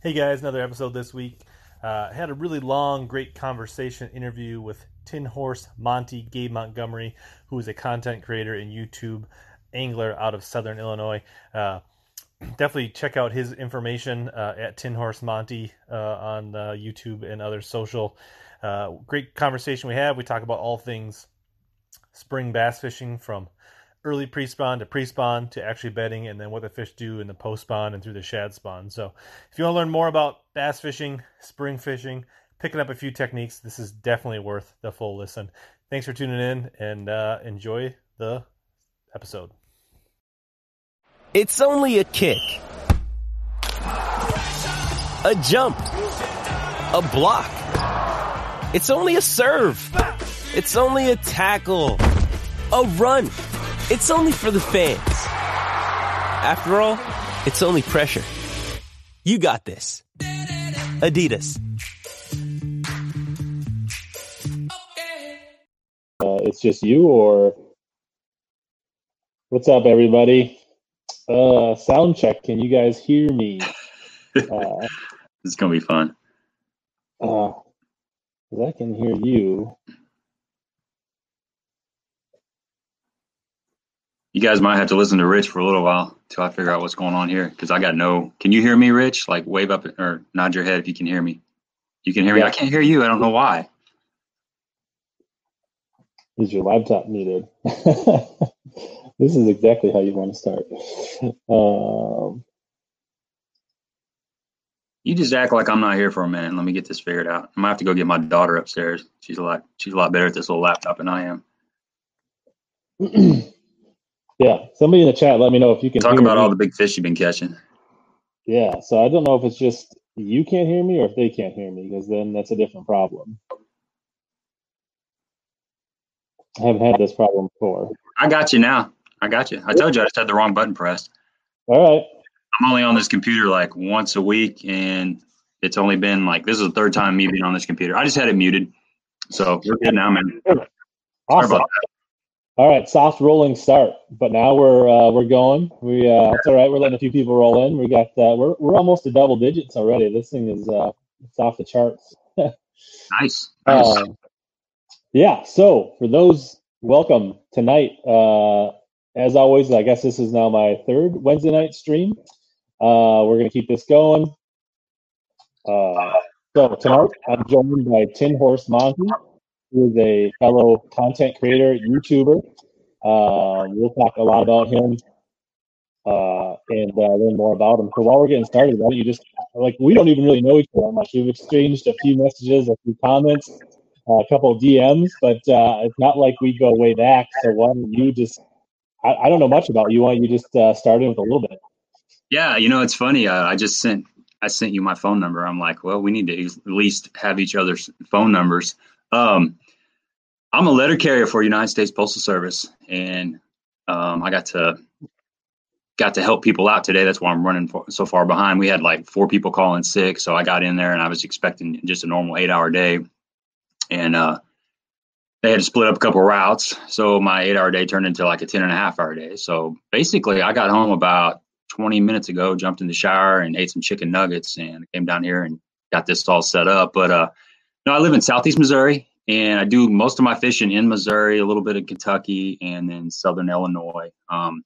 Hey guys, another episode this week. Uh, had a really long, great conversation interview with Tin Horse Monty Gabe Montgomery, who is a content creator and YouTube angler out of Southern Illinois. Uh, definitely check out his information uh, at Tin Horse Monty uh, on uh, YouTube and other social. Uh, great conversation we have. We talk about all things spring bass fishing from early pre-spawn to pre-spawn to actually bedding and then what the fish do in the post-spawn and through the shad spawn. So if you want to learn more about bass fishing, spring fishing, picking up a few techniques, this is definitely worth the full listen. Thanks for tuning in and uh, enjoy the episode. It's only a kick, a jump, a block. It's only a serve. It's only a tackle, a run. It's only for the fans. After all, it's only pressure. You got this. Adidas. Uh, it's just you, or what's up, everybody? Uh, sound check. Can you guys hear me? Uh, It's gonna be fun. uh, 'cause I can hear you. You guys might have to listen to Rich for a little while till I figure out what's going on here because I got no. Can you hear me, Rich? Like wave up or nod your head if you can hear me. You can hear me. I can't hear you. I don't know why. Is your laptop muted? this is exactly how you want to start. Um, You just act like I'm not here for a minute. Let me get this figured out. I might have to go get my daughter upstairs. She's a lot. She's a lot better at this little laptop than I am. yeah, somebody in the chat, let me know if you can Talk about me. all the big fish you've been catching. Yeah, so I don't know if it's just you can't hear me or if they can't hear me, because then that's a different problem. I haven't had this problem before. I got you now. I got you. I told you I just had the wrong button pressed. All right. I'm only on this computer like once a week, and it's only been like this is the third time me being on this computer. I just had it muted, so we're good now, man. Sorry Awesome. All right, soft rolling start, but now we're uh, we're going. We uh, it's all right. We're letting a few people roll in. We got uh, we're we're almost to double digits already. This thing is uh, it's off the charts. Nice. nice. Um, yeah. So for those, welcome tonight. Uh, as always, I guess this is now my third Wednesday night stream. Uh, we're gonna keep this going. Uh, so tonight I'm joined by Tin Horse Monty, who is a fellow content creator, YouTuber. Uh, we'll talk a lot about him uh, and uh, learn more about him. So while we're getting started, why don't you just like we don't even really know each other much. We've exchanged a few messages, a few comments, uh, a couple DMs, but uh, it's not like we go way back. So why don't you just? I, I don't know much about you. Why don't you just uh, start in with a little bit? Yeah, you know it's funny. I just sent I sent you my phone number. I'm like, well, we need to at least have each other's phone numbers. Um, I'm a letter carrier for United States Postal Service, and um, I got to got to help people out today. That's why I'm running for, so far behind. We had like four people calling sick, so I got in there and I was expecting just a normal eight hour day, and uh, they had to split up a couple routes. So my eight hour day turned into like a 10 and a half hour day. So basically, I got home about 20 minutes ago, jumped in the shower and ate some chicken nuggets, and came down here and got this all set up. But uh, no, I live in Southeast Missouri, and I do most of my fishing in Missouri, a little bit in Kentucky, and then Southern Illinois. Um,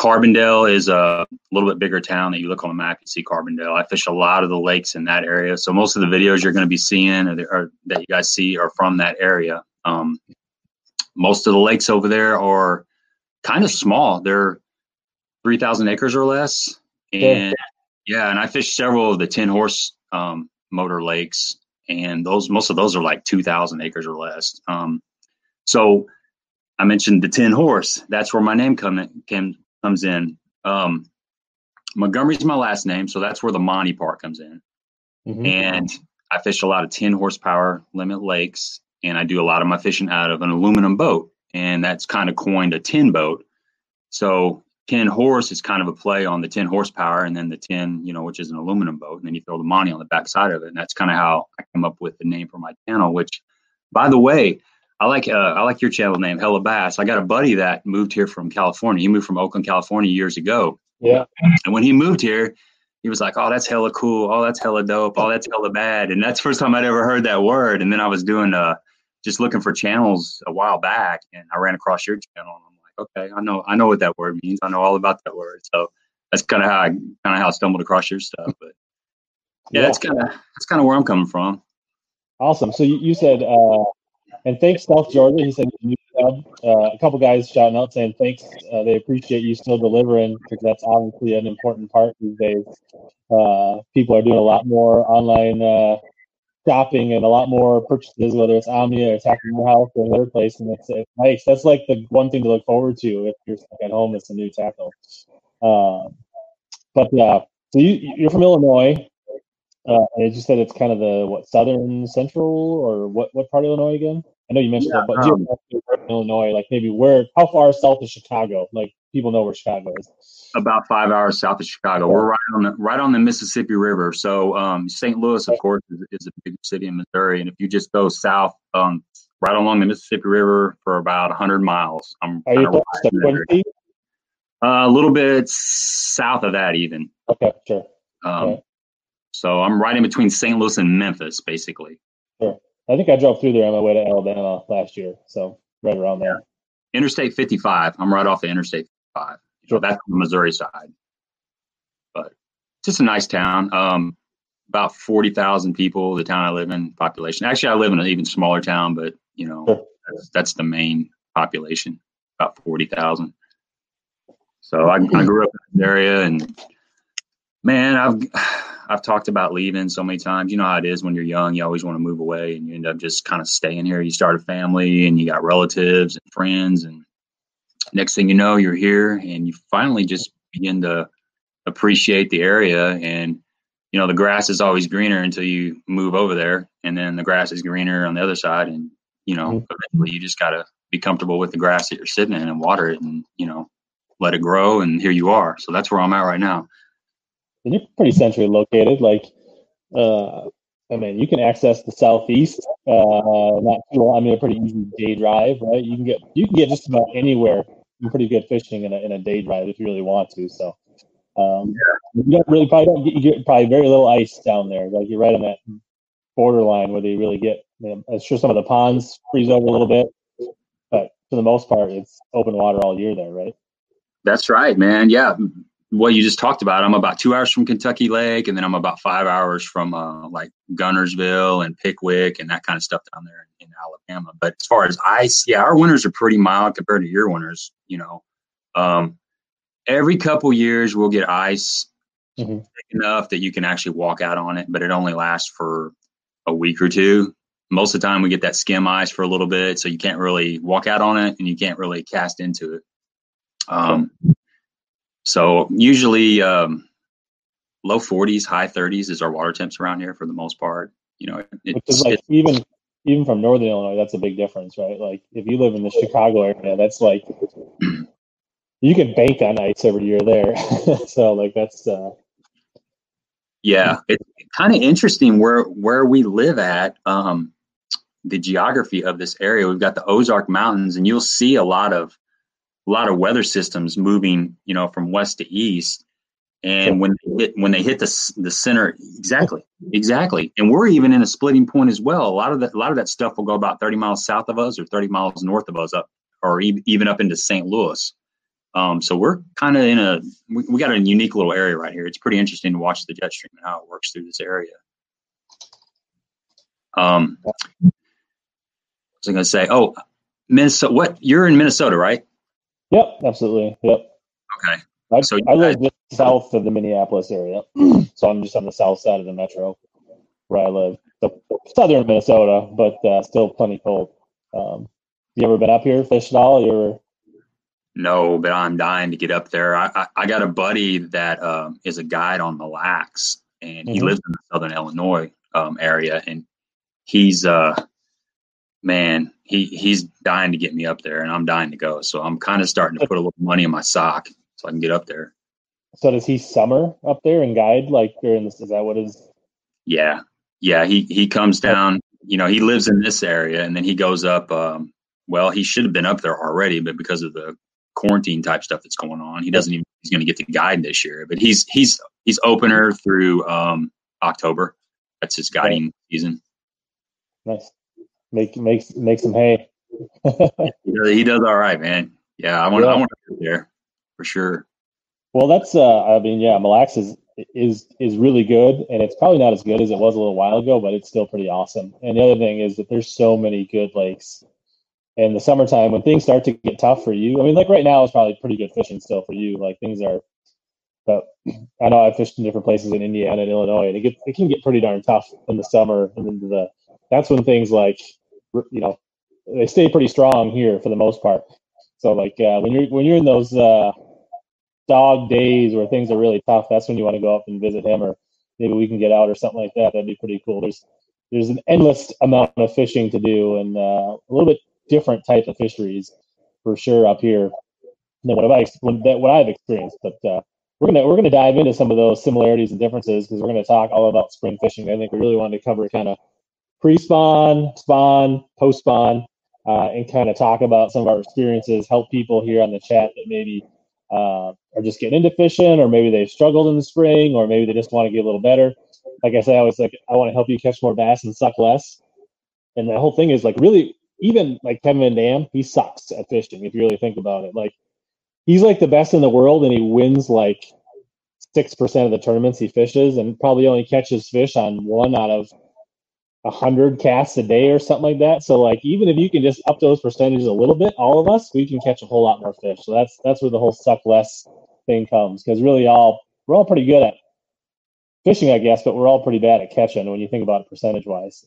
Carbondale is a little bit bigger town that you look on the map and see Carbondale. I fish a lot of the lakes in that area, so most of the videos you're going to be seeing or, or that you guys see are from that area. Um, most of the lakes over there are kind of small. They're three thousand acres or less, and yeah, and I fished several of the ten horse um, motor lakes, and those most of those are like two thousand acres or less. Um, so I mentioned the ten horse. That's where my name come came comes in. Um, Montgomery's my last name, so that's where the Monty part comes in. Mhm. And I fish a lot of 10 horsepower limit lakes, and I do a lot of my fishing out of an aluminum boat, and that's kind of coined a 10 boat. So 10 horse is kind of a play on the 10 horsepower, and then the 10, you know, which is an aluminum boat, and then you throw the money on the back side of it, and that's kind of how I came up with the name for my channel. Which, by the way, I like uh, I like your channel name, Hella Bass. I got a buddy that moved here from California. He moved from Oakland, California years ago. Yeah. And when he moved here, he was like, "Oh, that's hella cool. Oh, that's hella dope. Oh, that's hella bad." And that's the first time I'd ever heard that word. And then I was doing uh, just looking for channels a while back, and I ran across your channel, and I'm like, "Okay, I know, I know what that word means. I know all about that word." So that's kind of how I kind of how I stumbled across your stuff. But yeah, yeah. that's kind of that's kind of where I'm coming from. Awesome. So you, you said, uh, and thanks, South Georgia. He said uh, a couple guys shouting out saying thanks. Uh, they appreciate you still delivering because that's obviously an important part these days. Uh, people are doing a lot more online uh, shopping and a lot more purchases, whether it's Omnia or Tackle Warehouse or another place, and it's, it's, nice. That's like the one thing to look forward to if you're stuck at home. It's a new tackle. Um, but uh, so you, you're from Illinois. Uh, and you said it's kind of the what southern central or what what part of Illinois again? I know you mentioned yeah, that, but um, Illinois, like maybe where, how far south of Chicago? Like people know where Chicago is. About five hours south of Chicago. We're right on the right on the Mississippi River. So um, St. Louis, of course, is, is, a big city in Missouri, and if you just go south, um, right along the Mississippi River for about hundred miles, I'm Are you right uh, a little bit south of that, even. Okay, sure. Um, So I'm right in between St. Louis and Memphis, basically. Sure. I think I drove through there on my way to Alabama last year, so right around there. Interstate 55. I'm right off the Interstate 55. So that's the Missouri side. But just a nice town. Um, about 40,000 people, the town I live in, population. Actually, I live in an even smaller town, but, you know, that's, that's, the main population, about 40,000. So I, I grew up in this area and, man, I've I've talked about leaving so many times. You know how it is when you're young. You always want to move away, and you end up just kind of staying here. You start a family, and you got relatives and friends, and next thing you know, you're here, and you finally just begin to appreciate the area. And you know, the grass is always greener until you move over there, and then the grass is greener on the other side. And you know, mm-hmm. eventually, you just got to be comfortable with the grass that you're sitting in and water it, and you know, let it grow. And here you are. So that's where I'm at right now and you're pretty centrally located. Like, uh, I mean, you can access the southeast. Uh, not too long. I mean, a pretty easy day drive, right? You can get you can get just about anywhere. Pretty good fishing in a in a day drive if you really want to. So, um, yeah. you don't really probably don't get, you get probably very little ice down there. Like you're right on that borderline where they really get. You know, I'm sure some of the ponds freeze over a little bit, but for the most part, it's open water all year there, right? That's right, man. Yeah, what you just talked about. I'm about two hours from Kentucky Lake, and then I'm about five hours from uh, like Guntersville and Pickwick and that kind of stuff down there in, in, Alabama. But as far as ice, yeah, our winters are pretty mild compared to your winters. You know, um, every couple years we'll get ice mm-hmm. enough that you can actually walk out on it, but it only lasts for a week or two. Most of the time, we get that skim ice for a little bit, so you can't really walk out on it and you can't really cast into it. Um, so usually um, low 40s, high 30s is our water temps around here for the most part. You know, it's, like even even from northern Illinois, that's a big difference, right? Like if you live in the Chicago area, that's like you can bank on ice every year there. so like that's uh yeah, it's kind of interesting where where we live at. Um, the geography of this area, we've got the Ozark Mountains, and you'll see a lot of a lot of weather systems moving, you know, from west to east. And when they hit when they hit the the center, exactly, exactly. And we're even in a splitting point as well. A lot of that a lot of that stuff will go about thirty miles south of us or thirty miles north of us, up or even up into St. Louis. Um, so we're kind of in a we, we got a unique little area right here. It's pretty interesting to watch the jet stream and how it works through this area. Um, what was I going to say? Oh, Minnesota. What you're in Minnesota, right? Yep, absolutely. Yep. Okay. I, so I live just south of the Minneapolis area, so I'm just on the south side of the metro where I live. So southern Minnesota, but uh, still plenty cold. Um, you ever been up here, fished at all? You ever? No, but I'm dying to get up there. I, I, I got a buddy that um, is a guide on the Lacs, and he mm-hmm. lives in the southern Illinois um, area, and he's uh, man, he he's dying to get me up there, and I'm dying to go. So I'm kind of starting to put a little money in my sock so I can get up there. So does he summer up there and guide like during this? Is that what is? Yeah, yeah. He he comes down. You know, he lives in this area, and then he goes up. Um, well, he should have been up there already, but because of the quarantine type stuff that's going on, he doesn't even he's going to get the guide this year. But he's he's he's opener through um, October. That's his guiding right. season. Nice. Make makes make some hay. he, does, he does all right, man. Yeah, I want yeah. I want to get there for sure. Well, that's uh, I mean, yeah, Mille Lacs is is is really good, and it's probably not as good as it was a little while ago, but it's still pretty awesome. And the other thing is that there's so many good lakes. In the summertime, when things start to get tough for you, I mean, like right now is probably pretty good fishing still for you. Like things are, but I know I've fished in different places in Indiana and Illinois, and it get it can get pretty darn tough in the summer and into the. That's when things like, you know, they stay pretty strong here for the most part. So like uh, when you're when you're in those uh, dog days where things are really tough, that's when you want to go up and visit him, or maybe we can get out or something like that. That'd be pretty cool. There's there's an endless amount of fishing to do, and uh, a little bit different type of fisheries for sure up here than what I what I've experienced. But uh, we're gonna we're gonna dive into some of those similarities and differences because we're gonna talk all about spring fishing. I think we really wanted to cover kind of pre-spawn, spawn, post-spawn, uh, and kind of talk about some of our experiences. Help people here on the chat that maybe uh, are just getting into fishing, or maybe they've struggled in the spring, or maybe they just want to get a little better. Like I say, I was like, I want to help you catch more bass and suck less. And the whole thing is like really, even like Kevin VanDam, he sucks at fishing if you really think about it. Like he's like the best in the world, and he wins like six percent of the tournaments he fishes, and probably only catches fish on one out of a hundred casts a day or something like that. So like even if you can just up those percentages a little bit, all of us, we can catch a whole lot more fish. So that's that's where the whole suck less thing comes because really all we're all pretty good at fishing, I guess, but we're all pretty bad at catching when you think about it percentage wise.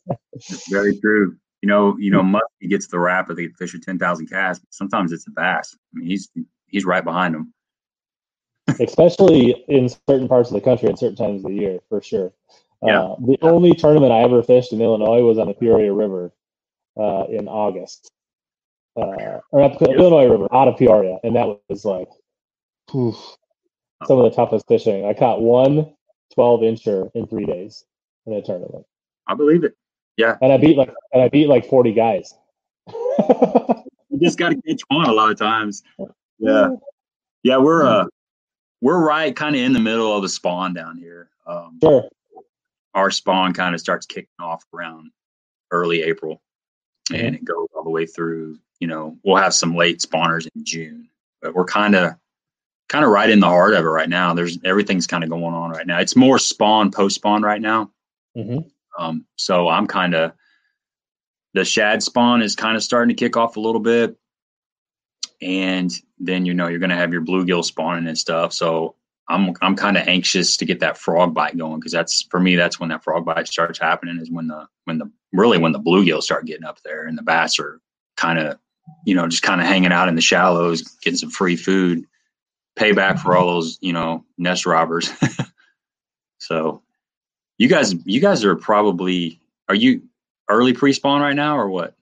Very true. You know, you know, hmm. Muskie gets the rap of the fish ten thousand casts. Sometimes it's a bass. I mean, he's he's right behind them. Especially in certain parts of the country at certain times of the year, for sure. Yeah. Uh, the only tournament I ever fished in Illinois was on the Peoria River uh, in August. Uh, or not the Illinois River, out of Peoria. And that was like oof, some of the toughest fishing. I caught one 12 incher in three days in a tournament. I believe it. Yeah. And I beat like and I beat like 40 guys. you just gotta catch one a lot of times. Yeah. Yeah, we're uh we're right kind of in the middle of the spawn down here. Um, sure our spawn kind of starts kicking off around early April mm-hmm. and it goes all the way through, you know, we'll have some late spawners in June, but we're kind of kind of right in the heart of it right now. There's everything's kind of going on right now. It's more spawn post spawn right now. Mm-hmm. Um, so I'm kind of the shad spawn is kind of starting to kick off a little bit, and then you know you're going to have your bluegill spawning and stuff. So I'm I'm kind of anxious to get that frog bite going because that's for me that's when that frog bite starts happening is when the when the really when the bluegills start getting up there and the bass are kind of you know just kind of hanging out in the shallows getting some free food payback for all those you know nest robbers. So you guys you guys are probably are you early pre-spawn right now or what?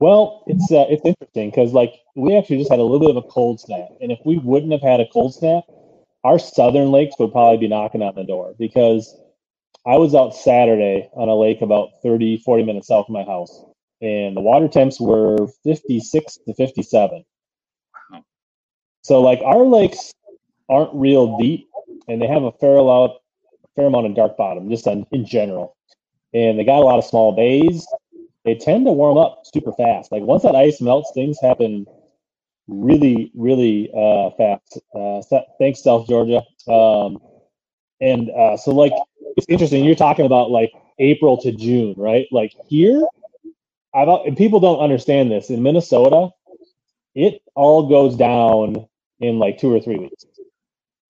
Well it's uh, it's interesting because like we actually just had a little bit of a cold snap and if we wouldn't have had a cold snap our southern lakes would probably be knocking on the door because I was out Saturday on a lake about 30, 40 minutes south of my house, and the water temps were 56 to 57. So, like, our lakes aren't real deep, and they have a fair amount, fair amount of dark bottom, just on, in general. And they got a lot of small bays. They tend to warm up super fast. Like, once that ice melts, things happen really, really uh, fast. Uh, thanks, South Georgia. Um, and uh, so, like, it's interesting. You're talking about like April to June, right? Like here, I've and people don't understand this in Minnesota. It all goes down in like two or three weeks.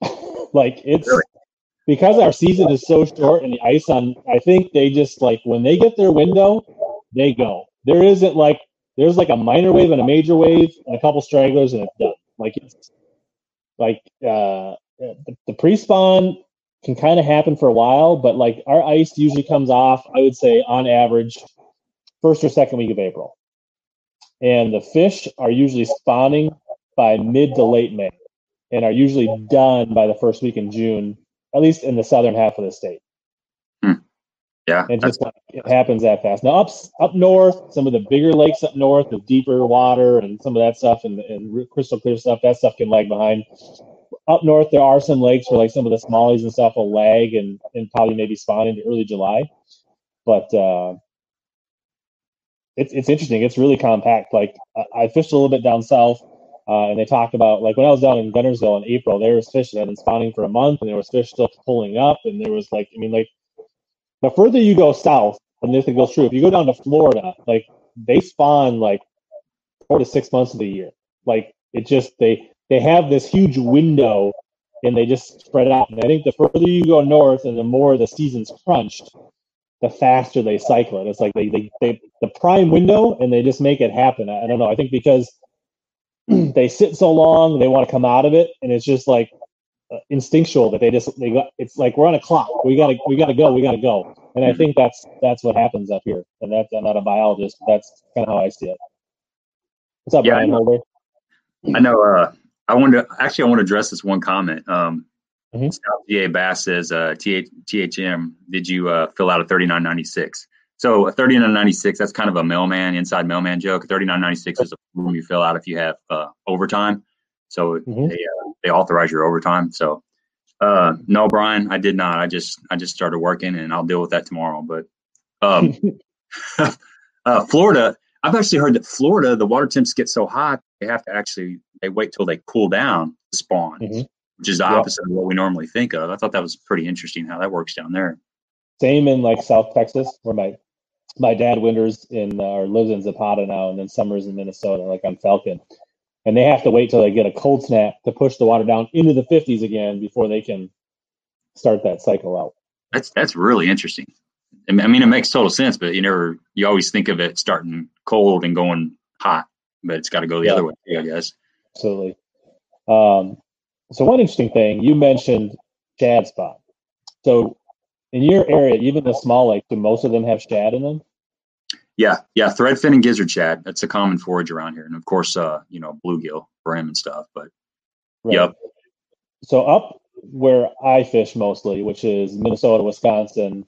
like it's because our season is so short and the ice on. I think they just like when they get their window, they go. There isn't like there's like a minor wave and a major wave and a couple stragglers and it's done. Like it's like uh, the, the pre-spawn can kind of happen for a while, but like our ice usually comes off, I would say on average, first or second week of April. And the fish are usually spawning by mid to late May and are usually done by the first week in June, at least in the southern half of the state. Yeah, and just like, it happens that fast. Now up up north, some of the bigger lakes up north with deeper water and some of that stuff and, and crystal clear stuff, that stuff can lag behind. up north there are some lakes where like some of the smallies and stuff will lag and and probably maybe spawn into early July, but uh, it's it's interesting. It's really compact. Like I, I fished a little bit down south. Uh, and they talked about like when I was down in Guntersville in April, there was fish that had been spawning for a month, and there was fish still pulling up, and there was like, I mean, like the further you go south, and this thing goes true. If you go down to Florida, like they spawn like four to six months of the year. Like it just they they have this huge window, and they just spread out. And I think the further you go north, and the more the season's crunched, the faster they cycle it. It's like they they, they the prime window, and they just make it happen. I, I don't know. I think because they sit so long, they want to come out of it, and it's just like instinctual that they just they got. It's like we're on a clock. We gotta we gotta go. We gotta go. And I think that's that's what happens up here. And that's I'm not a biologist. But that's kind of how I see it. What's up, Yeah, Brian I know. Holder? I know. Uh, I want to actually I want to address this one comment. Um, Mhm. South GA Bass says, uh, TH, "THM, did you uh, fill out a 3996?" So a 3996, that's kind of a mailman inside mailman joke. 3996 is a form you fill out if you have uh, overtime. So Mhm. they uh, they authorize your overtime. So uh, no, Brian, I did not. I just I just started working, and I'll deal with that tomorrow. But um, uh, Florida, I've actually heard that Florida, the water temps get so hot, they have to actually they wait till they cool down to spawn, Mhm. which is the Yep. opposite of what we normally think of. I thought that was pretty interesting how that works down there. Same in like South Texas, where my my dad winters in uh, or lives in Zapata now, and then summers in Minnesota, like on Falcon, and they have to wait till they get a cold snap to push the water down into the 50s again before they can start that cycle out. That's that's really interesting. I mean, it makes total sense, but you never you always think of it starting cold and going hot, but it's got to go the Yeah. other way, I guess. Absolutely. Um, so one interesting thing you mentioned shad spot. So in your area, even the small lakes, do most of them have shad in them? Yeah, yeah, threadfin and gizzard shad. That's a common forage around here, and of course, uh, you know, bluegill, brim, and stuff. But Right. Yep. So up where I fish mostly, which is Minnesota, Wisconsin,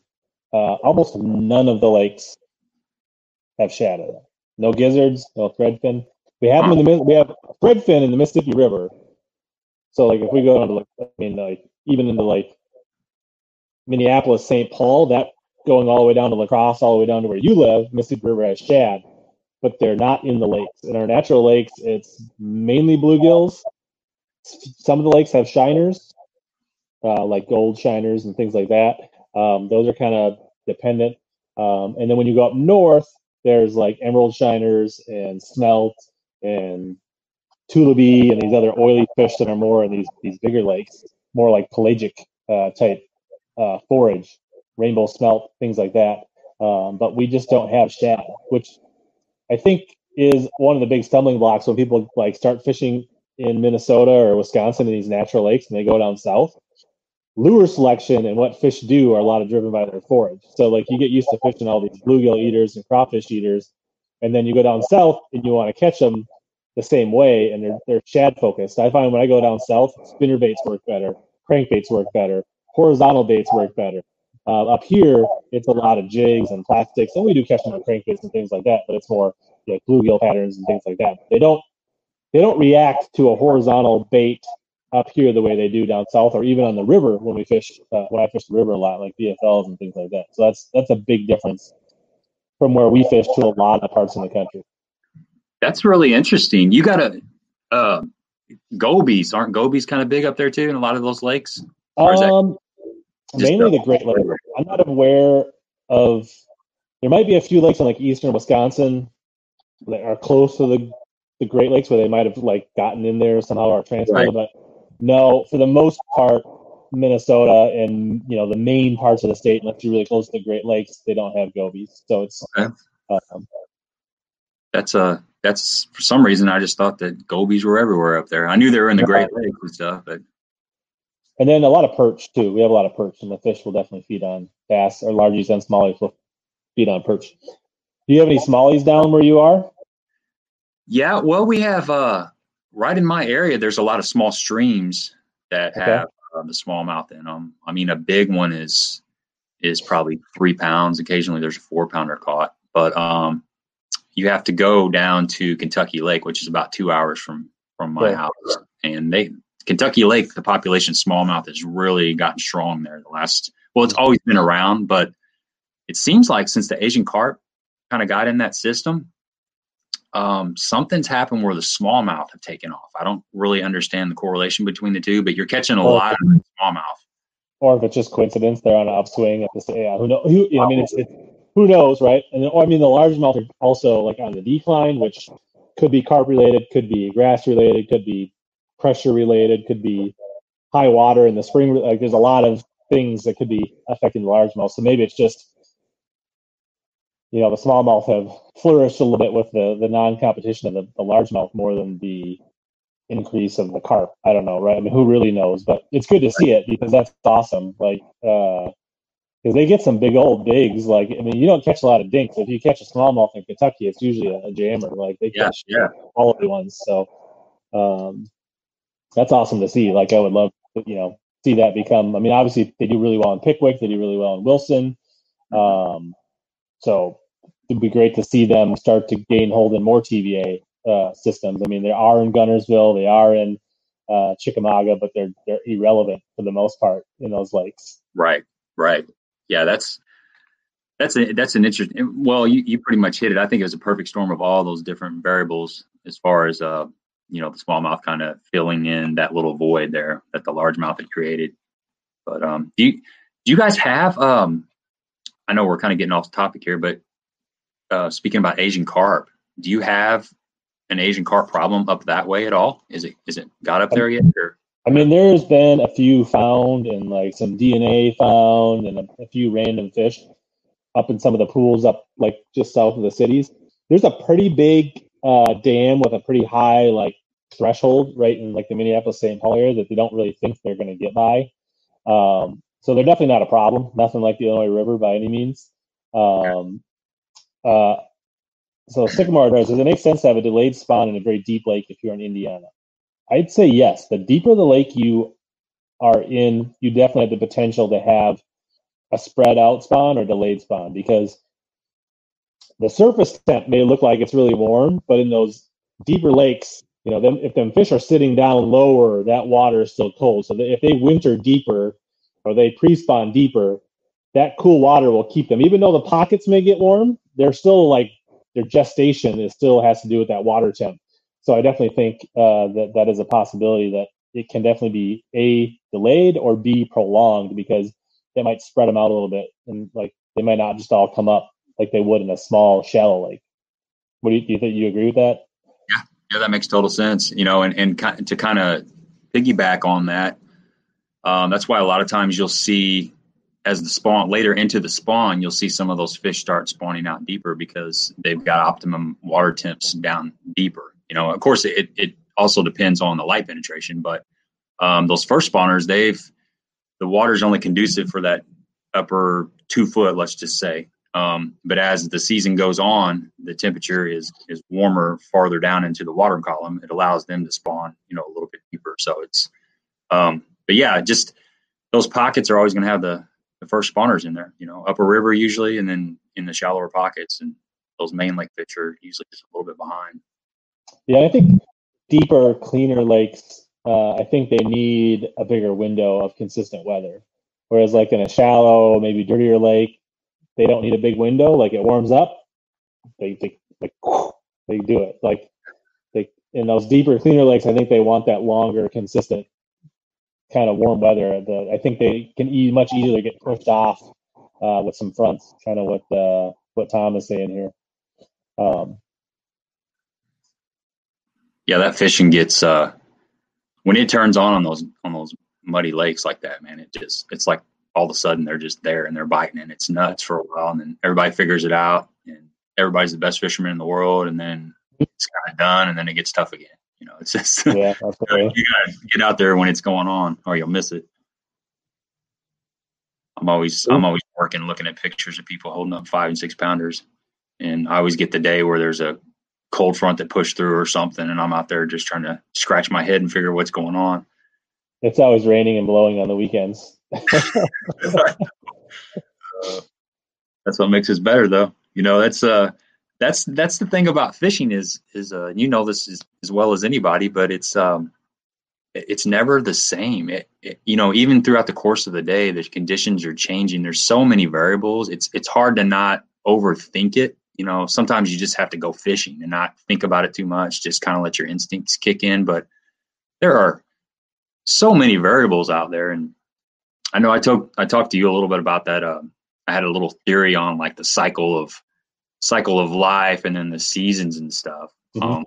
uh, almost none of the lakes have shad in them. No gizzards, no threadfin. We have them in the we have threadfin in the Mississippi River. So like if we go to like I mean like even into like Minneapolis, St. Paul, that going all the way down to La Crosse, all the way down to where you live, Mississippi River has shad, but they're not in the lakes. In our natural lakes, it's mainly bluegills. Some of the lakes have shiners, uh, like gold shiners and things like that. Um, those are kind of dependent. Um, and then when you go up north, there's like emerald shiners and smelt and tullibee and these other oily fish that are more in these these bigger lakes, more like pelagic uh, type uh, forage, rainbow smelt, things like that. Um, but we just don't have shad, which I think is one of the big stumbling blocks when people like start fishing in Minnesota or Wisconsin in these natural lakes and they go down south. Lure selection and what fish do are a lot of driven by their forage. So like you get used to fishing all these bluegill eaters and crawfish eaters, and then you go down south and you want to catch them the same way, and they're they're shad focused. I find when I go down south, spinner baits work better, crankbaits work better, horizontal baits work better. Uh, up here, it's a lot of jigs and plastics, and we do catch them on crankbaits and things like that, but it's more like bluegill patterns and things like that. They don't they don't react to a horizontal bait up here the way they do down south, or even on the river when we fish. Uh, when I fish the river a lot, like BFLs and things like that. So that's that's a big difference from where we fish to a lot of parts of the country. that's really interesting. You got to uh, gobies, aren't gobies kind of big up there too in a lot of those lakes? Or is that Um, mainly the- Great Lakes. I'm not aware of. There might be a few lakes in like eastern Wisconsin that are close to the the Great Lakes where they might have like gotten in there somehow or transferred. Right. But no, for the most part, Minnesota and you know the main parts of the state, unless you're really close to the Great Lakes, they don't have gobies. So it's Okay. um, That's a that's for some reason I just thought that gobies were everywhere up there. I knew they were in the Great Lakes and stuff, but and then a lot of perch too. We have a lot of perch, and the fish will definitely feed on bass or largies and smallies will feed on perch. Do you have any smallies down where you are? yeah, well, we have uh right in my area. There's a lot of small streams that Okay. have uh, the smallmouth in them. I mean, a big one is is probably three pounds. Occasionally, there's a four pounder caught, but um, you have to go down to Kentucky Lake, which is about two hours from from my Right. house, and they Kentucky Lake, the population smallmouth has really gotten strong there. The last, well, it's always been around, but it seems like since the Asian carp kind of got in that system, um, something's happened where the smallmouth have taken off. I don't really understand the correlation between the two, but you're catching a Or- lot of smallmouth. or if it's just coincidence, they're on an upswing at this. Yeah, who know? Who, I mean, it's, it, who knows, right? And or, I mean, the largemouth are also like on the decline, which could be carp related, could be grass related, could be pressure related, could be high water in the spring. Like, there's a lot of things that could be affecting the largemouth. So maybe it's just, you know, the smallmouth have flourished a little bit with the the non-competition of the, the largemouth more than the increase of the carp. I don't know, right? I mean, who really knows? But it's good to see it because that's awesome. Like, uh, because they get some big old digs. Like, I mean, you don't catch a lot of dinks. If you catch a smallmouth in Kentucky, it's usually a, a jammer. Like they Yeah, catch yeah. quality ones. So, um, that's awesome to see. Like, I would love to, you know, see that become. I mean, obviously they do really well in Pickwick. They do really well in Wilson. Um, so it'd be great to see them start to gain hold in more TVA uh, systems. I mean, they are in Guntersville, they are in uh, Chickamauga, but they're they're irrelevant for the most part in those lakes. Right, right. Yeah, that's that's a, that's an interesting. Well, you, you pretty much hit it. I think it was a perfect storm of all those different variables as far as uh you know the smallmouth kind of filling in that little void there that the largemouth had created. But um, do you do you guys have um? I know we're kind of getting off the topic here, but uh, speaking about Asian carp, do you have an Asian carp problem up that way at all? Is it is it got up there yet? Or I mean, there's been a few found and like some DNA found and a, a few random fish up in some of the pools up like just south of the cities. There's a pretty big uh, dam with a pretty high like threshold right in like the Minneapolis St. Paul area that they don't really think they're going to get by. Um, so they're definitely not a problem. Nothing like the Illinois River by any means. Um, uh, so Sycamore does. Does it make sense to have a delayed spawn in a very deep lake if you're in Indiana? I'd say yes. The deeper the lake you are in, you definitely have the potential to have a spread out spawn or delayed spawn because the surface temp may look like it's really warm, but in those deeper lakes, you know, them if them fish are sitting down lower, that water is still cold. So if they winter deeper or they pre-spawn deeper, that cool water will keep them. Even though the pockets may get warm, they're still like their gestation is still has to do with that water temp. So I definitely think uh, that that is a possibility that it can definitely be a delayed or b prolonged because they might spread them out a little bit and like they might not just all come up like they would in a small shallow lake. What do you, do you think? You agree with that? Yeah, yeah, that makes total sense. You know, and and to kind of piggyback on that, um, that's why a lot of times you'll see as the spawn later into the spawn, you'll see some of those fish start spawning out deeper because they've got optimum water temps down deeper. You know, of course, it it also depends on the light penetration, but um, those first spawners, they've the water's only conducive for that upper two foot, let's just say. Um, but as the season goes on, the temperature is is warmer farther down into the water column. It allows them to spawn, you know, a little bit deeper. So it's, um, but yeah, just those pockets are always going to have the the first spawners in there. You know, upper river usually, and then in the shallower pockets, and those main lake fish are usually just a little bit behind. Yeah, I think deeper, cleaner lakes. Uh, I think they need a bigger window of consistent weather. Whereas, like in a shallow, maybe dirtier lake, they don't need a big window. Like it warms up, they they like they do it. Like they in those deeper, cleaner lakes, I think they want that longer, consistent kind of warm weather. The I think they can e- much easier get pushed off uh, with some fronts. Kind of what uh, what Tom is saying here. Um, Yeah, that fishing gets uh, when it turns on on those on those muddy lakes like that, man. It just it's like all of a sudden they're just there and they're biting and it's nuts for a while, and then everybody figures it out, and everybody's the best fisherman in the world, and then it's kind of done, and then it gets tough again. You know, it's just yeah, you gotta get out there when it's going on, or you'll miss it. I'm always I'm always working, looking at pictures of people holding up five and six pounders, and I always get the day where there's a cold front that pushed through or something, and I'm out there just trying to scratch my head and figure what's going on. It's always raining and blowing on the weekends. Uh, that's what makes us better, though. You know, that's uh, that's that's the thing about fishing is is uh, you know this is, as well as anybody, but it's um, it's never the same. It, it, you know, even throughout the course of the day, the conditions are changing. There's so many variables. It's it's hard to not overthink it. You know, sometimes you just have to go fishing and not think about it too much. Just kind of let your instincts kick in. But there are so many variables out there, and I know I talked I talked to you a little bit about that. Uh, I had a little theory on like the cycle of cycle of life and then the seasons and stuff. Mm-hmm. Um,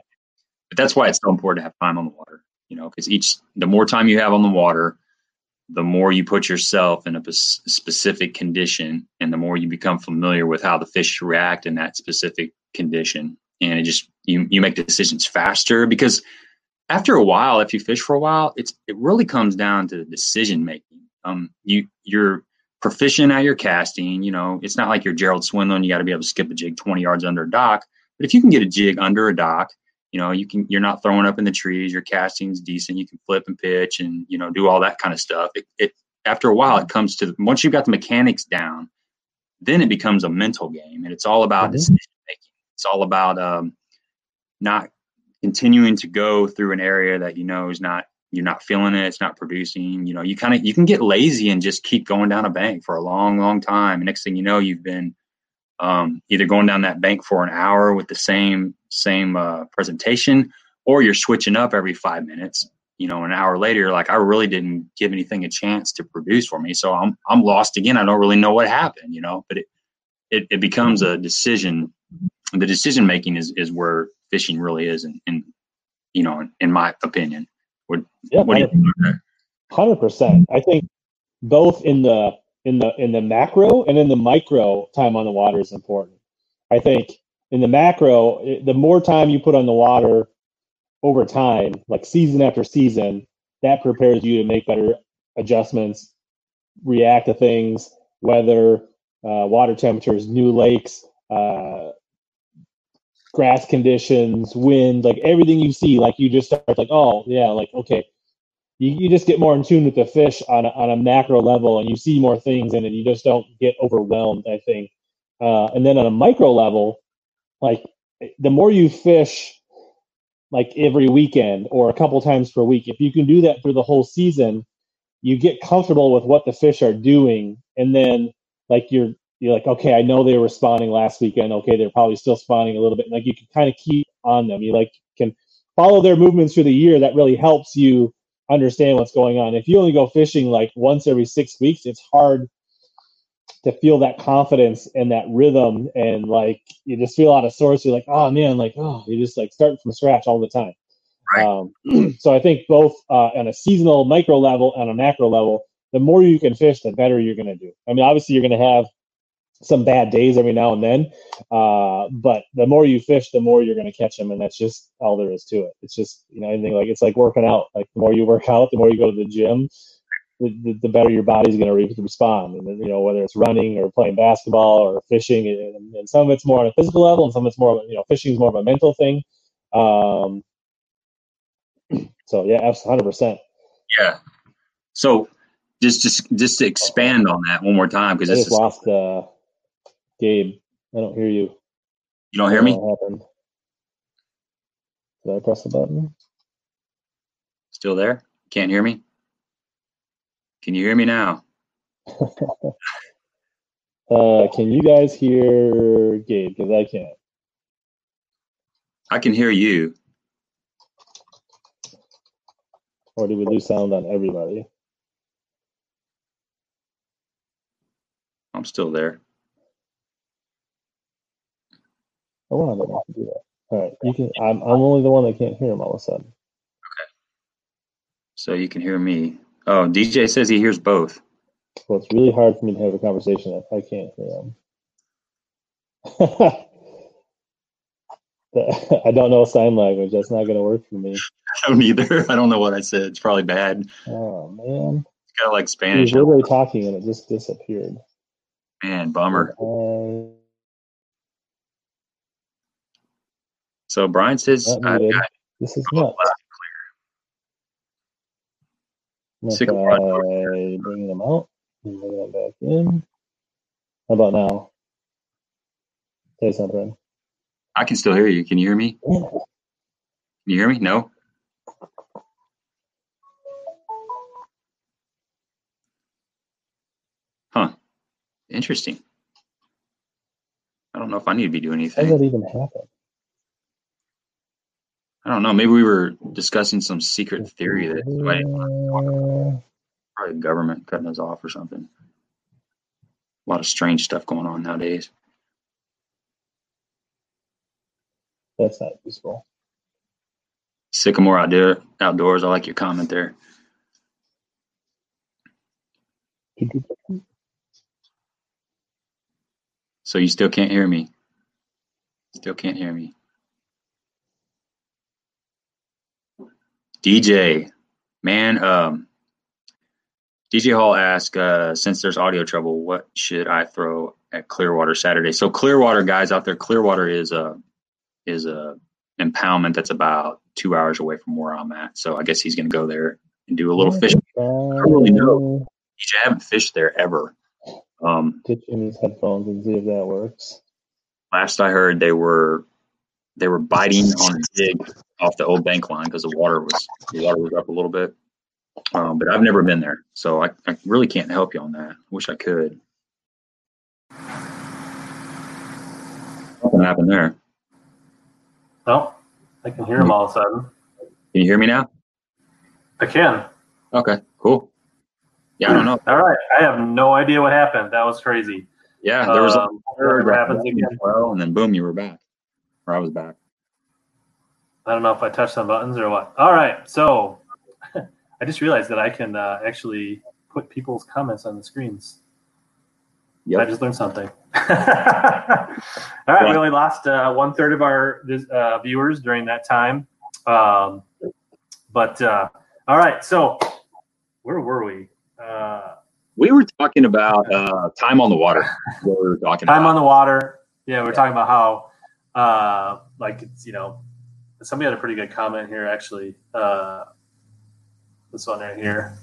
but that's why it's so important to have time on the water you know, because each the more time you have on the water, the more you put yourself in a specific condition, and the more you become familiar with how the fish react in that specific condition, and it just you you make decisions faster because after a while, if you fish for a while, it's it really comes down to decision making. Um, you you're proficient at your casting. You know, it's not like you're Gerald Swindle. You got to be able to skip a jig 20 yards under a dock. But if you can get a jig under a dock you know you can you're not throwing up in the trees your casting's decent you can flip and pitch and you know do all that kind of stuff it, it after a while it comes to once you've got the mechanics down then it becomes a mental game and it's all about mm-hmm. decision making it's all about um, not continuing to go through an area that you know is not you're not feeling it it's not producing you know you kind of you can get lazy and just keep going down a bank for a long long time and next thing you know you've been um, either going down that bank for an hour with the same same uh, presentation, or you're switching up every five minutes. You know, an hour later, you're like, I really didn't give anything a chance to produce for me, so I'm I'm lost again. I don't really know what happened. You know, but it it, it becomes a decision. The decision making is is where fishing really is, in you know, in, in my opinion. What, yeah, what 100%, Hundred percent. I think both in the in the in the macro and in the micro time on the water is important. I think in the macro, the more time you put on the water over time, like season after season, that prepares you to make better adjustments, react to things, weather, uh, water temperatures, new lakes, uh, grass conditions, wind, like everything you see, like you just start like, oh yeah, like okay, you, you just get more in tune with the fish on a, on a macro level and you see more things and you just don't get overwhelmed i think. Uh, and then on a micro level like the more you fish like every weekend or a couple times per week if you can do that through the whole season you get comfortable with what the fish are doing and then like you're you're like okay i know they were spawning last weekend okay they're probably still spawning a little bit like you can kind of keep on them you like can follow their movements through the year that really helps you understand what's going on. If you only go fishing like once every six weeks, it's hard to feel that confidence and that rhythm and like you just feel out of sorts. You're like, oh man, like oh, you just like start from scratch all the time. Right. Um, so I think both uh, on a seasonal micro level and a macro level, the more you can fish, the better you're going to do. I mean, obviously you're going to have some bad days every now and then. Uh, but the more you fish, the more you're going to catch them, and that's just all there is to it. It's just you know anything like it's like working out. Like the more you work out, the more you go to the gym, the, the, the better your body's going to respond. And then, you know whether it's running or playing basketball or fishing, and, and, some of it's more on a physical level, and some of it's more you know fishing is more of a mental thing. Um, so yeah, hundred percent. Yeah. So just just just to expand on that one more time because I just lost. Uh, Gabe, I don't hear you. You don't hear me? Happened? Did I press the button? Still there? Can't hear me? Can you hear me now? uh, can you guys hear Gabe? Because I can't. I can hear you. Or did we lose sound on everybody? I'm still there. Oh, I don't know to do that. All right, you can. I'm I'm only the one that can't hear him all of a sudden. Okay. So you can hear me. Oh, DJ says he hears both. Well, it's really hard for me to have a conversation if I can't hear him. I don't know sign language. That's not going to work for me. I don't either. I don't know what I said. It's probably bad. Oh man. It's kind of like Spanish. He was literally talking and it just disappeared. Man, bummer. Uh, So Brian says, I've got this is not clear. Bring them out and bring them back in. How about now? Say something. I can still hear you. Can you hear me? Can you hear me? No. Huh. Interesting. I don't know if I need to be doing anything. How did that even happen? I don't know. Maybe we were discussing some secret theory that probably the government cutting us off or something. A lot of strange stuff going on nowadays. that's not useful. Sycamore outdoor outdoors. I like your comment there. So you still can't hear me. Still can't hear me. DJ, man, um, DJ Hall asked, uh, since there's audio trouble, what should I throw at Clearwater Saturday? So Clearwater guys out there, Clearwater is a is a impoundment that's about two hours away from where I'm at. So I guess he's going to go there and do a little fishing. I don't really know. DJ, I haven't fished there ever. Um, Ditch in his headphones and see if that works. last I heard, they were they were biting on a jig off the old bank line because the water was the water was up a little bit. Um, but I've never been there, so I, I really can't help you on that. Wish I could. Nothing happened there. Oh, I can hear him all of a sudden. Can you hear me now? I can. Okay, cool. Yeah, I don't know. All right. I have no idea what happened. That was crazy. Yeah, there was a Um, whatever happens again. well, and then boom, you were back, or I was back. I don't know if I touched some buttons or what. All right. So I just realized that I can uh, actually put people's comments on the screens. Yeah. I just learned something. All right. We only lost uh, one third of our uh, viewers during that time. Um, but uh, all right. So where were we? Uh, We were talking about uh, time on the water. We were talking time about. on the water. Yeah, we're talking about how, uh, like it's you know, somebody had a pretty good comment here actually. Uh, this one right here.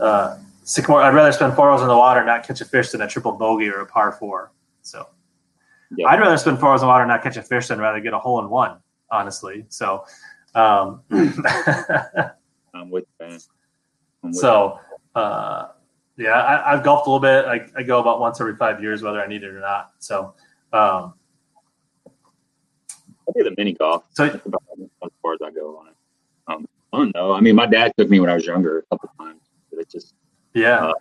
Uh, Sycamore. I'd rather spend four hours in the water and not catch a fish than a triple bogey or a par four. So, Yeah. I'd rather spend four hours in the water and not catch a fish than rather get a hole in one. Honestly, so. Um, I'm with you. I'm with So, uh, yeah, I, I've golfed a little bit. I, I go about once every five years, whether I need it or not. So, um. I do the mini golf. so That's about as far as I go on it. Um, fun though. I mean, my dad took me when I was younger a couple times, but it just yeah, Uh,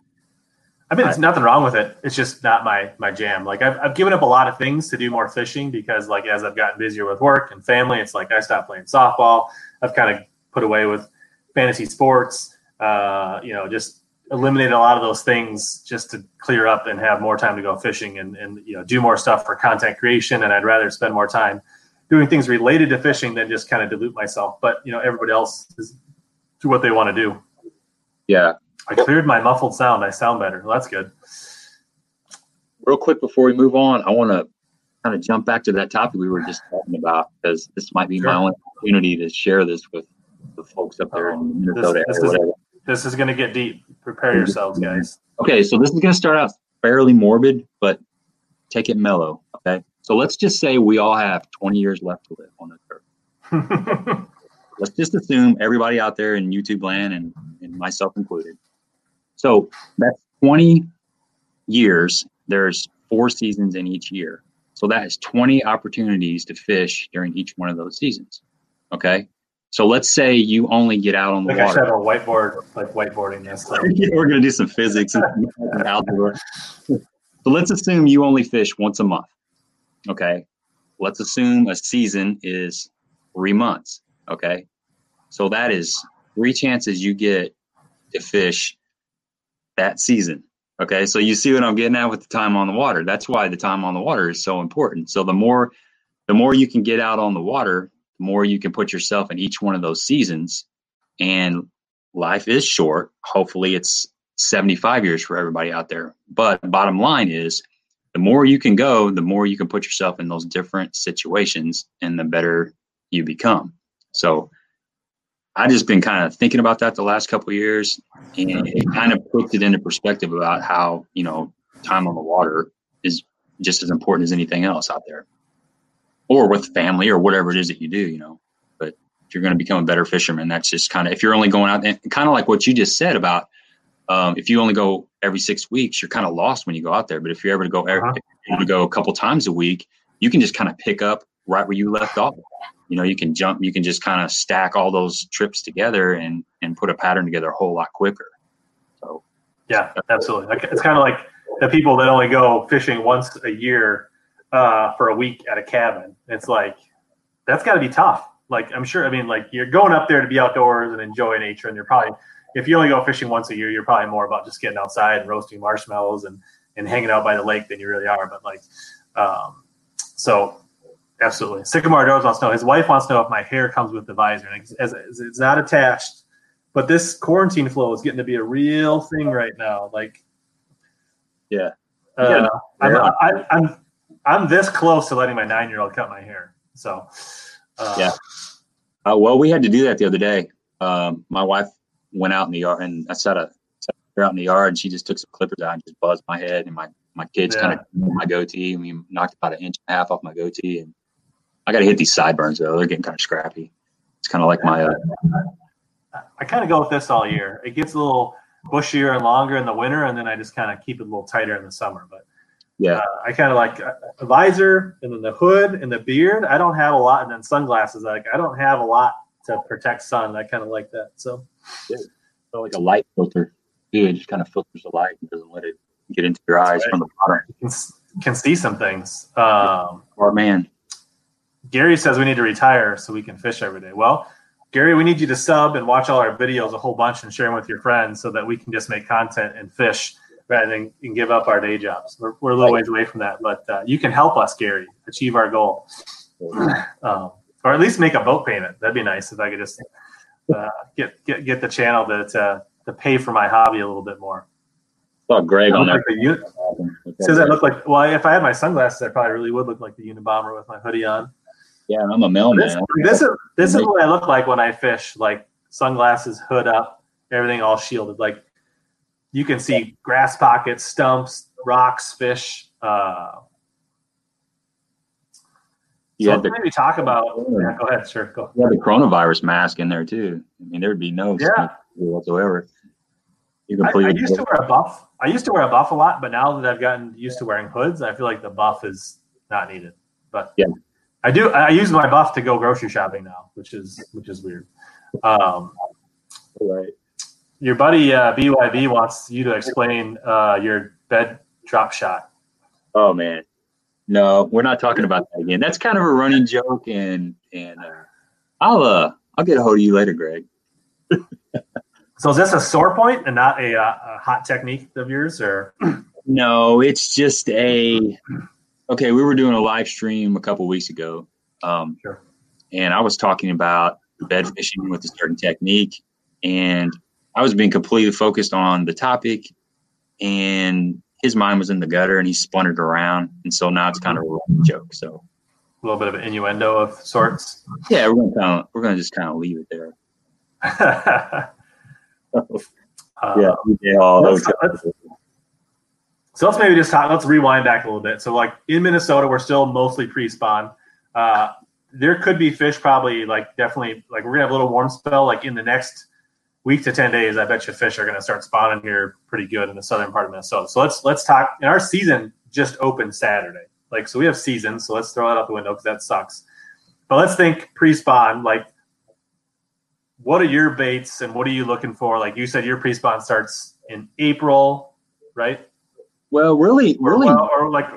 I mean, there's nothing wrong with it. It's just not my my jam. Like I've, I've given up a lot of things to do more fishing because, like, as I've gotten busier with work and family, it's like I stopped playing softball. I've kind of put away with fantasy sports. Uh, you know, just eliminated a lot of those things just to clear up and have more time to go fishing and, and you know do more stuff for content creation. And I'd rather spend more time doing things related to fishing than just kind of dilute myself. But you know, everybody else is do what they want to do. yeah. I cleared my muffled sound. I sound better. Well, that's good. Real quick before we move on, I want to kind of jump back to that topic we were just talking about because this might be my only opportunity to share this with the folks up there in oh, Minnesota this area. is- whatever. This is going to get deep. Prepare yourselves, guys. Okay, so this is going to start out fairly morbid, but take it mellow. Okay, so let's just say we all have 20 years left to live on this earth. Let's just assume everybody out there in YouTube land and, and myself included. So that's 20 years. There's four seasons in each year. So that is 20 opportunities to fish during each one of those seasons. Okay. So let's say you only get out on the like I should have water. a whiteboard, like whiteboarding this. Yeah, we're going to do some physics and algebra. So let's assume you only fish once a month. Okay. Let's assume a season is three months. Okay. So that is three chances you get to fish that season. Okay. So you see what I'm getting at with the time on the water. That's why the time on the water is so important. So the more the more you can get out on the water, the more you can put yourself in each one of those seasons. And life is short. Hopefully it's 75 years for everybody out there. But bottom line is the more you can go, the more you can put yourself in those different situations and the better you become. So I just been kind of thinking about that the last couple years and it kind of puts it into perspective about how, you know, time on the water is just as important as anything else out there. Or with family or whatever it is that you do, you know. But if you're going to become a better fisherman, that's just kind of if you're only going out and kind of like what you just said about um, if you only go every six weeks, you're kind of lost when you go out there. But if you're able to go uh-huh. able to go a couple times a week, you can just kind of pick up right where you left off. You know, you can jump, you can just kind of stack all those trips together and and put a pattern together a whole lot quicker. So, yeah, absolutely. It's kind of like the people that only go fishing once a year uh, for a week at a cabin. It's like that's got to be tough. Like I'm sure. I mean, like you're going up there to be outdoors and enjoy nature, and you're probably if you only go fishing once a year, you're probably more about just getting outside and roasting marshmallows and and hanging out by the lake than you really are. But like, um, so absolutely, Sycamore Doors wants to know. His wife wants to know if my hair comes with the visor, and it's, it's not attached. But this quarantine flow is getting to be a real thing right now. Like, yeah, uh, yeah. I'm, I, I'm I'm this close to letting my nine year old cut my hair. So, uh, yeah. Uh, well, we had to do that the other day. Um, my wife went out in the yard and I set a her out in the yard and she just took some clippers out and just buzzed my head and my my kids yeah. kind of my goatee and we knocked about an inch and a half off my goatee and I got to hit these sideburns though they're getting kind of scrappy. It's kind of like my. Uh, I kind of go with this all year. It gets a little bushier and longer in the winter, and then I just kind of keep it a little tighter in the summer. But yeah, uh, I kind of like uh, a visor and then the hood and the beard. I don't have a lot, and then sunglasses. Like I don't have a lot to protect sun. I kind of like that. So, yeah. so like a light filter. Dude, it just kind of filters the light and doesn't let it get into your eyes right. from the bottom. You can, can see some things. Um, or man, Gary says we need to retire so we can fish every day. Well, Gary, we need you to sub and watch all our videos a whole bunch and share them with your friends so that we can just make content and fish rather than and give up our day jobs. We're, we're a little ways away from that, but uh, you can help us, Gary, achieve our goal. Um, or at least make a boat payment. That'd be nice if I could just uh, get, get get the channel to, to, to pay for my hobby a little bit more. Saw Greg on there. Like Says I look like well, if I had my sunglasses, I probably really would look like the Unabomber with my hoodie on. Yeah, I'm a mailman. This, this is this is what I look like when I fish. Like sunglasses, hood up, everything all shielded. Like you can see grass pockets, stumps, rocks, fish. Uh, you so maybe talk about. Yeah, go ahead, sir. Go. You have the coronavirus mask in there too. I mean, there'd be no yeah. whatsoever. You I, I used to wear a buff. I used to wear a buff a lot, but now that I've gotten used to wearing hoods, I feel like the buff is not needed. But yeah, I do. I use my buff to go grocery shopping now, which is which is weird. Um, right. Your buddy uh, BYB wants you to explain uh, your bed drop shot. Oh man, no, we're not talking about that again. That's kind of a running joke, and and uh, I'll uh I'll get a hold of you later, Greg. so is this a sore point and not a, uh, a hot technique of yours, or? no, it's just a. Okay, we were doing a live stream a couple weeks ago, um, sure. and I was talking about bed fishing with a certain technique, and I was being completely focused on the topic, and his mind was in the gutter and he spun it around, and so now it's kind of a joke. So a little bit of an innuendo of sorts. Yeah, we're gonna kind of, we're gonna just kind of leave it there. yeah, all those. So let's maybe just talk. Let's rewind back a little bit. So like in Minnesota, we're still mostly pre-spawn. Uh, there could be fish probably like definitely like we're gonna have a little warm spell like in the next week to 10 days, I bet you fish are going to start spawning here pretty good in the southern part of Minnesota. So let's let's talk. And our season just opened Saturday. Like so, we have season. So let's throw that out the window because that sucks. But let's think pre-spawn. Like, what are your baits and what are you looking for? Like you said, your pre-spawn starts in April, right? Well, really, really, or, or like,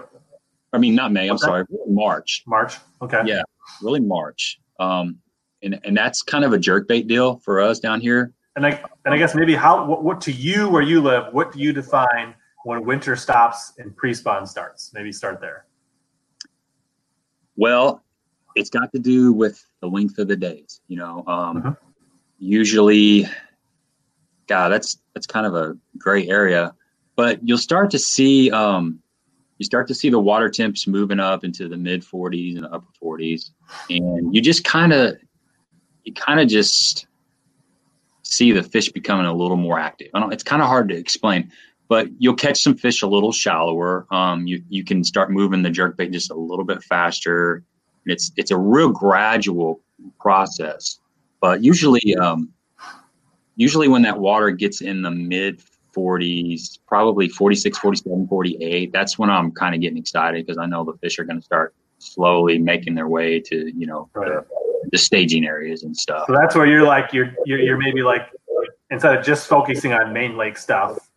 I mean, not May. I'm sorry, March. March. Okay. Yeah, really March. Um, and and that's kind of a jerk bait deal for us down here. And I and I guess maybe how what, what to you where you live, what do you define when winter stops and pre-spawn starts? Maybe start there. Well, it's got to do with the length of the days. You know, um, uh-huh. usually, God, that's that's kind of a gray area. But you'll start to see um, you start to see the water temps moving up into the mid 40s and upper 40s, and you just kind of you kind of just see the fish becoming a little more active. It's kind of hard to explain, but you'll catch some fish a little shallower. Um, you you can start moving the jerk bait just a little bit faster. It's it's a real gradual process, but usually um, usually when that water gets in the mid 40s, probably 46, 47, 48. That's when I'm kind of getting excited because I know the fish are going to start slowly making their way to, you know, Right. the, the staging areas and stuff. So that's where you're like you're, you're you're maybe like instead of just focusing on main lake stuff,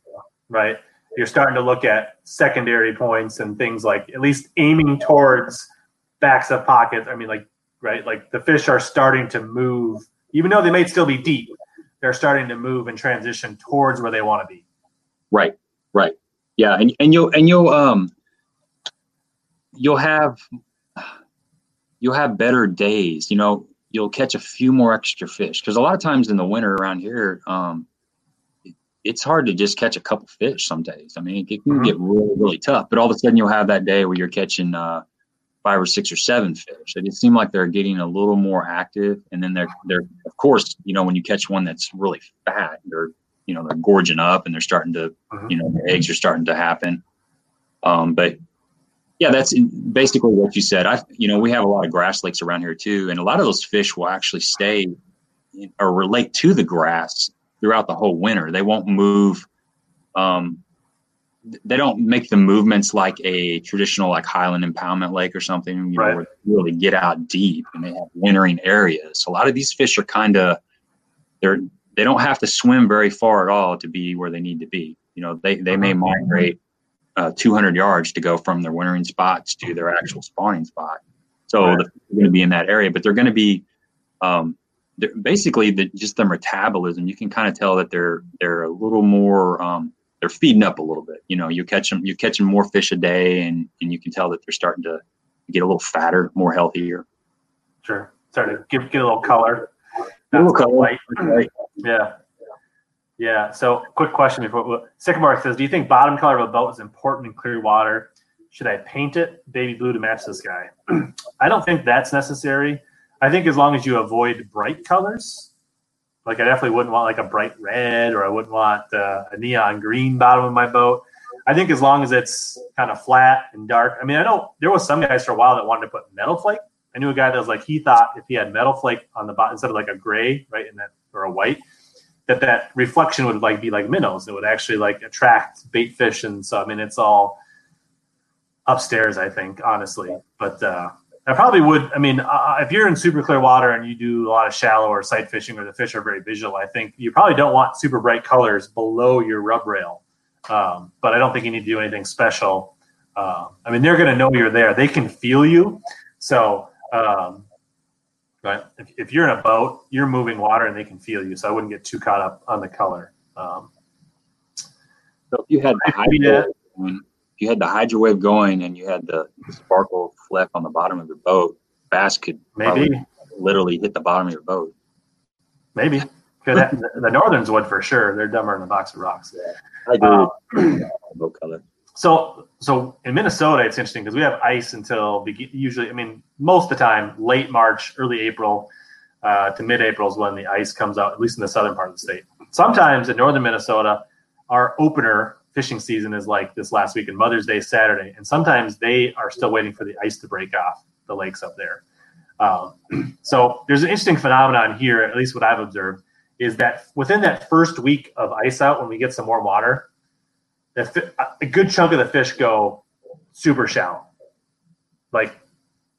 right? You're starting to look at secondary points and things like at least aiming towards backs of pockets. I mean, like right, like the fish are starting to move, even though they may still be deep. They're starting to move and transition towards where they want to be. Right, right, yeah, and and you'll and you'll um you'll have you'll have better days. You know, you'll catch a few more extra fish because a lot of times in the winter around here, um, it- it's hard to just catch a couple fish some days. I mean, it can Mhm. get really really tough. But all of a sudden, you'll have that day where you're catching uh, five or six or seven fish. It just seems like they're getting a little more active, and then they're they're of course, you know, when you catch one that's really fat, they're you know they're gorging up and they're starting to Mhm. you know the eggs are starting to happen um, but yeah that's basically what you said i you know we have a lot of grass lakes around here too and a lot of those fish will actually stay in- or relate to the grass throughout the whole winter they won't move um, they don't make the movements like a traditional like highland impoundment lake or something you Right. know where they really get out deep and they have wintering areas a lot of these fish are kind of they're they don't have to swim very far at all to be where they need to be. You know, they, they may migrate uh, 200 yards to go from their wintering spots to their actual spawning spot. So Right. they're going to be in that area, but they're going to be um, they're- basically the, just their metabolism. You can kind of tell that they're they're a little more um, they're feeding up a little bit. You know, you catch them you catching more fish a day, and and you can tell that they're starting to get a little fatter, more healthier. Sure, starting to give get a little color. A little color. white. Right. Yeah. Yeah. So, quick question before Sycamore says, "Do you think bottom color of a boat is important in clear water? Should I paint it baby blue to match the sky?" I don't think that's necessary. I think as long as you avoid bright colors, like I definitely wouldn't want like a bright red, or I wouldn't want uh, a neon green bottom of my boat. I think as long as it's kind of flat and dark. I mean, I know there was some guys for a while that wanted to put metal flake. I knew a guy that was like he thought if he had metal flake on the bottom instead of like a gray, right, in that or a white, that that reflection would like be like minnows. It would actually like attract bait fish, and so I mean it's all upstairs. I think honestly, but uh, I probably would. I mean, uh, if you're in super clear water and you do a lot of shallow or sight fishing, or the fish are very visual, I think you probably don't want super bright colors below your rub rail. Um, but I don't think you need to do anything special. Uh, I mean, they're going to know you're there. They can feel you. So, um, right, if, if you're in a boat, you're moving water, and they can feel you. So I wouldn't get too caught up on the color. Um, So if you had the hydro, going, you had the HydroWave going and you had the, the sparkle fleck on the bottom of your boat, bass could maybe, literally hit the bottom of your boat. maybe. Could the, the Northerns would for sure. They're dumber than a box of rocks. I agree Uh, boat color. So, so in Minnesota, it's interesting because we have ice until usually, I mean, most of the time, late March, early April uh, to mid April is when the ice comes out, at least in the southern part of the state. Sometimes in northern Minnesota, our opener fishing season is like this last weekend, Mother's Day, Saturday. And sometimes they are still waiting for the ice to break off the lakes up there. Um, so there's an interesting phenomenon here, at least what I've observed, is that within that first week of ice out, when we get some warm water, the a good chunk of the fish go super shallow, like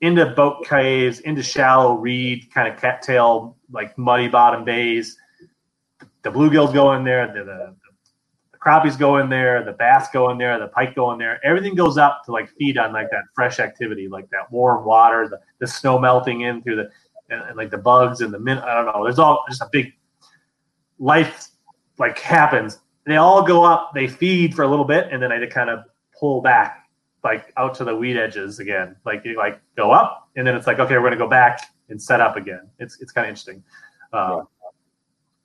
into boat caves, into shallow reed kind of cattail, like muddy bottom bays. The bluegills go in there, the, the, the crappies go in there, the bass go in there, the pike go in there. Everything goes up to like feed on like that fresh activity, like that warm water, the, the snow melting in through the and, and like the bugs and the min. I don't know. There's all just a big life like happens they all go up, they feed for a little bit, and then I kind of pull back, like out to the weed edges again. Like you like go up, and then it's like okay, we're gonna go back and set up again. It's it's kind of interesting. Uh,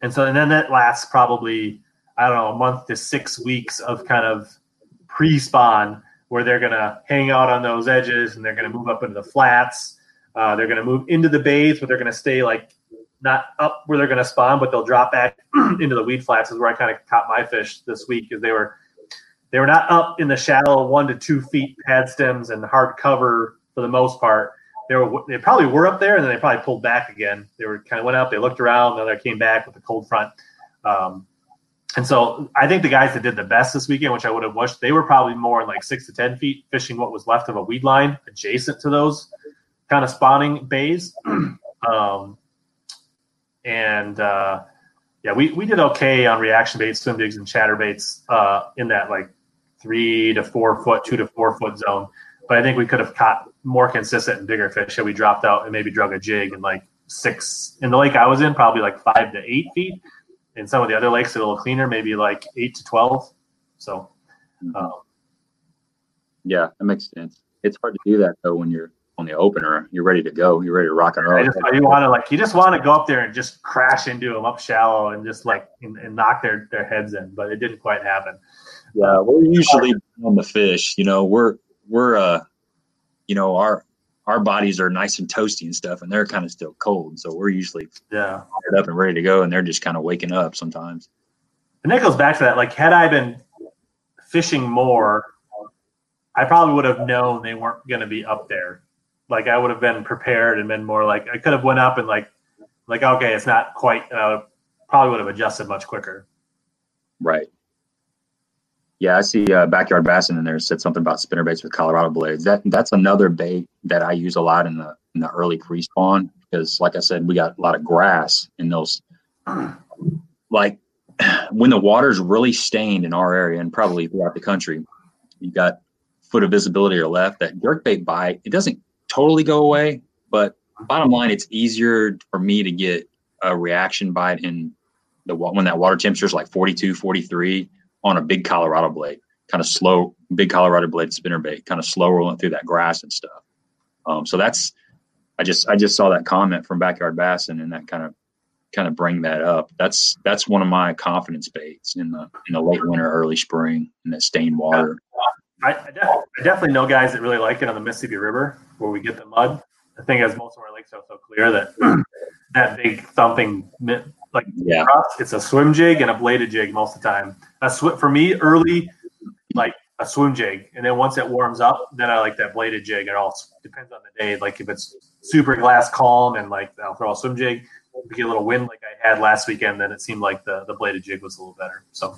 And so and then that lasts probably I don't know a month to six weeks of kind of pre-spawn where they're gonna hang out on those edges and they're gonna move up into the flats. Uh, they're gonna move into the bays, but they're gonna stay like not up where they're going to spawn, but they'll drop back into the weed flats. Is where I kind of caught my fish this week because they were they were not up in the shallow one to two feet pad stems and hard cover for the most part. They were they probably were up there and then they probably pulled back again. They were kind of went up, they looked around, then they came back with a cold front. Um, and so I think the guys that did the best this weekend, which I would have wished, they were probably more in like six to ten feet, fishing what was left of a weed line adjacent to those kind of spawning bays. um, and uh, yeah, we, we did okay on reaction baits, swim jigs, and chatter baits uh, in that like three to four foot, two to four foot zone. But I think we could have caught more consistent and bigger fish had we dropped out and maybe drug a jig in like six in the lake I was in, probably like five to eight feet. In some of the other lakes, a little cleaner, maybe like eight to twelve. So, um, Yeah, that makes sense. It's hard to do that though when you're on the opener. You're ready to go. You're ready to rock and roll. just, you want to like you just want to go up there and just crash into them up shallow and just like and, and knock their their heads in, but it didn't quite happen. Yeah, we're usually on the fish. You know, we're we're uh, you know, our our bodies are nice and toasty and stuff, and they're kind of still cold. So we're usually Yeah. up and ready to go, and they're just kind of waking up sometimes. And that goes back to that. Like, had I been fishing more, I probably would have known they weren't going to be up there. Like, I would have been prepared and been more like I could have went up and like, like okay, it's not quite. Would, probably would have adjusted much quicker. Right. Yeah, I see uh, backyard bassin in there said something about spinner baits with Colorado blades. That that's another bait that I use a lot in the in the early pre spawn because, like I said, we got a lot of grass in those. Like when the water's really stained in our area and probably throughout the country, you got foot of visibility or left. That jerk bait bite it doesn't totally go away, but bottom line, it's easier for me to get a reaction bite in the when that water temperature is like 42, 43 on a big Colorado blade, kind of slow, big Colorado blade spinner bait, kind of slow rolling through that grass and stuff. Um, so that's, I just, I just saw that comment from Backyard Bassin and that kind of, kind of bring that up. That's, that's one of my confidence baits in the, in the late winter, early spring in that stained water. I, I, def- I definitely know guys that really like it on the Mississippi River where we get the mud. The thing is, most of our lakes are so clear that that big thumping like Yeah. it's a swim jig and a bladed jig most of the time. A sw- for me, early, like a swim jig, and then once it warms up, then I like that bladed jig. It all depends on the day. Like if it's super glass calm and like I'll throw a swim jig. If we get a little wind like I had last weekend, then it seemed like the the bladed jig was a little better. So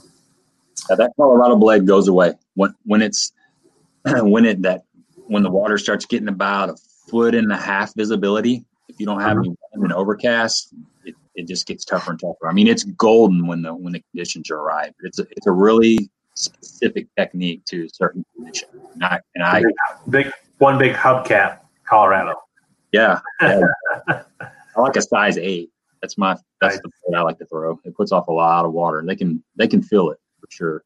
Yeah, that Colorado blade goes away when when it's when it that when the water starts getting about a foot and a half visibility. If you don't have uh-huh. any wind and overcast, it, it just gets tougher and tougher. I mean, it's golden when the when the conditions are right. It's a, it's a really specific technique to certain conditions. And I, and I big one big hubcap, Colorado. yeah, yeah. I like a size eight. That's my that's the boat I like to throw. It puts off a lot of water. They can they can feel it for sure.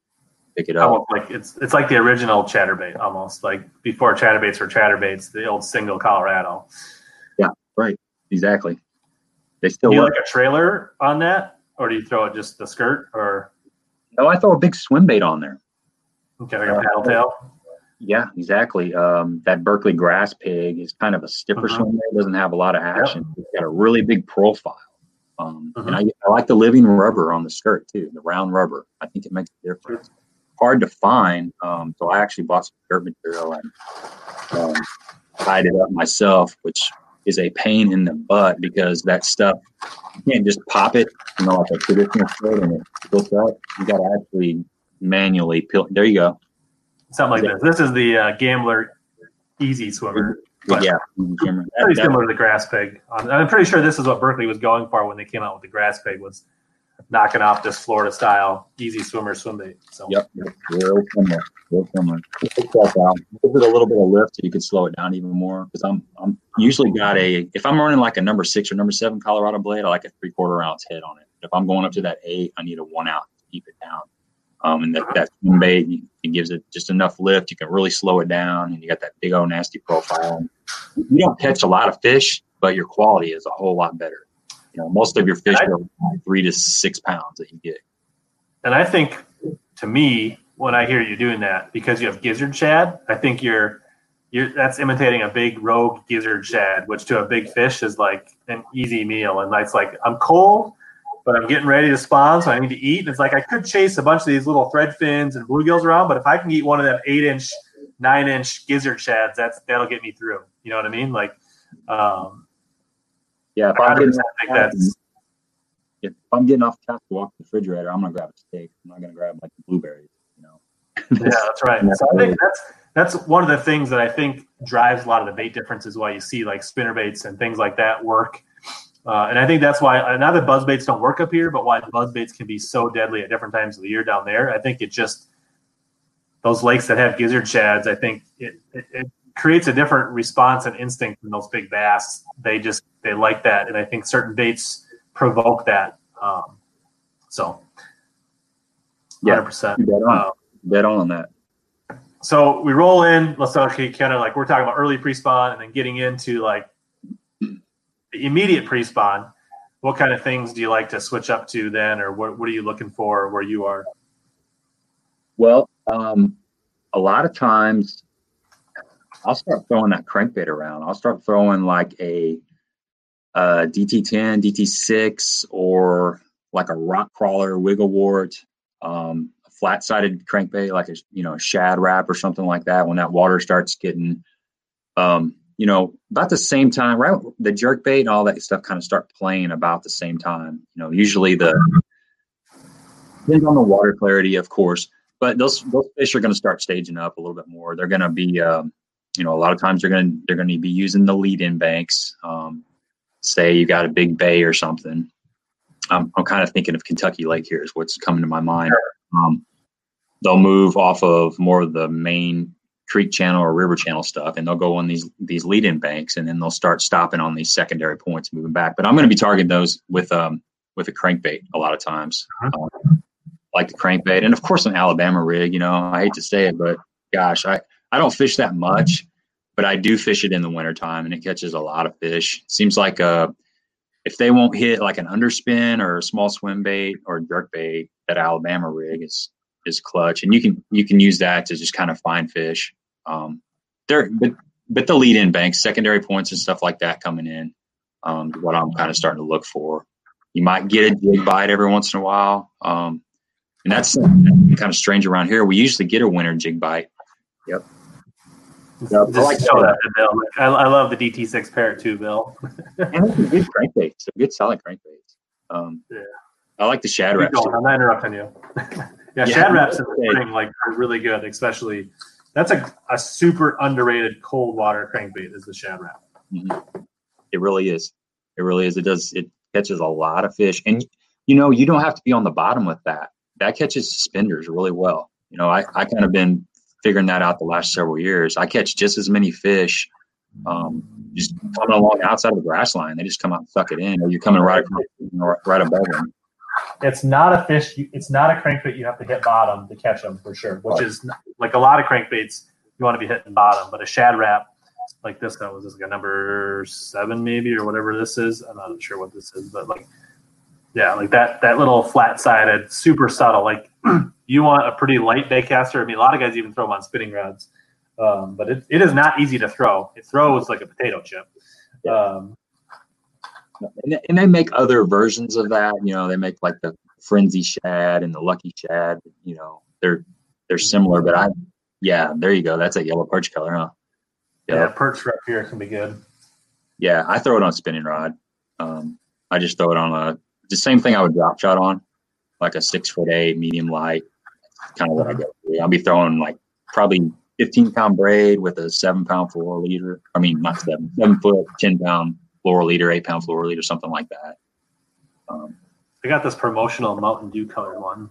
Pick it up. Almost like it's it's like the original chatterbait, almost like before chatterbaits were chatterbaits, the old single Colorado. Yeah, right. Exactly. They still Do you work. like a trailer on that, or do you throw it just the skirt, or No, I throw a big swim bait on there. okay, like a paddle tail? Yeah, exactly. Um, that Berkley grass pig is kind of a stiffer Mhm. swim bait. Doesn't have a lot of action. It's got a really big profile. Um. And I, I like the living rubber on the skirt too, the round rubber. I think it makes a difference. Hard to find, um, so I actually bought some skirt material and um, tied it up myself, which is a pain in the butt because that stuff you can't just pop it, you know, like a traditional skirt and it splits up. You got to actually manually peel. There you go. Something like this. This is the uh, Gambler Easy Swimmer. But- yeah, that- Pretty that- similar to the grass pig. Um, I'm pretty sure this is what Berkley was going for when they came out with the grass pig was knocking off this Florida style easy swimmer swim bait. So Yep, real similar, real similar. Pick that out. Give it a little bit of lift so you can slow it down even more. Because I'm, I'm usually got a. If I'm running like a number six or number seven Colorado blade, I like a three quarter ounce head on it. If I'm going up to that eight, I need a one ounce to keep it down. Um, and that that swim bait, it gives it just enough lift. You can really slow it down, and you got that big old nasty profile. You don't catch a lot of fish, but your quality is a whole lot better. You know, most of your fish I- are like three to six pounds that you get. And I think, to me, when I hear you doing that, because you have gizzard shad, I think you're you're that's imitating a big rogue gizzard shad, which to a big fish is like an easy meal. And it's like I'm cold, but I'm getting ready to spawn, so I need to eat. And it's like I could chase a bunch of these little thread fins and bluegills around, but if I can eat one of them eight inch, nine inch gizzard shads, that's that'll get me through. You know what I mean? Like, um, Yeah, if I I'm getting 100% think that's if I'm getting off the couch to walk the refrigerator, I'm gonna grab a steak. I'm not gonna grab like blueberries, you know. yeah, that's right. So I think that's that's one of the things that I think drives a lot of the bait differences. Why you see like spinner baits and things like that work, uh, and I think that's why not that buzz baits don't work up here, but why buzz baits can be so deadly at different times of the year down there. I think it just those lakes that have gizzard shads. I think it, it, it creates a different response and instinct in those big bass. They just they like that, and I think certain baits provoke that. Um, so, Yeah, 100%. bet on, Uh, dead on that. so we roll in. Let's actually kind of like we're talking about early pre-spawn and then getting into like the immediate pre-spawn. What kind of things do you like to switch up to then, or what what are you looking for where you are? Well, um, a lot of times I'll start throwing that crankbait around. I'll start throwing like a, uh DT10, DT6, or like a rock crawler, wiggle wart, um, a flat-sided crankbait, like a you know a Shad Rap or something like that. When that water starts getting, um, you know, about the same time, right? The jerk bait and all that stuff kind of start playing about the same time. You know, usually the depends on the water clarity, of course but those those fish are going to start staging up a little bit more. They're going to be, um, you know, a lot of times they're going to they're going to be using the lead-in banks. Um, say you got a big bay or something. I'm I'm kind of thinking of Kentucky Lake here is what's coming to my mind. Um, they'll move off of more of the main creek channel or river channel stuff, and they'll go on these these lead-in banks, and then they'll start stopping on these secondary points, moving back. But I'm going to be targeting those with um with a crankbait a lot of times. Um, like the crankbait, and of course an Alabama rig. You know, I hate to say it, but gosh, I I don't fish that much, but I do fish it in the wintertime, and it catches a lot of fish. Seems like uh, if they won't hit like an underspin or a small swim bait or jerk bait, that Alabama rig is is clutch, and you can you can use that to just kind of find fish. Um, there, but but the lead in banks, secondary points, and stuff like that coming in, um, what I'm kind of starting to look for. You might get a jig bite every once in a while. Um, and that's kind of strange around here. We usually get a winter jig bite. Yep. Yep. I like show that. that Bill. I, I love the DT6 parrot too, Bill. And it's a good crankbaits. A good solid crankbaits. Um, Yeah. I like the shad Keep wraps. I'm not interrupting you. yeah, Yeah. Shad Raps in the spring like are really good, especially that's a, a super underrated cold water crankbait is the Shad Rap. Mhm. It really is. It really is. It does. It catches a lot of fish, and you know you don't have to be on the bottom with that. That catches suspenders really well. You know, I I kind of been figuring that out the last several years. I catch just as many fish, um, just coming along outside of the grass line. They just come out and suck it in, or you're coming right across, you know, right above them. It's not a fish. you- It's not a crankbait. You have to hit bottom to catch them for sure. Which is not- like a lot of crankbaits. You want to be hitting bottom, but a Shad Rap like this that was this is like a number seven maybe or whatever this is. I'm not sure what this is, but like yeah, like that that little flat sided, super subtle. Like you want a pretty light bait caster. I mean, a lot of guys even throw them on spinning rods, um, but it, it is not easy to throw. It throws like a potato chip. Um, And, and they make other versions of that. You know, they make like the frenzy shad and the lucky shad. You know, they're they're similar, but I yeah, there you go. That's a yellow perch color, huh? yeah, perch wrap here can be good. Yeah, I throw it on spinning rod. Um, I just throw it on a the same thing I would drop shot on, like a six foot eight medium light. Kind of what I go. through. I'll be throwing like probably fifteen pound braid with a seven pound floor leader. I mean, not seven, seven foot, ten pound floor leader, eight pound floor leader, something like that. Um, I got this promotional Mountain Dew colored one.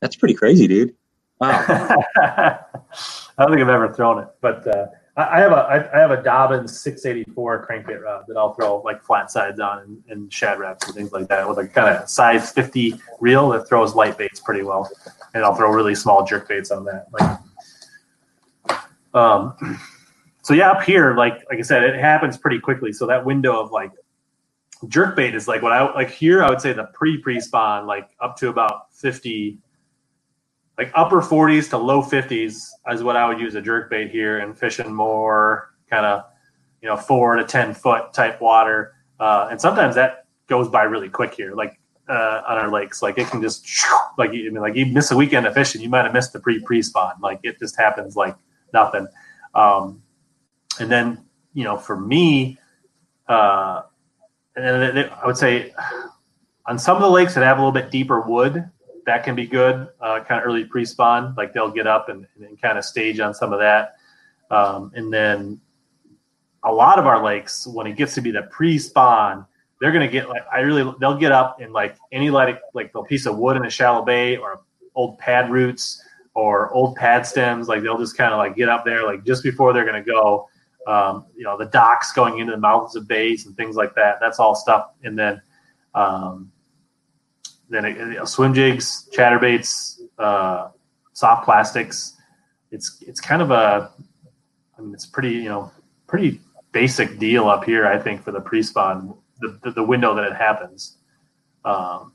that's pretty crazy, dude. Wow. I don't think I've ever thrown it, but uh, I, have a I, have a Dobyns 684 crankbait rod that I'll throw like flat sides on and, and Shad Raps and things like that with a kind of size 50 reel that throws light baits pretty well, and I'll throw really small jerk baits on that. Like, um, so yeah, up here, like like I said, it happens pretty quickly. So that window of like jerk bait is like what I like here. I would say the pre pre spawn, like up to about 50 like upper 40s to low 50s is what I would use a jerk bait here and fishing more kind of you know four to 10 foot type water. Uh, and sometimes that goes by really quick here like uh, on our lakes. Like it can just like you I mean, like you miss a weekend of fishing you might have missed the pre pre spawn like it just happens like nothing. Um, and then you know for me uh, and then I would say on some of the lakes that have a little bit deeper wood, that can be good, uh, kind of early pre-spawn. Like they'll get up and, and kind of stage on some of that. Um, and then a lot of our lakes, when it gets to be the pre-spawn, they're gonna get like I really they'll get up in like any like like a piece of wood in a shallow bay or old pad roots or old pad stems. Like they'll just kind of like get up there like just before they're gonna go. Um, you know the docks going into the mouths of bays and things like that. That's all stuff. And then um, then it, you know, swim jigs, chatterbaits, uh, soft plastics. It's it's kind of a I mean, it's pretty you know pretty basic deal up here. I think for the pre-spawn, the, the, the window that it happens. Um,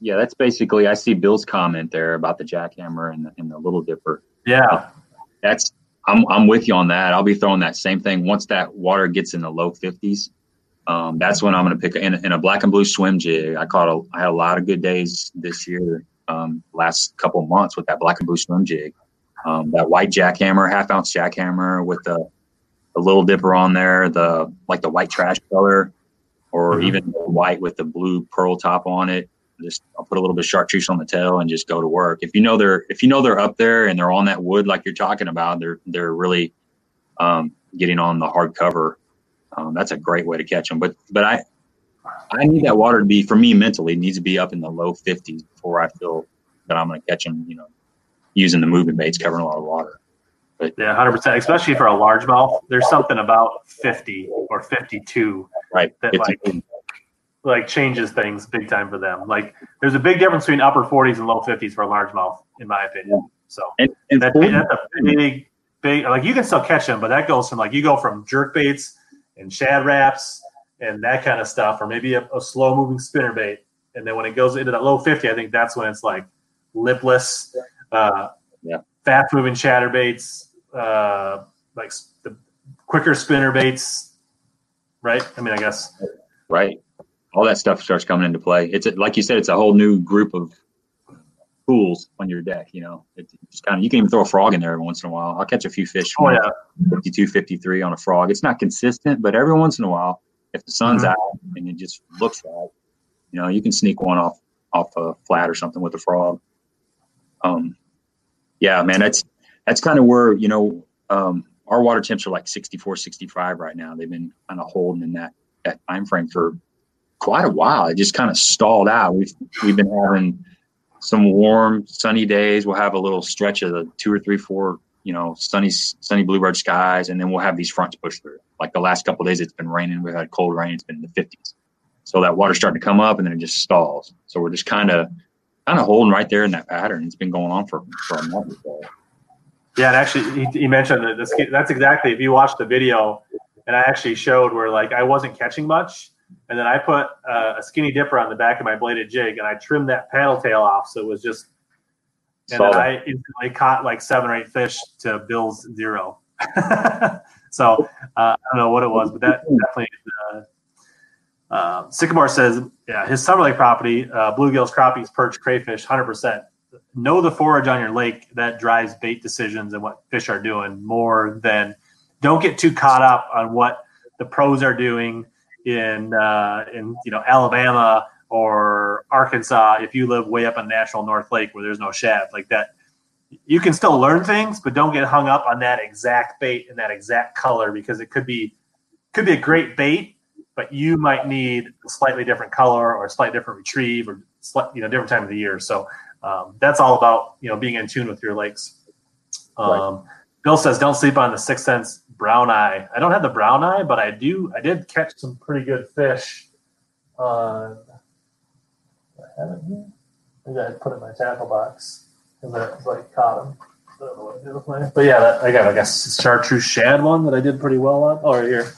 Yeah, that's basically. I see Bill's comment there about the jackhammer and the, and the Little Dipper. yeah, That's I'm I'm with you on that. I'll be throwing that same thing once that water gets in the low 50s. Um, that's when I'm going to pick in, in a black and blue swim jig. I caught a I had a lot of good days this year. Um, last couple months with that black and blue swim jig. Um, that white jackhammer, half ounce jackhammer with the the little dipper on there, the like the white trash color, or Mhm. even the white with the blue pearl top on it. Just I'll put a little bit of chartreuse on the tail and just go to work. If you know they're if you know they're up there and they're on that wood like you're talking about, they're they're really um, getting on the hard cover. Um, that's a great way to catch them. But but I I need that water to be for me mentally it needs to be up in the low 50s before I feel that I'm going to catch them. You know, using the moving baits covering a lot of water. yeah, hundred percent. Especially for a largemouth, there's something about fifty or fifty-two Right. That, It's- like- like changes things big time for them. Like there's a big difference between upper forties and low fifties for a largemouth, in my opinion. So and, and that, that's a big, big. Like you can still catch them, but that goes from like you go from jerk baits and Shad Raps and that kind of stuff, or maybe a, a slow moving spinner bait, and then when it goes into that low fifty, I think that's when it's like lipless, uh, Yeah. fast moving chatter baits, uh, like the quicker spinner baits, right? I mean, I guess. Right. All that stuff starts coming into play. It's a, like you said it's a whole new group of pools on your deck you know it's just kind of you can even throw a frog in there every once in a while i'll catch a few fish Oh yeah, 52 53 on a frog it's not consistent but every once in a while if the sun's Mhm. out and it just looks right you know you can sneak one off off a flat or something with a frog um yeah man that's that's kind of where you know um our water temps are like 64 65 right now they've been kind of holding in that that time frame for quite a while. It just kind of stalled out. We've we've been having some warm, sunny days. We'll have a little stretch of the two or three, four, you know, sunny sunny bluebird skies, and then we'll have these fronts push through. Like the last couple days, it's been raining. We've had cold rain. It's been in the fifties. So that water's starting to come up, and then it just stalls. So we're just kind of kind of holding right there in that pattern. It's been going on for for a month or so. yeah. And actually, he, he mentioned that this. That's exactly if you watch the video, and I actually showed where like I wasn't catching much, and then I put uh, a skinny dipper on the back of my bladed jig, and I trimmed that paddle tail off, so it was just and then. I instantly caught like seven or eight fish to Bill's zero. so uh, I don't know what it was, but that definitely. Uh, uh, Sycamore says, yeah, his summer lake property, uh, bluegills, crappies, perch, crayfish, hundred percent. Know the forage on your lake that drives bait decisions and what fish are doing more than. Don't get too caught up on what the pros are doing in uh, in you know Alabama or Arkansas if you live way up on National North Lake where there's no shad like that. You can still learn things, but don't get hung up on that exact bait and that exact color because it could be could be a great bait, but you might need a slightly different color or a slightly different retrieve or slight, you know different time of the year. So um, that's all about you know being in tune with your lakes. Um, Right. Bill says, "Don't sleep on the sixth sense brown eye." I don't have the brown eye, but I do. I did catch some pretty good fish. On I have it here. Maybe I put it in my tackle box because I like caught them. I don't know what I did with mine. But yeah, that, I got I guess chartreuse shad one that I did pretty well on. Oh, right here.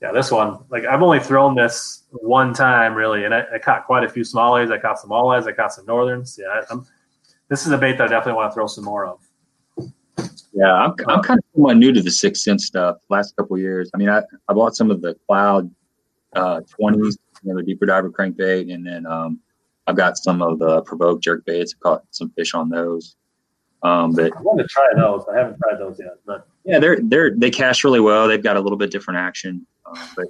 Yeah, this one. Like I've only thrown this one time really, and I, I caught quite a few smallies. I caught some walleyes. I caught some northerns. Yeah, I'm, this is a bait that I definitely want to throw some more of. Yeah, I'm, I'm kind somewhat new to the six sense stuff. Last couple of years, I mean, I, I bought some of the cloud uh, 20s, you know, the deeper diver crankbait, and then um, I've got some of the provoke jerk baits. I caught some fish on those. Um, but I want to try those. I haven't tried those yet, but yeah, they're they're they cash really well. They've got a little bit different action, uh, but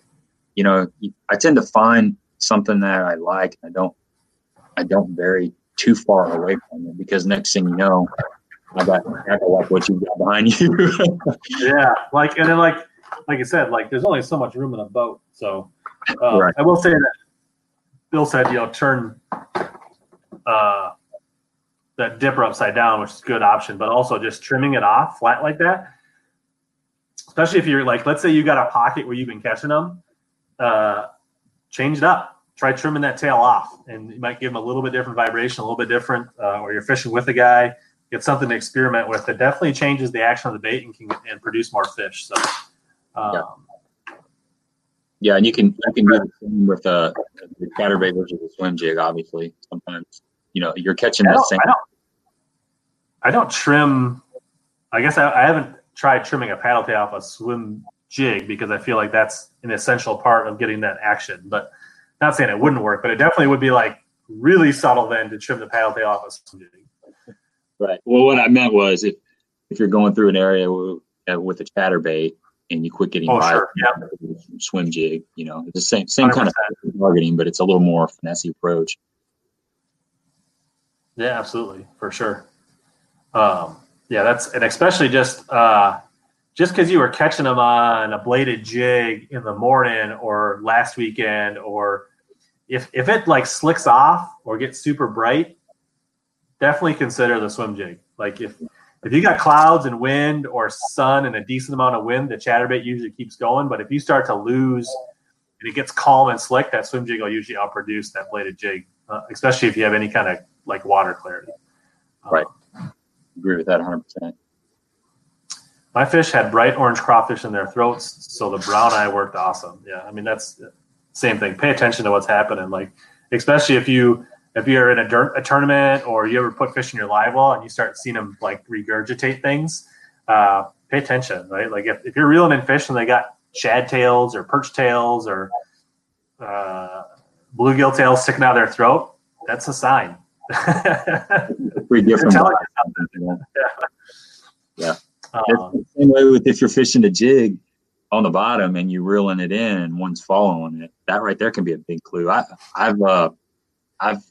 you know, I tend to find something that I like. I don't I don't vary too far away from it because next thing you know, I got I got like what you got behind you. yeah, like and then like like I said, like there's only so much room in a boat. So uh, right. I will say that Bill said, you know, turn uh, that dipper upside down, which is a good option, but also just trimming it off flat like that. Especially if you're like, let's say you got a pocket where you've been catching them, uh, change it up. Try trimming that tail off, and you might give them a little bit different vibration, a little bit different. Uh, or you're fishing with a guy, get something to experiment with. It definitely changes the action of the bait and can and produce more fish. So, um, yeah. yeah, and you can you can do the same with a, a chatterbait versus a swim jig. Obviously, sometimes you know you're catching that same. I don't, I don't trim. I guess I, I haven't tried trimming a paddle tail off a swim jig because I feel like that's an essential part of getting that action. But not saying it wouldn't work, but it definitely would be like really subtle then to trim the paddle tail off a swim jig. Right. Well, what I meant was if if you're going through an area with, uh, with a chatterbait and you quit getting oh, sure. swim jig, you know, it's the same same 100%. kind of targeting, but it's a little more finesse approach. Yeah, absolutely, for sure. Um, yeah, that's and especially just uh, just because you were catching them on a bladed jig in the morning or last weekend, or if if it like slicks off or gets super bright, definitely consider the swim jig. Like if if you got clouds and wind or sun and a decent amount of wind, the chatterbait usually keeps going. But if you start to lose and it gets calm and slick, that swim jig will usually outproduce that bladed jig, uh, especially if you have any kind of like water clarity. Right. Um, Agree with that 100%. My fish had bright orange crawfish in their throats, so the brown eye worked awesome. Yeah, I mean that's same thing. Pay attention to what's happening, like especially if you if you're in a, a tournament or you ever put fish in your live well and you start seeing them like regurgitate things. Uh, pay attention, right? Like if, if you're reeling in fish and they got shad tails or perch tails or uh, bluegill tails sticking out of their throat, that's a sign. Pretty different. Yeah. yeah. Um, same way with if you're fishing a jig on the bottom and you're reeling it in and one's following it, that right there can be a big clue. I, I've uh, I've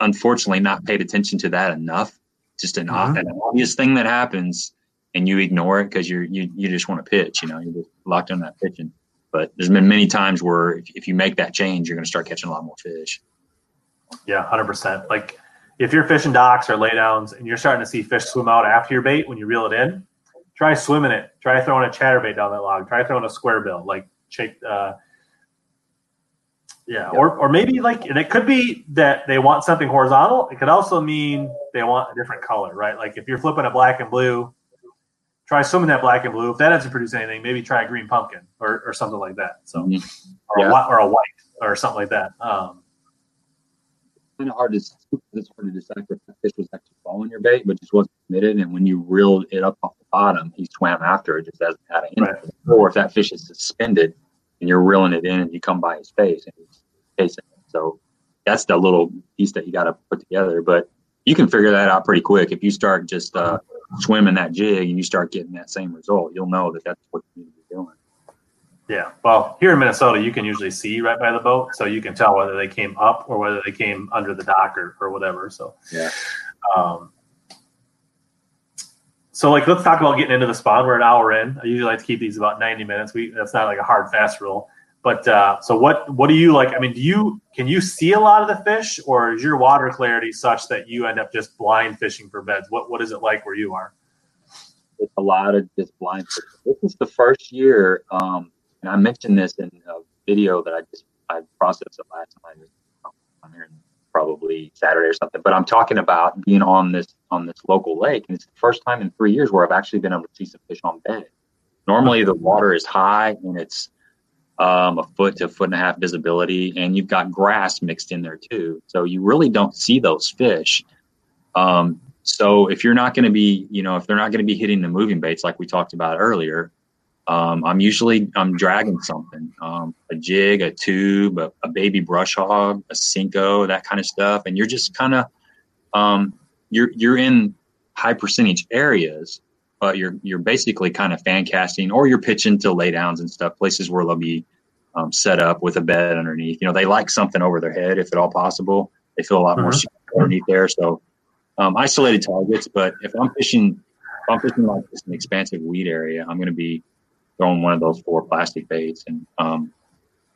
unfortunately not paid attention to that enough. Just an, mm-hmm. an obvious thing that happens, and you ignore it because you're you you just want to pitch. You know, you're just locked on that pitching. But there's been many times where if, if you make that change, you're going to start catching a lot more fish. Yeah, hundred percent. Like if you're fishing docks or laydowns and you're starting to see fish swim out after your bait when you reel it in, try swimming it. Try throwing a chatterbait down that log. Try throwing a square bill, like shake. Uh, yeah, or or maybe like, and it could be that they want something horizontal. It could also mean they want a different color, right? Like if you're flipping a black and blue, try swimming that black and blue. If that doesn't produce anything, maybe try a green pumpkin or, or something like that. So, mm-hmm. or, yeah. a, or a white or something like that. Um, kind of hard to it's hard to decipher if the fish was actually following your bait, but just wasn't committed. And when you reeled it up off the bottom, he swam after it just as it had a right. Or if that fish is suspended and you're reeling it in and you come by his face and he's chasing it. So that's the little piece that you got to put together. But you can figure that out pretty quick. If you start just uh, swimming that jig and you start getting that same result, you'll know that that's what you need to be doing. Yeah. Well, here in Minnesota, you can usually see right by the boat, so you can tell whether they came up or whether they came under the dock or, or whatever. So, yeah. Um, so, like, let's talk about getting into the spawn. We're an hour in. I usually like to keep these about ninety minutes. We that's not like a hard fast rule. But uh, so, what what do you like? I mean, do you can you see a lot of the fish, or is your water clarity such that you end up just blind fishing for beds? What what is it like where you are? It's a lot of just blind. Fishing. This is the first year. Um, and I mentioned this in a video that I just I processed it last night. I'm here probably Saturday or something. But I'm talking about being on this on this local lake, and it's the first time in three years where I've actually been able to see some fish on bed. Normally, the water is high and it's um, a foot to a foot and a half visibility, and you've got grass mixed in there too. So you really don't see those fish. Um, so if you're not going to be, you know, if they're not going to be hitting the moving baits like we talked about earlier, um, I'm usually I'm dragging something, um, a jig, a tube, a, a, baby brush hog, a Senko, that kind of stuff, and you're just kind of um, you're you're in high percentage areas, but you're you're basically kind of fan casting or you're pitching to laydowns and stuff, places where they'll be um, set up with a bed underneath. You know, they like something over their head if at all possible. they feel a lot more secure underneath there. So um, isolated targets. But if I'm fishing, if I'm fishing like this an expansive weed area, I'm going to be throwing one of those four plastic baits, and um,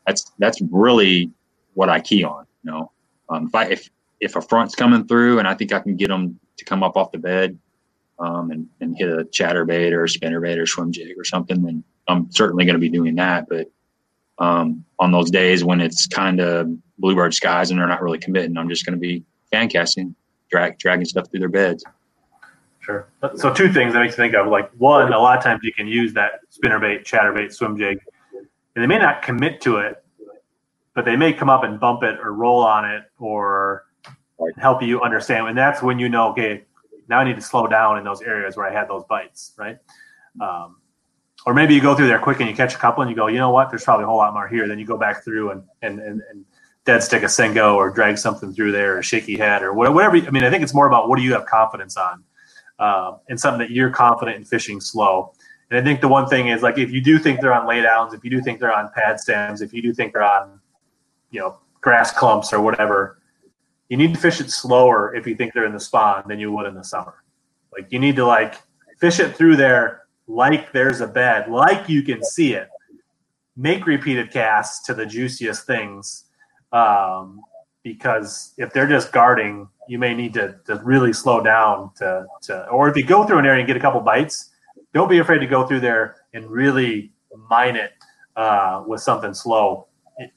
that's that's really what I key on. You know, um, if I if if a front's coming through and I think I can get them to come up off the bed um, and, and hit a chatterbait or a spinnerbait or swim jig or something, then I'm certainly going to be doing that. But um, on those days when it's kind of bluebird skies and they're not really committing, I'm just going to be fan casting, drag, dragging stuff through their beds. Sure. So two things that makes me think of like one, a lot of times you can use that spinnerbait, chatterbait, swim jig, and they may not commit to it, but they may come up and bump it or roll on it or help you understand. And that's when you know, okay, now I need to slow down in those areas where I had those bites, right? Um, or maybe you go through there quick and you catch a couple and you go, you know what, there's probably a whole lot more here. Then you go back through and and and, and dead stick a Senko or drag something through there, or shaky head or whatever. I mean, I think it's more about what do you have confidence on, um, and something that you're confident in fishing slow. And I think the one thing is like if you do think they're on laydowns, if you do think they're on pad stems, if you do think they're on, you know, grass clumps or whatever, you need to fish it slower if you think they're in the spawn than you would in the summer. Like you need to like fish it through there like there's a bed, like you can see it. Make repeated casts to the juiciest things um, because if they're just guarding, you may need to, to really slow down to, to, or if you go through an area and get a couple bites, don't be afraid to go through there and really mine it uh, with something slow.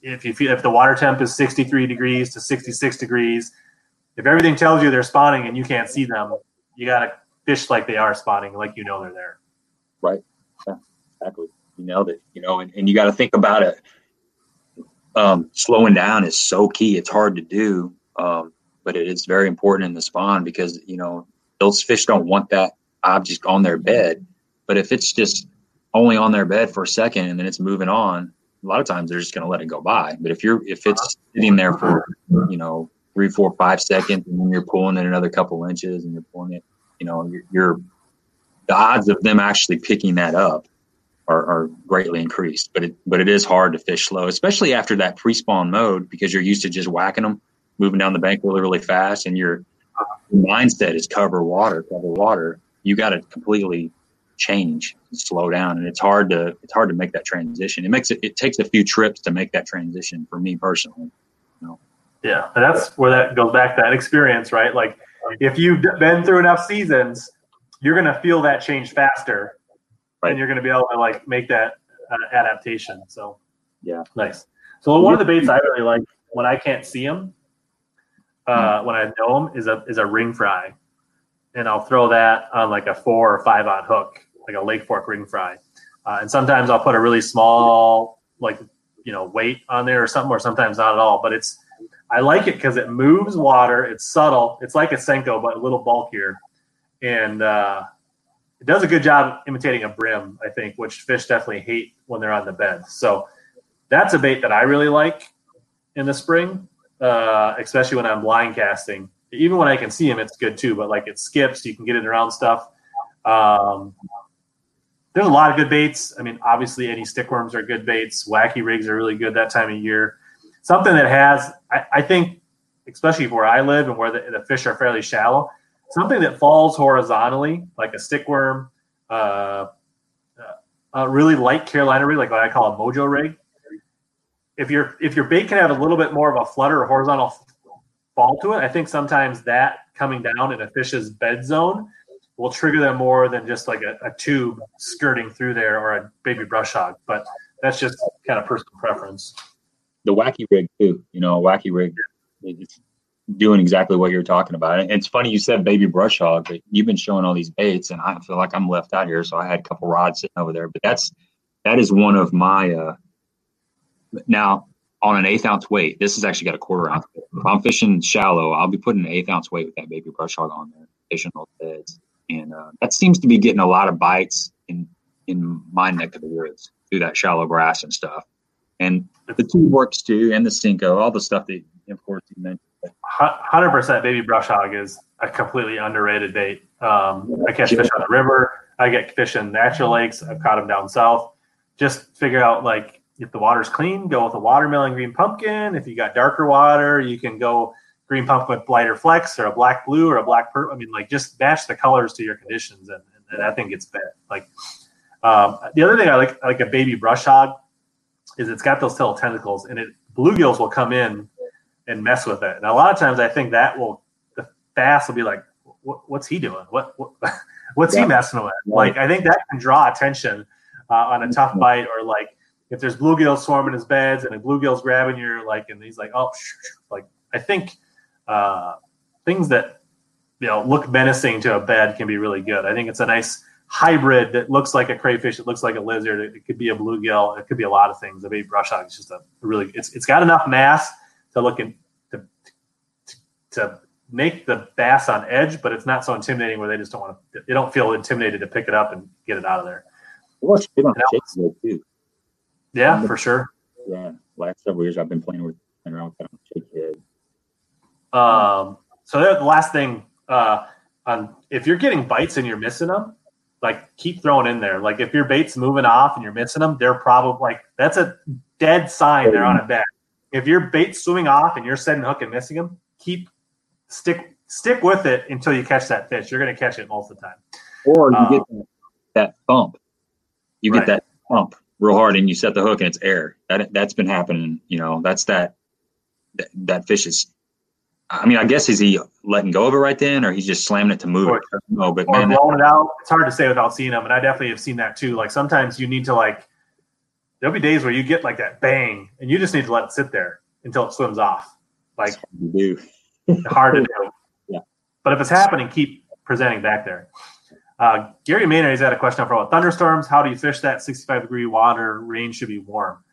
If you feel, if the water temp is 63 degrees to 66 degrees, if everything tells you they're spawning and you can't see them, you got to fish like they are spawning, like you know they're there. Right. Yeah, exactly. You nailed it. You know, and, and you got to think about it um, slowing down is so key. It's hard to do, um, but it is very important in the spawn because you know those fish don't want that object on their bed. But if it's just only on their bed for a second and then it's moving on, a lot of times they're just going to let it go by. But if you're if it's sitting there for you know three, four, five seconds, and then you're pulling it another couple inches and you're pulling it, you know, you're, you're the odds of them actually picking that up are, are, greatly increased. But it but it is hard to fish slow, especially after that pre-spawn mode because you're used to just whacking them, moving down the bank really really fast, and your mindset is cover water, cover water. You got to completely change, slow down, and it's hard to it's hard to make that transition. It makes it it takes a few trips to make that transition for me personally. You know? Yeah, and that's where that goes back to that experience, right? Like if you've been through enough seasons, you're going to feel that change faster right. and you're going to be able to like make that uh, adaptation. So yeah, nice. So one of the baits I really like when I can't see them, uh, mm when I know them, is a is a ring fry, and I'll throw that on like a four or five on hook, like a Lake Fork ring fry, uh, and sometimes I'll put a really small like you know weight on there or something, or sometimes not at all. But it's I like it because it moves water. It's subtle. It's like a Senko, but a little bulkier, and uh, it does a good job imitating a brim, I think, which fish definitely hate when they're on the bed. So that's a bait that I really like in the spring, uh, especially when I'm line casting. Even when I can see them, it's good too. But like it skips, you can get it around stuff. Um, there's a lot of good baits. I mean, obviously, any stickworms are good baits. Wacky rigs are really good that time of year. Something that has, I, I think, especially where I live and where the, the fish are fairly shallow, something that falls horizontally, like a stickworm, uh, a really light Carolina rig, like what I call a mojo rig. If your if your bait can have a little bit more of a flutter or horizontal fall to it, I think sometimes that coming down in a fish's bed zone will trigger them more than just like a, a tube skirting through there or a baby brush hog. But that's just kind of personal preference. The wacky rig too, you know, a wacky rig. It's, doing exactly what you're talking about. And it's funny you said baby brush hog, but you've been showing all these baits, and I feel like I'm left out here. So I had a couple rods sitting over there, but that's that is one of my. uh Now on an eighth ounce weight, this has actually got a quarter ounce. If I'm fishing shallow, I'll be putting an eighth ounce weight with that baby brush hog on there, fishing those beds, and uh, that seems to be getting a lot of bites in in my neck of the woods through that shallow grass and stuff. And the two works too, and the Senko, all the stuff that, of course, you mentioned Hundred percent, baby brush hog is a completely underrated bait. Um, I catch fish on the river. I get fish in natural lakes. I've caught them down south. Just figure out like if the water's clean, go with a watermelon green pumpkin. If you got darker water, you can go green pumpkin with lighter flecks or a black blue or a black purple. I mean, like just match the colors to your conditions, and, and I think it's better. Like um, the other thing I like, like a baby brush hog, is it's got those little tentacles, and it bluegills will come in and mess with it. And a lot of times, I think that will the bass will be like, "What's he doing? What, what what's yeah. he messing with?" Like I think that can draw attention uh, on a tough bite, or like if there's bluegills swarming his beds and a bluegill's grabbing your like, and he's like, "Oh," like I think uh, things that you know look menacing to a bed can be really good. I think it's a nice hybrid that looks like a crayfish, it looks like a lizard, it, it could be a bluegill, it could be a lot of things. A baby brush hog is just a really it's it's got enough mass to look in to, to, to make the bass on edge, but it's not so intimidating where they just don't want to they don't feel intimidated to pick it up and get it out of there. Well, too. Yeah, for sure. Yeah, last several years I've been playing with and around with shake head. Um, so the last thing, uh, on if you're getting bites and you're missing them, like keep throwing in there. Like if your bait's moving off and you're missing them, they're probably like that's a dead sign they're on a bed. If your bait's swimming off and you're setting hook and missing them, keep stick stick with it until you catch that fish. You're going to catch it most of the time. Or you um, get that, that bump. You right. get that bump real hard and you set the hook and it's air. That that's been happening. You know, that's that that, that fish is I mean, I guess is he letting go of it right then, or he's just slamming it to move or, it? No, but or man, blowing it out. It's hard to say without seeing them, and I definitely have seen that too. Like sometimes you need to like. There'll be days where you get like that bang, and you just need to let it sit there until it swims off. Like you do. hard to do. Yeah. But if it's happening, keep presenting back there. Uh, Gary Maynard has had a question for all thunderstorms. How do you fish that 65 degree water? Rain should be warm.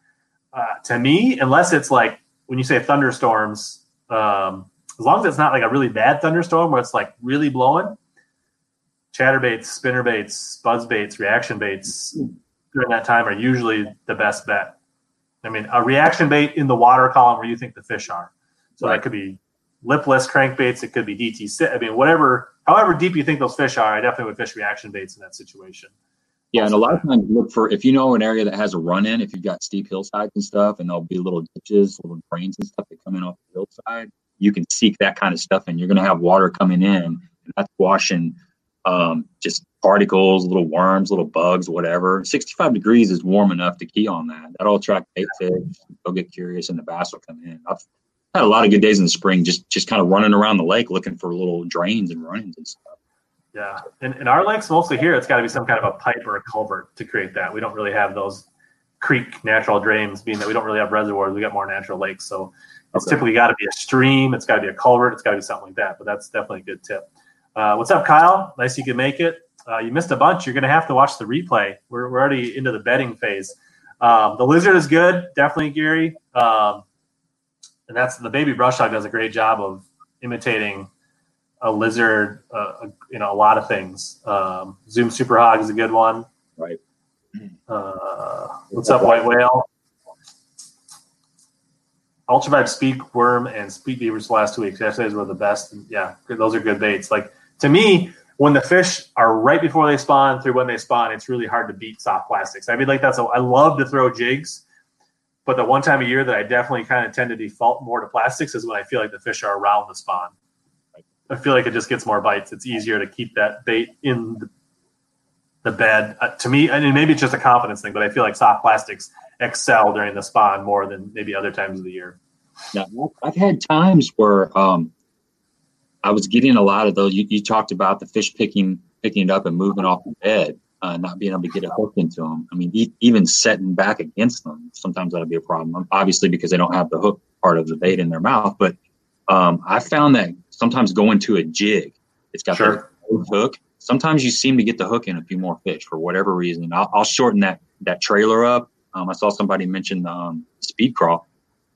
Uh, to me, unless it's like when you say thunderstorms, um, as long as it's not like a really bad thunderstorm where it's like really blowing, chatterbaits, spinnerbaits, buzzbaits, reaction baits during that time are usually the best bet. I mean, a reaction bait in the water column where you think the fish are. So right. that could be lipless crankbaits. It could be DT. I mean, whatever, however deep you think those fish are, I definitely would fish reaction baits in that situation. Yeah, and a lot of times look for if you know an area that has a run in, if you've got steep hillsides and stuff, and there'll be little ditches, little drains and stuff that come in off the hillside you can seek that kind of stuff and you're going to have water coming in and that's washing um, just particles, little worms, little bugs, whatever. 65 degrees is warm enough to key on that. That'll attract bait fish. They'll get curious and the bass will come in. I've had a lot of good days in the spring, just just kind of running around the lake looking for little drains and run-ins and stuff. Yeah, in, in our lakes, mostly here, it's got to be some kind of a pipe or a culvert to create that. We don't really have those creek natural drains, being that we don't really have reservoirs. We got more natural lakes, so it's okay. typically got to be a stream. It's got to be a culvert. It's got to be something like that. But that's definitely a good tip. Uh, what's up, Kyle? Nice you can make it. Uh, you missed a bunch. You're going to have to watch the replay. We're, we're already into the betting phase. Um, the lizard is good, definitely, Gary. Um, and that's the baby brush hog does a great job of imitating a lizard. Uh, you know, a lot of things. Um, Zoom super hog is a good one. Right. Uh, what's up, white whale? Ultravibe Speed Worm and Sweet Beavers last two weeks. Yesterday's were the best. Yeah, those are good baits. Like to me, when the fish are right before they spawn through when they spawn, it's really hard to beat soft plastics. I mean, like that's a, I love to throw jigs, but the one time a year that I definitely kind of tend to default more to plastics is when I feel like the fish are around the spawn. I feel like it just gets more bites. It's easier to keep that bait in the, the bed. Uh, to me, I mean, maybe it's just a confidence thing, but I feel like soft plastics excel during the spawn more than maybe other times of the year. Yeah, I've had times where um, I was getting a lot of those. You, you, talked about the fish picking picking it up and moving off the bed, uh, not being able to get a hook into them. I mean, e- even setting back against them, sometimes that'll be a problem. Obviously, because they don't have the hook part of the bait in their mouth. But um, I found that sometimes going to a jig, it's got sure. the hook. Sometimes you seem to get the hook in a few more fish for whatever reason. I'll, I'll shorten that that trailer up um, I saw somebody mention the um, Speed Craw.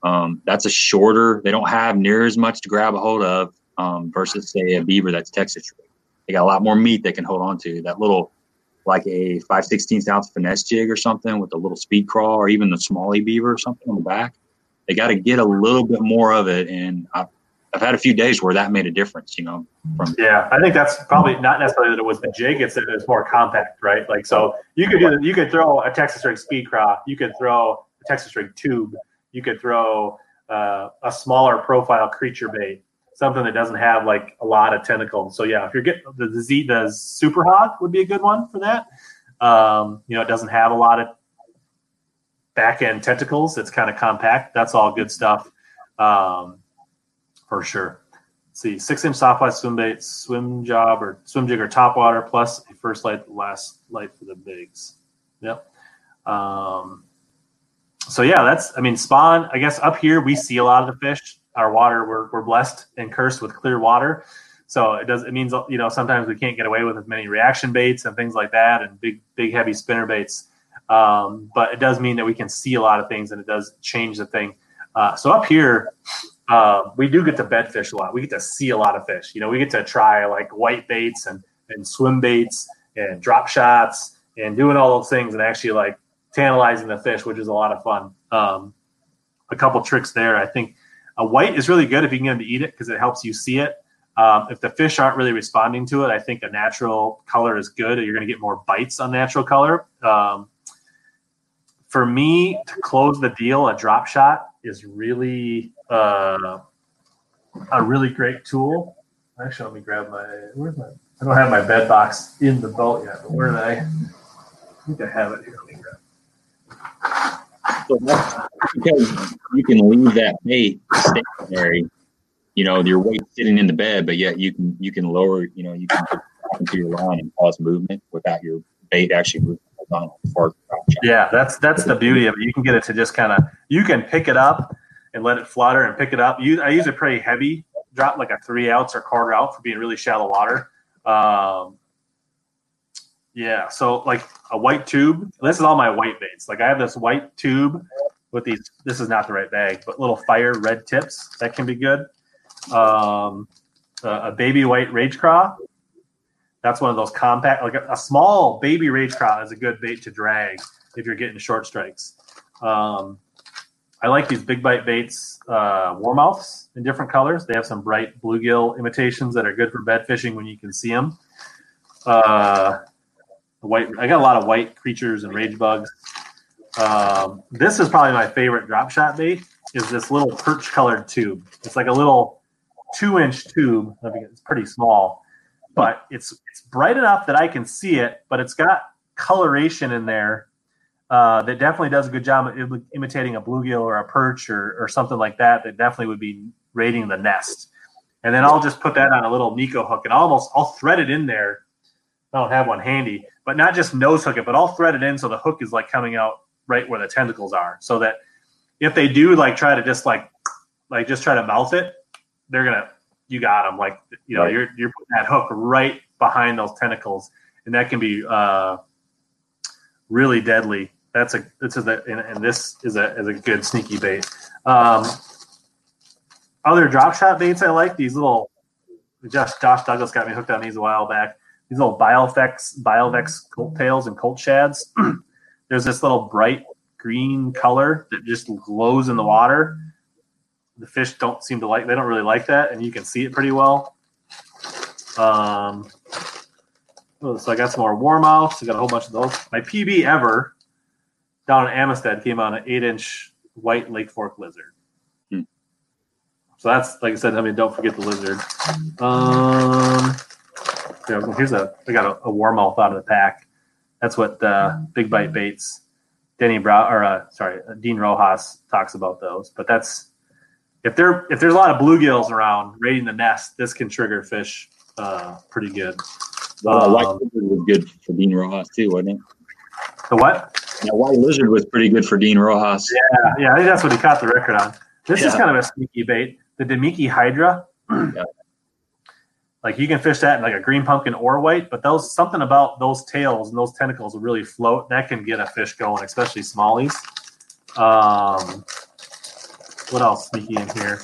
Um, that's a shorter. They don't have near as much to grab a hold of um, versus say a beaver that's Texas. They got a lot more meat they can hold on to. That little, like a 5 16th ounce finesse jig or something with a little Speed Craw or even the Smallie Beaver or something on the back. They got to get a little bit more of it. And I, I've had a few days where that made a difference, you know. From yeah, I think that's probably not necessarily that it was the jig; it's that more compact, right? Like so, you could do you could throw a Texas rig speed craw, you could throw a Texas rig tube, you could throw uh, a smaller profile creature bait, something that doesn't have like a lot of tentacles. So yeah, if you're getting the Z, the super hog would be a good one for that. Um, you know, it doesn't have a lot of back end tentacles. It's kind of compact. That's all good stuff um, for sure. Let's see, six inch soft light swim bait, swim job or swim jig or top water plus a first light, last light for the bigs. Yep. Um, so yeah, that's I mean spawn. I guess up here we see a lot of the fish. Our water we're we're blessed and cursed with clear water. So it does it means you know sometimes we can't get away with as many reaction baits and things like that and big big heavy spinner baits. Um, but it does mean that we can see a lot of things and it does change the thing. Uh, so up here, uh, we do get to bed fish a lot. We get to see a lot of fish. You know, we get to try like white baits and and swim baits and drop shots and doing all those things and actually like tantalizing the fish, which is a lot of fun. Um, a couple tricks there. I think a white is really good if you can get them to eat it because it helps you see it. Um, if the fish aren't really responding to it, I think a natural color is good. You're going to get more bites on natural color. Um, for me, to close the deal, a drop shot is really uh, a really great tool. Actually, let me grab my. Where's my? I don't have my bed box in the boat yet, but where did I? I think I have it here. So that's because you can leave that bait stationary. You know, your weight sitting in the bed, but yet you can you can lower. You know, you can put into your line and cause movement without your bait actually moving far. Yeah, that's that's the beauty of it. You can get it to just kind of you can pick it up and let it flutter and pick it up. You, I use a pretty heavy drop, like a three ounce or quarter out for being really shallow water. Um, yeah, so like a white tube. This is all my white baits. Like I have this white tube with these. This is not the right bag, but little fire red tips that can be good. Um, a, a baby white rage craw. That's one of those compact, like a, a, small baby rage craw is a good bait to drag if you're getting short strikes. Um, I like these big bite baits, uh, warmouths in different colors. They have some bright bluegill imitations that are good for bed fishing when you can see them. Uh, white, I got a lot of white creatures and rage bugs. Um, this is probably my favorite drop shot bait. Is this little perch colored tube? It's like a little two inch tube. I it's pretty small, but it's it's bright enough that I can see it. But it's got coloration in there uh, that definitely does a good job of imitating a bluegill or a perch or, or something like that. That definitely would be raiding the nest. And then I'll just put that on a little Neko hook and almost I'll thread it in there. I don't have one handy, but not just nose hook it, but I'll thread it in so the hook is like coming out right where the tentacles are, so that if they do like try to just like like just try to mouth it, they're gonna you got them like you know right. you're you're putting that hook right behind those tentacles, and that can be uh, really deadly. That's a this is a and, and this is a is a good sneaky bait. Um, other drop shot baits I like these little. Josh Josh Douglas got me hooked on these a while back. These little Biovex Biovex colt tails and colt shads. There's this little bright green color that just glows in the water. The fish don't seem to like. They don't really like that, and you can see it pretty well. Um, Oh, so I got some more warmouths. I got a whole bunch of those. My PB ever down in Amistad came on an eight inch white Lake Fork lizard. Hmm. So that's like I said. I mean, don't forget the lizard. Um, here's a. I got a, a warmouth out of the pack. That's what uh, Big Bite Baits, Denny Brauer or uh, sorry, uh, Dean Rojas talks about those. But that's if there if there's a lot of bluegills around raiding the nest, this can trigger fish uh, pretty good. Uh, white lizard was good for Dean Rojas too, wasn't it? The what? Yeah, white lizard was pretty good for Dean Rojas. Yeah, yeah, I think that's what he caught the record on. This yeah. is kind of a sneaky bait. The Damiki Hydra. yeah. Like you can fish that in like a green pumpkin or white, but those something about those tails and those tentacles really float. That can get a fish going, especially smallies. Um, what else sneaky in here?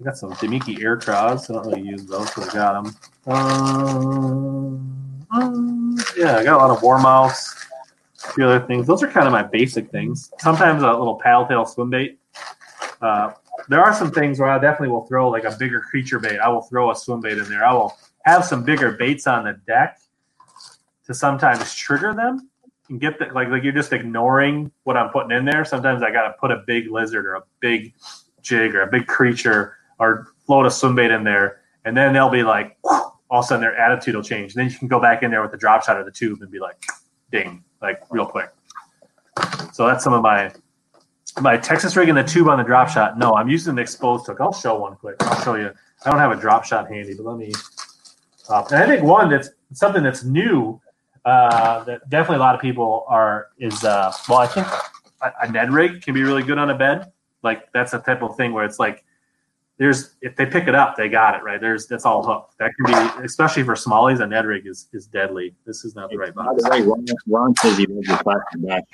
I got some Damiki air craws. I don't really use those, but I got them. Um, um, yeah, I got a lot of warmouths, a few other things. Those are kind of my basic things. Sometimes a little paddle tail swim bait. Uh, there are some things where I definitely will throw like a bigger creature bait. I will throw a swim bait in there. I will have some bigger baits on the deck to sometimes trigger them and get the like like you're just ignoring what I'm putting in there. Sometimes I got to put a big lizard or a big jig or a big creature or float a swim bait in there, and then they'll be like, all of a sudden their attitude will change. And then you can go back in there with the drop shot or the tube and be like, ding, like real quick. So that's some of my my Texas rig and the tube on the drop shot. No, I'm using the exposed hook. I'll show one quick. I'll show you. I don't have a drop shot handy, but let me. Uh, and I think one that's something that's new uh, that definitely a lot of people are is uh, well, I think a, a Ned rig can be really good on a bed. Like that's a type of thing where it's like there's if they pick it up, they got it right. There's that's all hooked. That can be especially for smallies. A Ned rig is is deadly. This is not the right By the way, Ron, Ron says he loves your plastic back.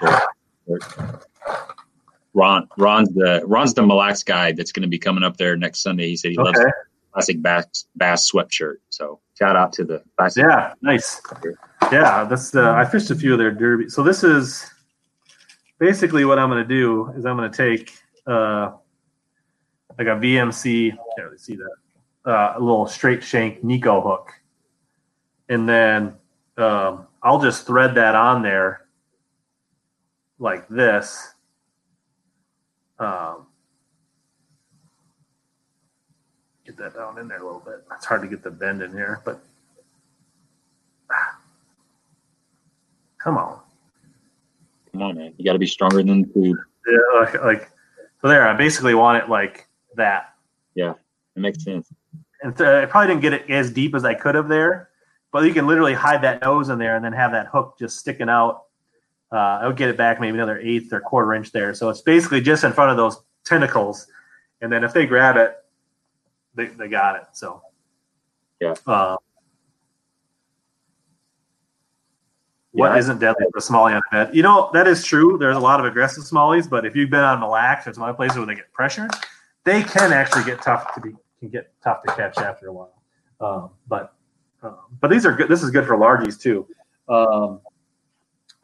Ron, Ron's the Ron's the Mille Lacs guy that's going to be coming up there next Sunday. He said he loves Okay. the classic bass bass sweatshirt. So shout out to the classic. Yeah, nice. Yeah, that's the I fished a few of their derby. So this is basically what I'm going to do is I'm going to take uh, like a VMC. Can't really see that. Uh, a little straight shank Neko hook, and then um, I'll just thread that on there like this. Um, get that down in there a little bit. It's hard to get the bend in here, but come on. Come on, man. You got to be stronger than the tube. Yeah, like, like so there. I basically want it like that, Yeah, It makes sense. and so I probably didn't get it as deep as I could have there, but you can literally hide that nose in there and then have that hook just sticking out. Uh, I would get it back maybe another eighth or quarter inch there. So it's basically just in front of those tentacles, and then if they grab it, they, they got it. So Yeah. Uh, what Yeah. not deadly for a smallie on a bed? You know that is true. There's a lot of aggressive smallies, but if you've been on Mille Lacs or some other places where they get pressured, they can actually get tough to be can get tough to catch after a while. Um, but um, but these are good. This is good for largies too. Um,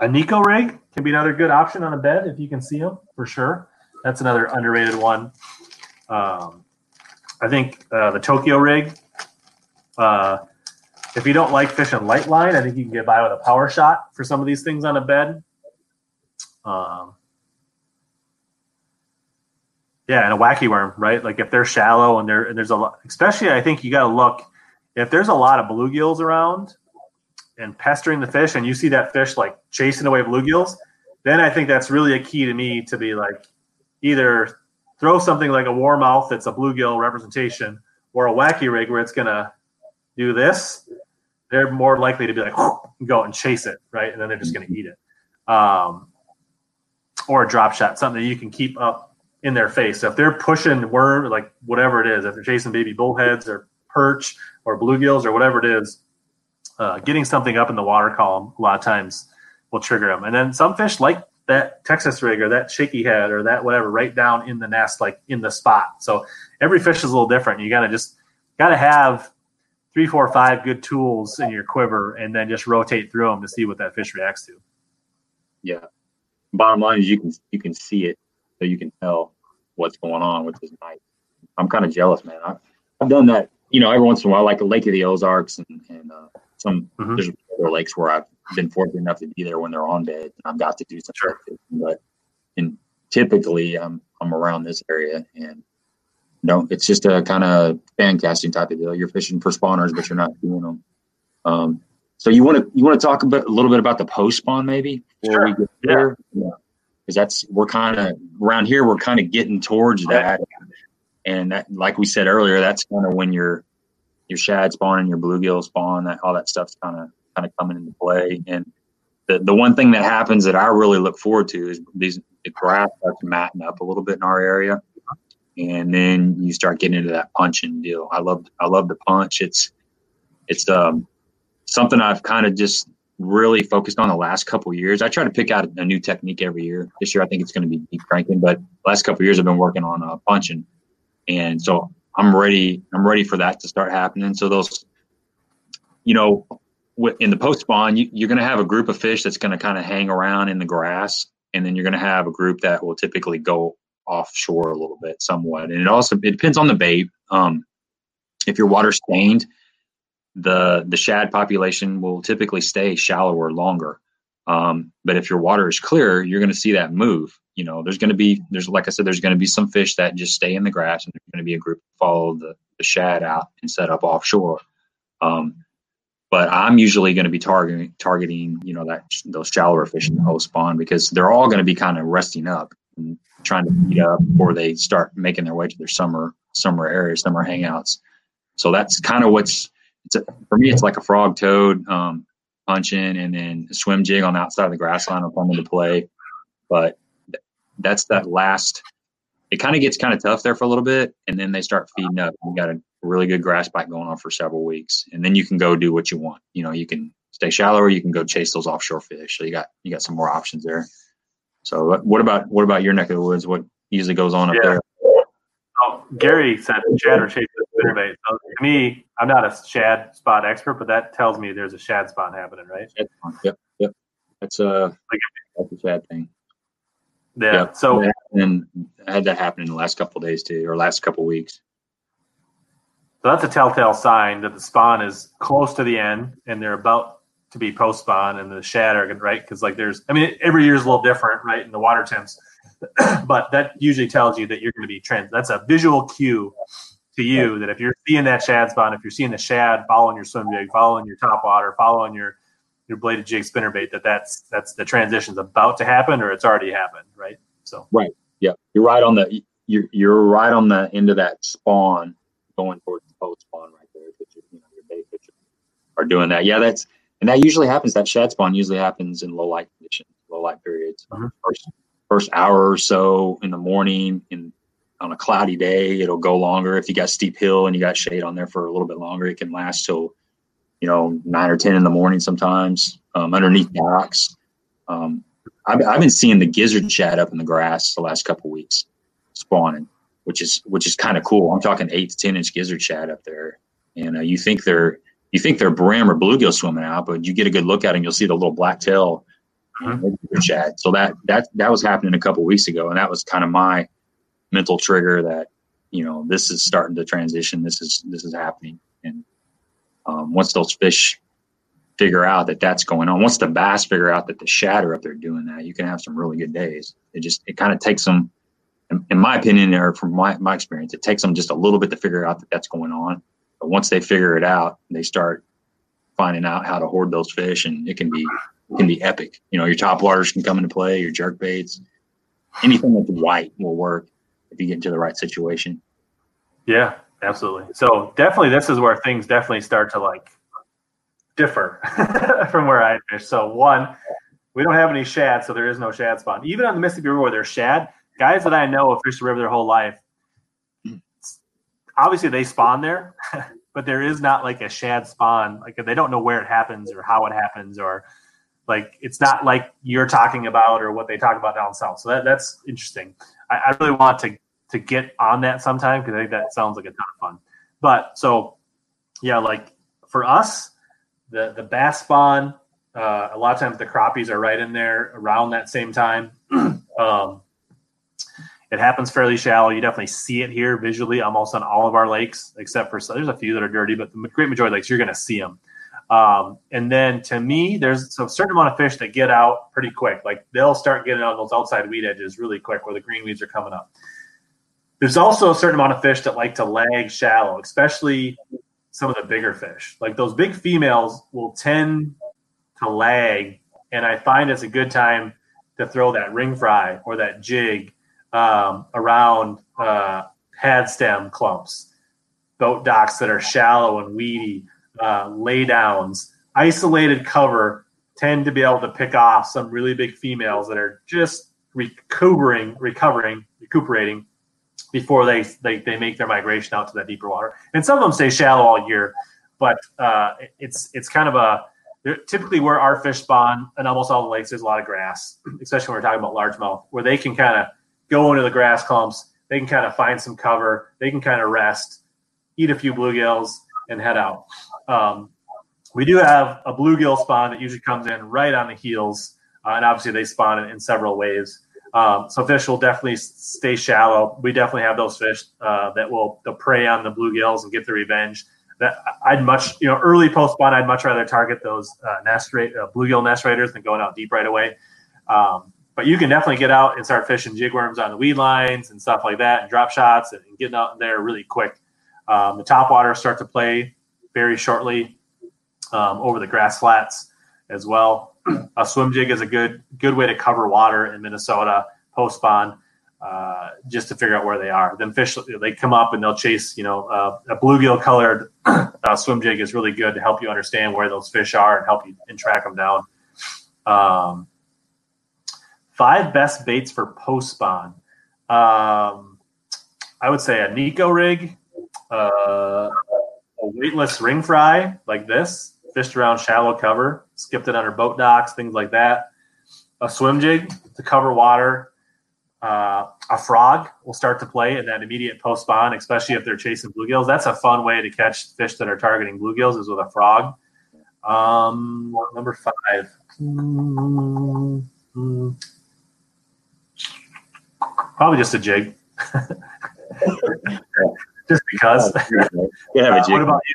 a Neko rig can be another good option on a bed if you can see them for sure. That's another underrated one. Um, I think uh, the Tokyo rig. Uh, if you don't like fishing light line, I think you can get by with a power shot for some of these things on a bed. Um, yeah, and a wacky worm, right? Like if they're shallow and and there's a lot, especially I think you got to look if there's a lot of bluegills around and pestering the fish, and you see that fish like chasing away bluegills, then I think that's really a key to me to be like either throw something like a warmouth that's a bluegill representation or a wacky rig where it's gonna do this. They're more likely to be like go and chase it, right? And then they're just gonna eat it. Um, or a drop shot, something that you can keep up in their face. So if they're pushing worm, like whatever it is, if they're chasing baby bullheads or perch or bluegills or whatever it is, uh, getting something up in the water column a lot of times will trigger them. And then some fish like that Texas rig or that shaky head or that whatever right down in the nest, like in the spot. So every fish is a little different. You got to just got to have three, four, five good tools in your quiver, and then just rotate through them to see what that fish reacts to. Yeah. Bottom line is you can you can see it, so you can tell what's going on, which is nice. I'm kind of jealous, man. I, I've done that, you know, every once in a while, like the Lake of the Ozarks and, and uh, some Mhm. there's other lakes where I've been fortunate enough to be there when they're on bed, and I've got to do some Sure. fishing. But and typically, I'm I'm around this area, and no, it's just a kind of fan casting type of deal. You're fishing for spawners, but you're not doing them. Um, so you want to you want to talk a little bit about the post spawn maybe before we Sure. get there, yeah, because that's we're kind of around here we're kind of getting towards that, and that like we said earlier, that's kind of when your your shad spawn and your bluegill spawn, that all that stuff's kind of kind of coming into play. And the the one thing that happens that I really look forward to is these the grass starts matting up a little bit in our area, and then you start getting into that punching deal. I love I love the punch. It's it's um something I've kind of just really focused on the last couple years. I try to pick out a new technique every year. This year I think it's going to be deep cranking, but last couple years I've been working on uh, punching, and so I'm ready. I'm ready for that to start happening. So those, you know, in the post spawn, you, you're going to have a group of fish that's going to kind of hang around in the grass, and then you're going to have a group that will typically go offshore a little bit, somewhat. And it also it depends on the bait. Um, if your water stained, the the shad population will typically stay shallower longer. Um, but if your water is clear, you're going to see that move. You know, there's going to be there's like I said, there's going to be some fish that just stay in the grass, and there's going to be a group follow the the shad out and set up offshore. Um, but I'm usually going to be targeting targeting you know that those shallower fish in the post spawn because they're all going to be kind of resting up and trying to feed up before they start making their way to their summer summer areas, summer hangouts. So that's kind of what's it's a, for me. It's like a frog toad um, punching and then swim jig on the outside of the grass line will come into play. But that's that last. It kind of gets kind of tough there for a little bit, and then they start feeding up. You got a really good grass bite going on for several weeks, and then you can go do what you want. You know, you can stay shallow, or you can go chase those offshore fish. So you got you got some more options there. So what about what about your neck of the woods? What usually goes on up yeah. there? Oh, Gary said shad or chase spinnerbait. So to me, I'm not a shad spot expert, but that tells me there's a shad spot happening, right? Yep, yep. That's a that's a shad thing. Yeah. So and I had that happen in the last couple days too, or last couple weeks. So that's a telltale sign that the spawn is close to the end and they're about to be post spawn and the shad are good, right because like there's I mean every year is a little different right in the water temps, but that usually tells you that you're going to be trans. That's a visual cue to you that if you're seeing that shad spawn, if you're seeing the shad following your swim jig, following your top water, following your your bladed jig spinner bait, that that's that's the transition's about to happen or it's already happened, right? So right, yeah, you're right on the you're you're right on the end of that spawn going towards the post spawn right there. That you, you know your bait fish are doing that. Yeah, that's and that usually happens. That shad spawn usually happens in low light conditions, low light periods. Mm-hmm. First first hour or so in the morning, in on a cloudy day, it'll go longer. If you got steep hill and you got shade on there for a little bit longer, it can last till you know nine or ten in the morning sometimes um, underneath docks. Um, I've, I've been seeing the gizzard shad up in the grass the last couple weeks spawning, which is which is kind of cool. I'm talking eight to ten inch gizzard shad up there, and uh, you think they're you think they're brim or bluegill swimming out, but you get a good look at them, you'll see the little black tail mm-hmm. shad. So that that that was happening a couple weeks ago, and that was kind of my mental trigger that you know this is starting to transition. This is this is happening, and um, once those fish figure out that that's going on, once the bass figure out that the shad are up there doing that, you can have some really good days. It just it kind of takes them, in, in my opinion, or from my my experience, it takes them just a little bit to figure out that that's going on. But once they figure it out, they start finding out how to hoard those fish, and it can be it can be epic. You know, your top waters can come into play, your jerk baits, anything that's white will work if you get into the right situation. Yeah, absolutely. So definitely, this is where things definitely start to like differ from where I fish. So one, we don't have any shad, so there is no shad spawn. Even on the Mississippi River where there's shad, guys that I know have fished the river their whole life, obviously they spawn there, but there is not like a shad spawn. Like they don't know where it happens or how it happens or like it's not like you're talking about or what they talk about down south. So that, that's interesting. I, I really want to to get on that sometime because I think that sounds like a ton of fun. But so yeah, like for us, the the bass spawn. Uh, a lot of times the crappies are right in there around that same time. um, it happens fairly shallow. You definitely see it here visually almost on all of our lakes, except for so there's a few that are dirty, but the great majority of lakes you're going to see them. Um, and then to me, there's a certain amount of fish that get out pretty quick. Like they'll start getting on those outside weed edges really quick where the green weeds are coming up. There's also a certain amount of fish that like to lag shallow, especially some of the bigger fish. Like those big females will tend to lag, and I find it's a good time to throw that ring fry or that jig um, around uh, pad stem clumps, boat docks that are shallow and weedy uh, laydowns, isolated cover tend to be able to pick off some really big females that are just recovering, recovering, recuperating before they, they they make their migration out to that deeper water. And some of them stay shallow all year, but uh, it's it's kind of a typically where our fish spawn and almost all the lakes there's a lot of grass, especially when we're talking about largemouth, where they can kind of go into the grass clumps, they can kind of find some cover, they can kind of rest, eat a few bluegills, and head out. Um, we do have a bluegill spawn that usually comes in right on the heels, uh, and obviously they spawn in, in several ways. Um, so fish will definitely stay shallow. We definitely have those fish uh, that will prey on the bluegills and get the revenge. That I'd much, you know, early post spawn, I'd much rather target those uh, nest rate, uh, bluegill nest raiders than going out deep right away. Um, but you can definitely get out and start fishing jigworms on the weed lines and stuff like that, and drop shots and, getting out there really quick. Um, the top water start to play very shortly um, over the grass flats as well. A swim jig is a good good way to cover water in Minnesota post spawn, uh, just to figure out where they are. Then fish they come up and they'll chase. You know, uh, a bluegill colored uh, swim jig is really good to help you understand where those fish are and help you and track them down. Um, five best baits for post spawn. Um, I would say a Neko rig, uh, a weightless ring fry like this, fished around shallow cover, skipped it under boat docks, things like that. A swim jig to cover water. Uh, a frog will start to play in that immediate post spawn, especially if they're chasing bluegills. That's a fun way to catch fish that are targeting bluegills is with a frog. Um, number five. Mm-hmm. Probably just a jig. just because. Yeah, uh, what about you?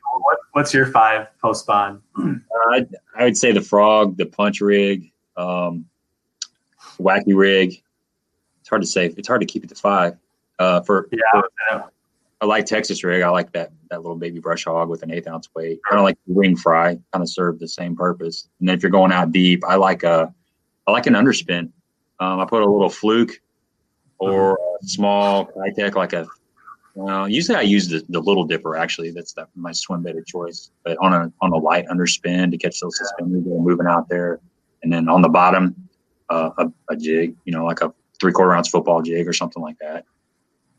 What, what's your five post spawn? Uh, I, would say the frog, the punch rig, um, wacky rig. It's hard to say. It's hard to keep it to five. Uh, for, yeah, for, I like Texas rig. I like that that little baby brush hog with an eighth ounce weight. I don't like ring fry. Kind of serve the same purpose. And then if you're going out deep, I like a I like an underspin. Um, I put a little fluke or a small Keitech like a well, usually I use the, the little dipper. Actually, that's that my swim bait of choice. But on a on a light underspin to catch those suspenders that are moving out there, and then on the bottom, uh, a, a jig. You know, like a three quarter ounce football jig or something like that.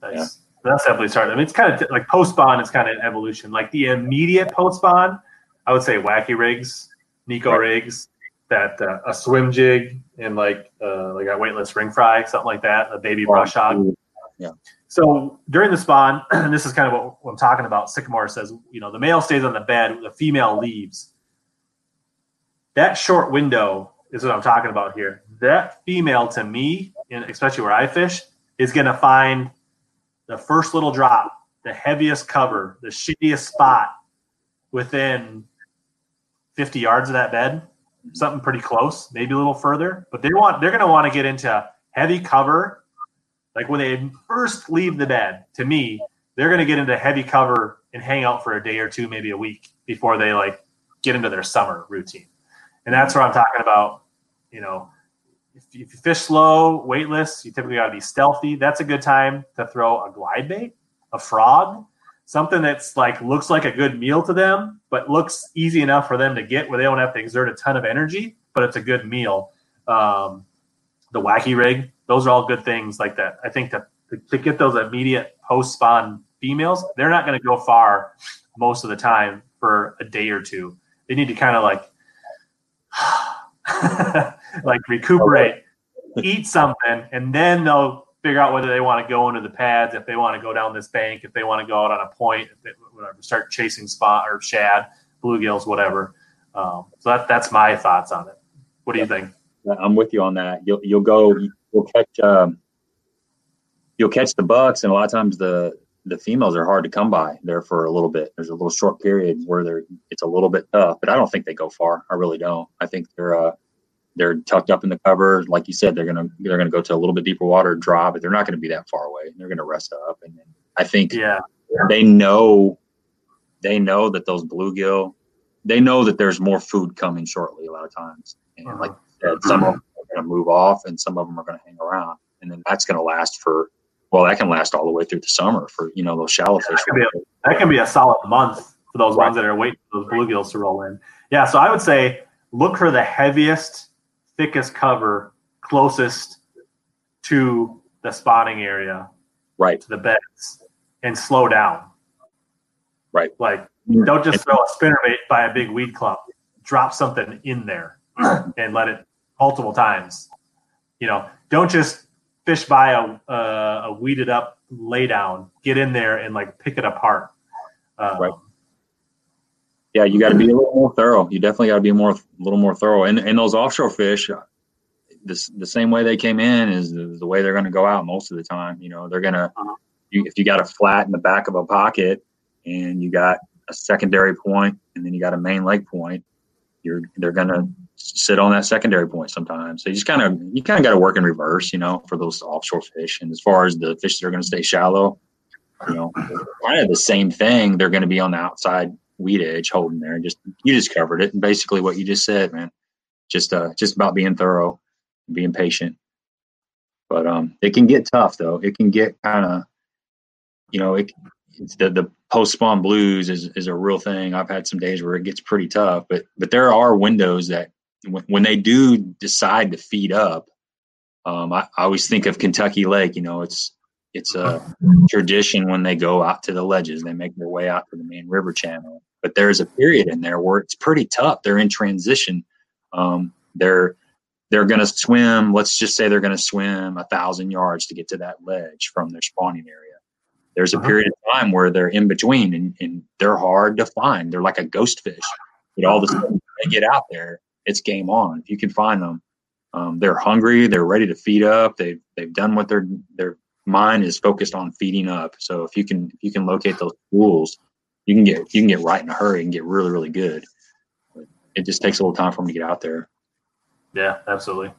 Nice. Yeah. That's definitely started. I mean, it's kind of t- like post spawn is kind of evolution. Like the immediate post spawn, I would say wacky rigs, Neko right. rigs, that uh, a swim jig, and like uh, like a weightless ring fry, something like that, a baby brush hog. Yeah. So during the spawn, and this is kind of what, I'm talking about. Sycamore says, you know, the male stays on the bed, the female leaves. That short window is what I'm talking about here. That female, to me, and especially where I fish, is going to find the first little drop, the heaviest cover, the shittiest spot within 50 yards of that bed, something pretty close, maybe a little further. But they want they're going to want to get into heavy cover like when they first leave the bed, to me, they're going to get into heavy cover and hang out for a day or two, maybe a week before they like get into their summer routine. And that's where I'm talking about, you know, if you, if you fish slow, weightless, you typically got to be stealthy. That's a good time to throw a glide bait, a frog, something that's like looks like a good meal to them, but looks easy enough for them to get where they don't have to exert a ton of energy, but it's a good meal. Um, the wacky rig, those are all good things like that. I think that to get those immediate post spawn females, they're not going to go far most of the time for a day or two. They need to kind of like like recuperate, eat something, and then they'll figure out whether they want to go into the pads, if they want to go down this bank, if they want to go out on a point, if they whatever, start chasing spot or shad, bluegills, whatever. Um, so that that's my thoughts on it. What do you think? I'm with you on that. You'll you'll go you'll catch um, you'll catch the bucks, and a lot of times the the females are hard to come by there for a little bit. There's a little short period where they're it's a little bit tough, but I don't think they go far. I really don't. I think they're uh, they're tucked up in the cover, like you said. They're gonna they're gonna go to a little bit deeper water, draw, but they're not gonna be that far away. They're gonna rest up, and I think yeah they know they know that those bluegill they know that there's more food coming shortly a lot of times, and uh-huh. like said, some of them going to move off and some of them are going to hang around. And then that's going to last for, well, that can last all the way through the summer for, you know, those shallow fish. That can be a, that can be a solid month for those right. ones that are waiting for those bluegills to roll in. Yeah. So I would say look for the heaviest, thickest cover closest to the spawning area, right? To the beds and slow down. Right. Like don't just throw a spinnerbait by a big weed clump. Drop something in there and let it multiple times. You know, don't just fish by a, uh, a weeded up laydown. Get in there and like pick it apart. Um, right. Yeah, you got to be a little more thorough. You definitely got to be more, a little more thorough. And and those offshore fish, this the same way they came in is the, the way they're going to go out most of the time. You know, they're gonna if you got a flat in the back of a pocket and you got a secondary point and then you got a main lake point, you're they're gonna sit on that secondary point sometimes. So you just kind of you kind of got to work in reverse, you know, for those offshore fish. And as far as the fish that are going to stay shallow, you know, kind of the same thing. They're going to be on the outside weed edge holding there. And Just you just covered it, and basically what you just said, man. Just uh, just about being thorough, being patient. But um, it can get tough though. It can get kind of, you know, it it's the the post spawn blues is is a real thing. I've had some days where it gets pretty tough, but but there are windows that when, when they do decide to feed up, um, I, I always think of Kentucky Lake. You know, it's it's a tradition when they go out to the ledges, they make their way out to the main river channel. But there's a period in there where it's pretty tough. They're in transition. Um, they're they're going to swim. Let's just say they're going to swim a thousand yards to get to that ledge from their spawning area. There's a uh-huh. period of time where they're in between, and, and they're hard to find. They're like a ghost fish. But all of a sudden, they get out there, it's game on. If you can find them, um, they're hungry. They're ready to feed up. They've they've done what their their mind is focused on feeding up. So if you can if you can locate those pools, you can get you can get right in a hurry and get really really good. It just takes a little time for them to get out there. Yeah, absolutely.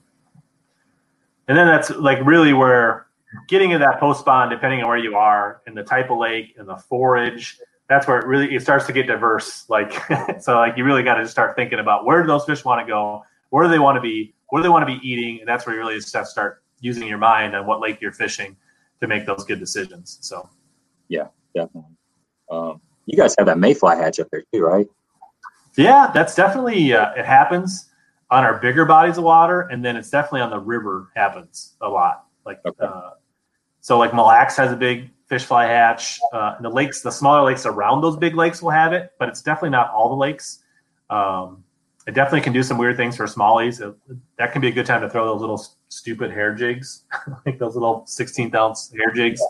And then that's like really where getting in that post spawn, depending on where you are and the type of lake and the forage, that's where it really it starts to get diverse. Like so, like you really got to start thinking about where do those fish want to go, where do they want to be, what do they want to be eating, and that's where you really just have to start using your mind on what lake you're fishing to make those good decisions. So, yeah, definitely. Um, you guys have that mayfly hatch up there too, right? Yeah, that's definitely uh, it happens on our bigger bodies of water, and then it's definitely on the river happens a lot. Like, okay. uh, so like Mille Lacs has a big fish fly hatch. Uh, the lakes, the smaller lakes around those big lakes will have it, but it's definitely not all the lakes. Um, it definitely can do some weird things for smallies. It, that can be a good time to throw those little stupid hair jigs, like those little 16th ounce hair jigs.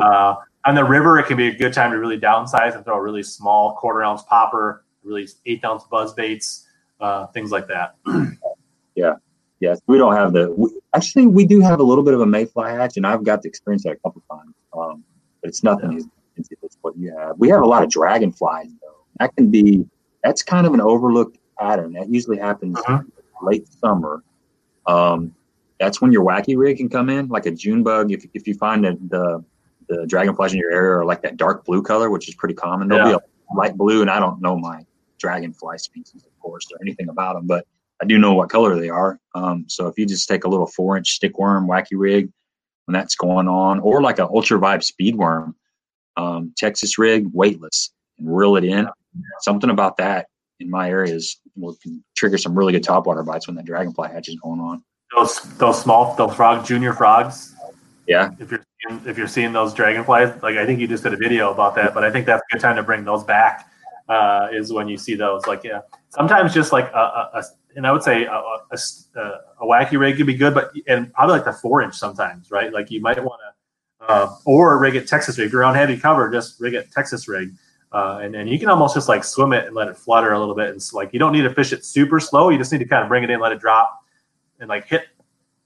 Uh, on the river, it can be a good time to really downsize and throw a really small quarter ounce popper, really eighth ounce buzz baits, uh, things like that. yeah. Yes, we don't have the. We, actually, we do have a little bit of a mayfly hatch, and I've got to experience that a couple times. Um, it's nothing yeah. as as what you have. We have a lot of dragonflies though. That can be. That's kind of an overlooked pattern. That usually happens uh-huh. late summer. Um, that's when your wacky rig can come in, like a June bug. If, if you find that the the dragonflies in your area are like that dark blue color, which is pretty common, they'll yeah. be a light blue, and I don't know my dragonfly species, of course, or anything about them, but I do know what color they are. Um, so if you just take a little four inch stick worm wacky rig when that's going on, or like an ultra vibe speed worm, um, Texas rig weightless and reel it in, something about that in my areas will trigger some really good topwater bites when that dragonfly hatch is going on. Those those small those frog junior frogs. Yeah. If you're seeing, if you're seeing those dragonflies, like I think you just did a video about that, but I think that's a good time to bring those back. Uh, is when you see those. Like yeah, sometimes just like a, a, a and I would say a, a, a, wacky rig could be good, but and probably like the four inch sometimes, right? Like you might want to, uh, or rig it Texas rig. If you're on heavy cover, just rig it Texas rig. Uh, and, and you can almost just like swim it and let it flutter a little bit. And like you don't need to fish it super slow. You just need to kind of bring it in, let it drop, and like hit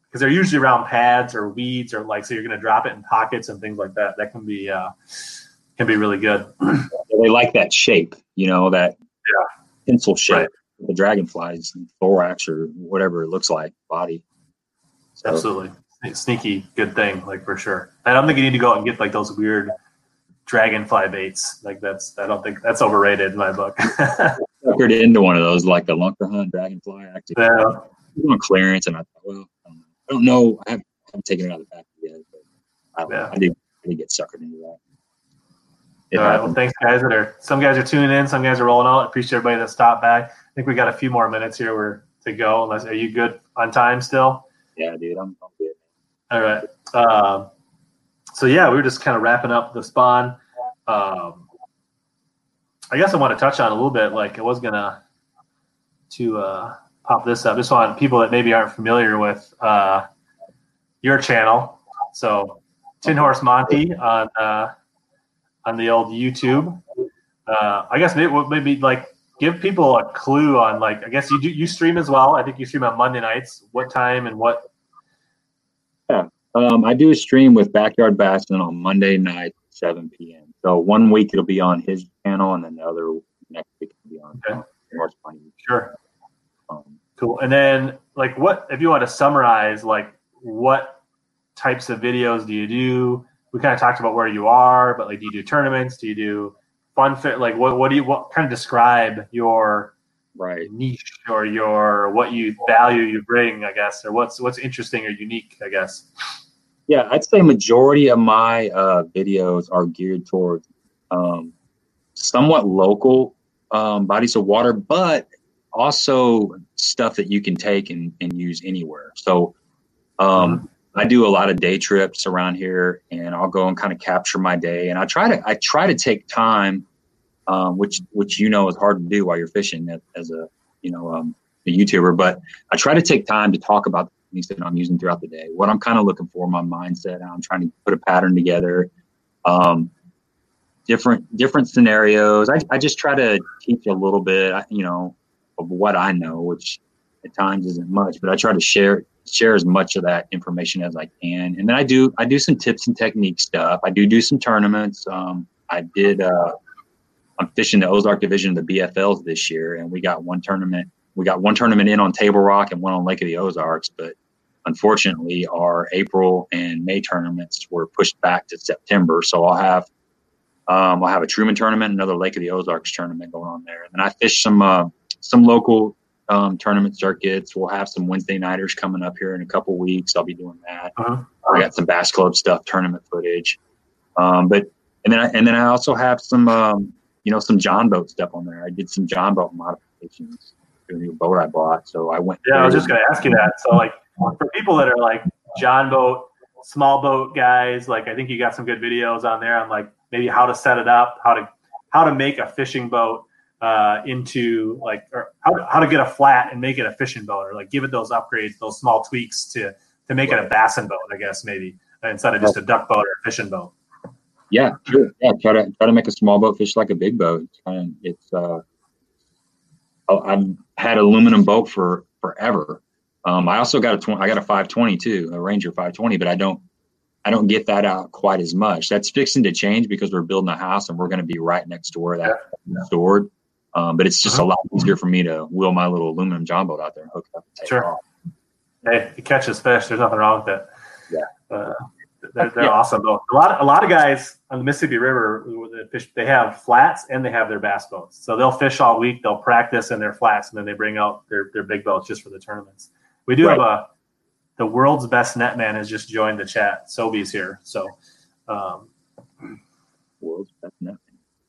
because they're usually around pads or weeds or like so you're going to drop it in pockets and things like that. That can be uh, can be really good. they like that shape, you know, that. Pencil shape. Right. The dragonflies thorax or whatever it looks like body. So. Absolutely sneaky good thing, like for sure. I don't think you need to go out and get like those weird dragonfly baits. Like that's I don't think that's overrated in my book. Suckered into one of those like the Lunkerhunt dragonfly. active. yeah. on clearance, and I thought, well, um, I don't know. I haven't, I haven't taken it out of the pack yet, but I, yeah. I did. I did get suckered into that. It All right. Well, thanks, guys. That are some guys are tuning in, some guys are rolling out. I appreciate everybody that stopped by. I think we got a few more minutes here where to go. Unless are you good on time still? Yeah, dude. I'm, I'm good. All right. Um, so yeah, we were just kind of wrapping up the spawn. Um, I guess I want to touch on a little bit. Like I was gonna to uh, pop this up. Just on people that maybe aren't familiar with uh, your channel. So Tin Horse Monty on uh, on the old YouTube. Uh, I guess maybe maybe like give people a clue on like I guess you do you stream as well. I think you stream on Monday nights. What time and what? Yeah, um, I do a stream with Backyard Bassin on Monday night, seven p.m. So one week it'll be on his channel, and then the other next week it'll be on okay. Sure. Um, Cool. And then, like, what if you want to summarize, like, what types of videos do you do? We kind of talked about where you are, but like, do you do tournaments? Do you do fun fit? Like, what what do you what kind of describe your right. niche or your what you value you bring? I guess, or what's what's interesting or unique? I guess. Yeah, I'd say majority of my uh, videos are geared towards um, somewhat local um, bodies of water, but also stuff that you can take and, and use anywhere. So um, I do a lot of day trips around here, and I'll go and kind of capture my day. And I try to I try to take time, um, which which you know is hard to do while you're fishing as a you know um, a YouTuber. But I try to take time to talk about the things that I'm using throughout the day, what I'm kind of looking for, my mindset. I'm trying to put a pattern together. Um, different different scenarios. I, I just try to teach a little bit, you know, of what I know, which at times isn't much, but I try to share share as much of that information as I can. And then I do I do some tips and technique stuff. I do do some tournaments. Um, I did. Uh, I'm fishing the Ozark division of the BFLs this year, and we got one tournament. We got one tournament in on Table Rock and one on Lake of the Ozarks, but unfortunately, our April and May tournaments were pushed back to September. So I'll have um, I'll have a Truman tournament, another Lake of the Ozarks tournament going on there, and then I fish some uh, some local um, tournament circuits. We'll have some Wednesday nighters coming up here in a couple weeks. I'll be doing that. Uh-huh. I got some Bass Club stuff, tournament footage. Um, but and then I, and then I also have some um, you know some John boat stuff on there. I did some John boat modifications to a new boat I bought. So I went. Yeah, I was just going to ask you that. So like for people that are like John boat, small boat guys, like I think you got some good videos on there on like maybe how to set it up, how to how to make a fishing boat uh, into like or how to, how to get a flat and make it a fishing boat or like give it those upgrades, those small tweaks to to make it a bassin boat, I guess maybe instead of just a duck boat or a fishing boat. Yeah, sure. Yeah, try to try to make a small boat fish like a big boat. And it's uh, I've had aluminum boat for forever. Um, I also got a 20, I got a 520 too, a Ranger 520, but I don't I don't get that out quite as much. That's fixing to change because we're building a house and we're going to be right next to where that yeah. stored. Um, but it's just uh-huh. a lot easier for me to wheel my little aluminum John boat out there and hook it up sure. Hey, it catches fish. There's nothing wrong with it. Yeah. Uh, they're, they're Yeah. awesome though. A lot, a lot of guys on the Mississippi River, they fish, they have flats and they have their bass boats. So they'll fish all week. They'll practice in their flats, and then they bring out their, their big boats just for the tournaments. We do have a the world's best netman has just joined the chat. Sobe's here, so um, World's best net.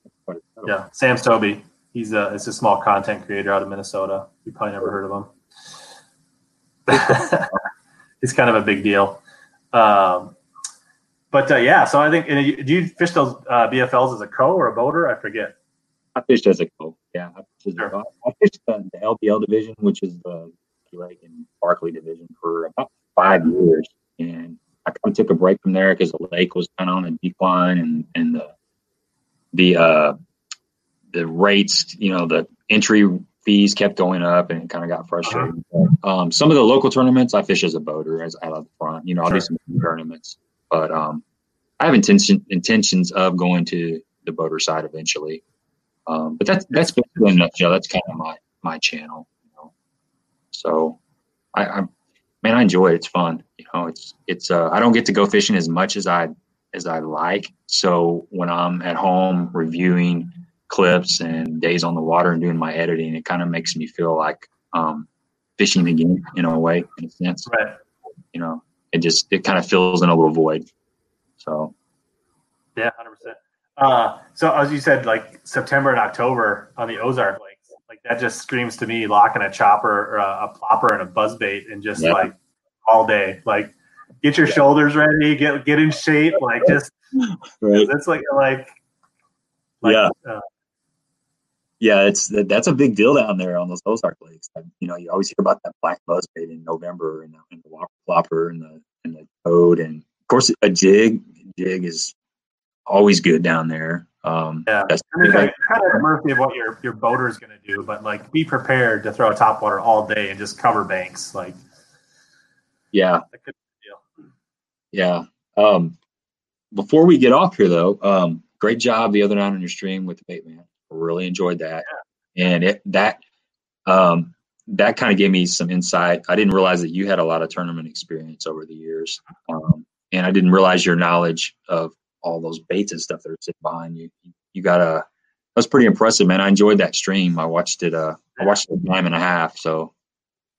That's quite a setup. yeah, Sam Sobe. He's a it's a small content creator out of Minnesota. You probably never heard of him. He's kind of a big deal. Um, but uh, yeah, so I think you- do you fish those uh, BFLs as a co or a boater? I forget. I fished as a co. Yeah, I fished, Sure. I fished the, the LBL division, which is the Lake and Barkley division, for about five years, and I kind of took a break from there because the lake was kind of on a decline, and and the the uh, the rates, you know, the entry fees kept going up, and it kind of got frustrating. Um, some of the local tournaments, I fish as a boater, as out of the front. You know, I'll do some tournaments, but um, I have intention intentions of going to the boater side eventually. Um, but that's that's basically a nutshell. That's kind of my my channel. You know? So I, I man, I enjoy it. It's fun. You know, it's it's uh, I don't get to go fishing as much as I as I like. So when I'm at home reviewing clips and days on the water and doing my editing, it kind of makes me feel like um, fishing again in a way, in a sense. Right. You know, it just it kind of fills in a little void. So Yeah, hundred percent. Uh, so as you said, like September and October on the Ozark Lakes, like that just screams to me locking a chopper or a, a plopper and a buzzbait and just Yeah. like all day. Like get your shoulders ready, get get in shape. Like just right. it's like like, like Yeah. uh, Yeah, it's that's a big deal down there on those Ozark lakes. You know, you always hear about that black buzzbait in November and the, and the Whopper Plopper and the and the toad and of course a jig. Jig is always good down there. Um, Yeah. that's I mean, like, kind of mercy of what your your boater is going to do, but like be prepared to throw a topwater all day and just cover banks. Like yeah, that could be a deal. yeah. Um, before we get off here though, um, great job the other night on your stream with the bait man. Really enjoyed that, and it that um, that kind of gave me some insight. I didn't realize that you had a lot of tournament experience over the years, um, and I didn't realize your knowledge of all those baits and stuff that are sitting behind you. You got a that was pretty impressive, man. I enjoyed that stream. I watched it. Uh, I watched it a time and a half. So,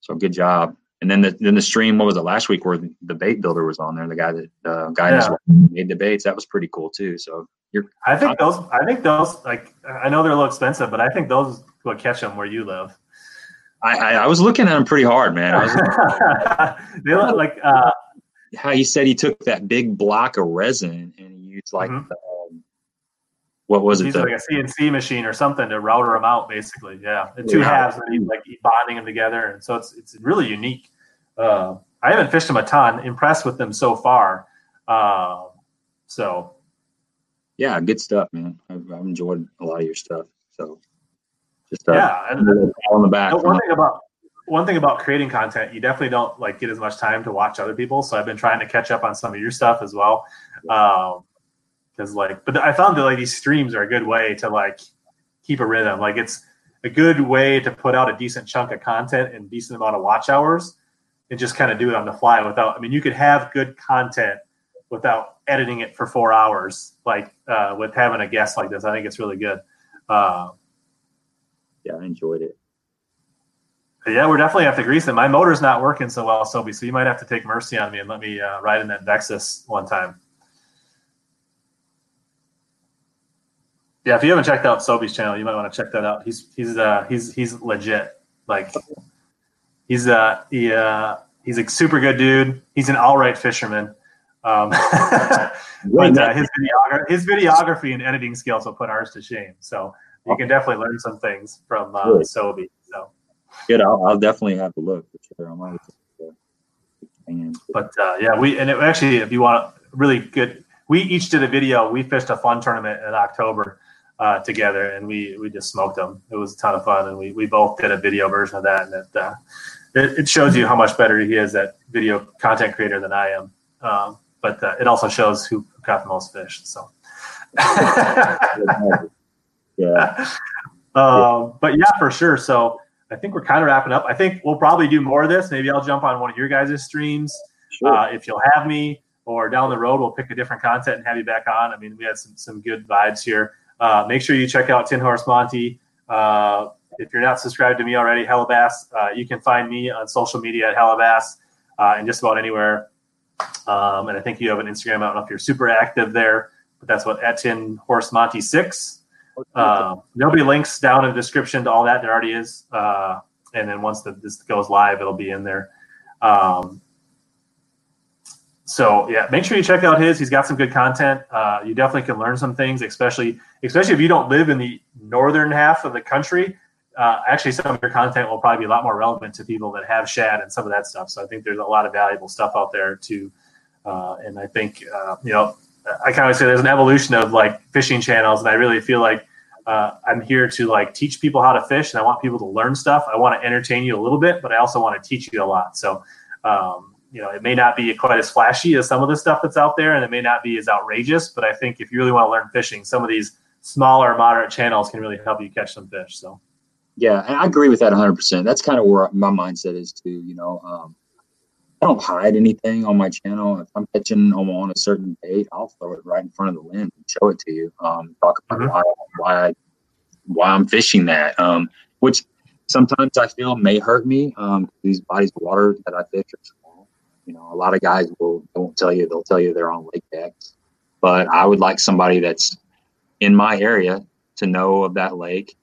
so good job. And then the then the stream. What was it last week? Where the, the bait builder was on there. The guy that uh, guy yeah. made the baits. That was pretty cool too. So you're. I think those. I think those. Like I know they're a little expensive, but I think those will catch them where you live. I, I, I was looking at them pretty hard, man. I was they look like uh, how he said he took that big block of resin and he used like mm-hmm. the, um, what was it? The, like a CNC machine or something to router them out, basically. Yeah, the two yeah. halves and he's like bonding them together, and so it's it's really unique. Uh, I haven't fished them a ton. Impressed with them so far. Uh, so, yeah, good stuff, man. I've, I've enjoyed a lot of your stuff. So just uh, yeah, and, on the back. One thing about one thing about creating content, you definitely don't like get as much time to watch other people. So I've been trying to catch up on some of your stuff as well. Um, because like, but I found that like these streams are a good way to like keep a rhythm. Like it's a good way to put out a decent chunk of content and decent amount of watch hours and just kind of do it on the fly without. I mean, you could have good content without editing it for four hours, like uh, with having a guest like this. I think it's really good. Uh, yeah, I enjoyed it. Yeah, we're definitely have to grease it. My motor's not working so well, Sobe, so you might have to take mercy on me and let me uh, ride in that Vexus one time. Yeah, if you haven't checked out Sobe's channel, you might want to check that out. He's he's uh he's he's legit. Like he's uh he uh he's a super good dude. He's an all right fisherman. Um, but uh, his videography, his videography and editing skills will put ours to shame. So you can definitely learn some things from uh, Good. Sobe. So good. I'll, I'll, definitely have a look for sure. I'm always but uh, yeah, we and it, actually, if you want really good, we each did a video. We fished a fun tournament in October uh, together, and we we just smoked them. It was a ton of fun, and we we both did a video version of that, and it uh, it, it, shows you how much better he is at video content creator than I am. Um, but uh, it also shows who caught the most fish. So. Yeah. um, but yeah, for sure. So I think we're kind of wrapping up. I think we'll probably do more of this. Maybe I'll jump on one of your guys' streams sure. uh, if you'll have me, or down the road we'll pick a different content and have you back on. I mean, we had some some good vibes here. Uh, make sure you check out Tin Horse Monty. Uh, if you're not subscribed to me already, Hellabass, uh, you can find me on social media at Hellabass uh, and just about anywhere. Um, and I think you have an Instagram. I don't know if you're super active there, but that's what at Tin Horse Monty six. Uh, there'll be links down in the description to all that. There already is. Uh, and then once the, this goes live, it'll be in there. Um, so yeah, make sure you check out his. He's got some good content. Uh, you definitely can learn some things, especially especially if you don't live in the northern half of the country. Uh, actually, some of your content will probably be a lot more relevant to people that have shad and some of that stuff. So I think there's a lot of valuable stuff out there too. Uh, and I think uh, you know I kind of say there's an evolution of like fishing channels, and I really feel like uh, I'm here to like teach people how to fish, and I want people to learn stuff. I want to entertain you a little bit, but I also want to teach you a lot. So, um, you know, it may not be quite as flashy as some of the stuff that's out there, and it may not be as outrageous. But I think if you really want to learn fishing, some of these smaller, moderate channels can really help you catch some fish. So, yeah, I agree with that 100. percent That's kind of where my mindset is too. You know, um, I don't hide anything on my channel. If I'm catching on, on a certain bait, I'll throw it right in front of the lens and show it to you. Um, talk about mm-hmm. why why I, why I'm fishing that. Um, which sometimes I feel may hurt me. Um, these bodies of water that I fish are small. You know, a lot of guys will won't tell you. They'll tell you they're on lake decks, but I would like somebody that's in my area to know of that lake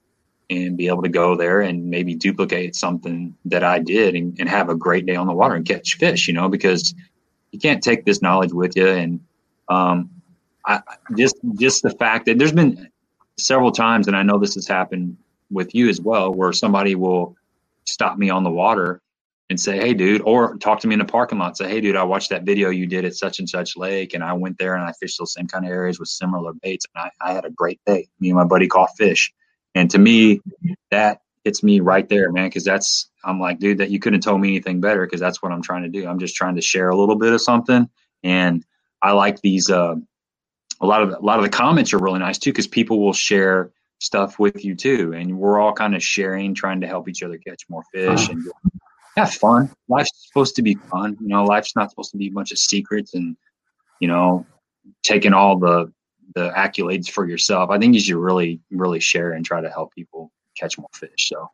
and be able to go there and maybe duplicate something that I did and, and, have a great day on the water and catch fish, you know, because you can't take this knowledge with you. And um, I, just just the fact that there's been several times, and I know this has happened with you as well, where somebody will stop me on the water and say, "Hey, dude," or talk to me in the parking lot, and say, "Hey, dude, I watched that video you did at such and such lake, and I went there and I fished those same kind of areas with similar baits, and I, I had a great day. Me and my buddy caught fish." And to me, that hits me right there, man, because that's I'm like, dude, that you couldn't tell me anything better because that's what I'm trying to do. I'm just trying to share a little bit of something, and I like these. Uh, a lot of a lot of the comments are really nice too because people will share stuff with you too, and we're all kind of sharing, trying to help each other catch more fish and have fun. Life's supposed to be fun, you know. Life's not supposed to be a bunch of secrets and you know taking all the the accolades for yourself. I think you should really really share and try to help people catch more fish. So,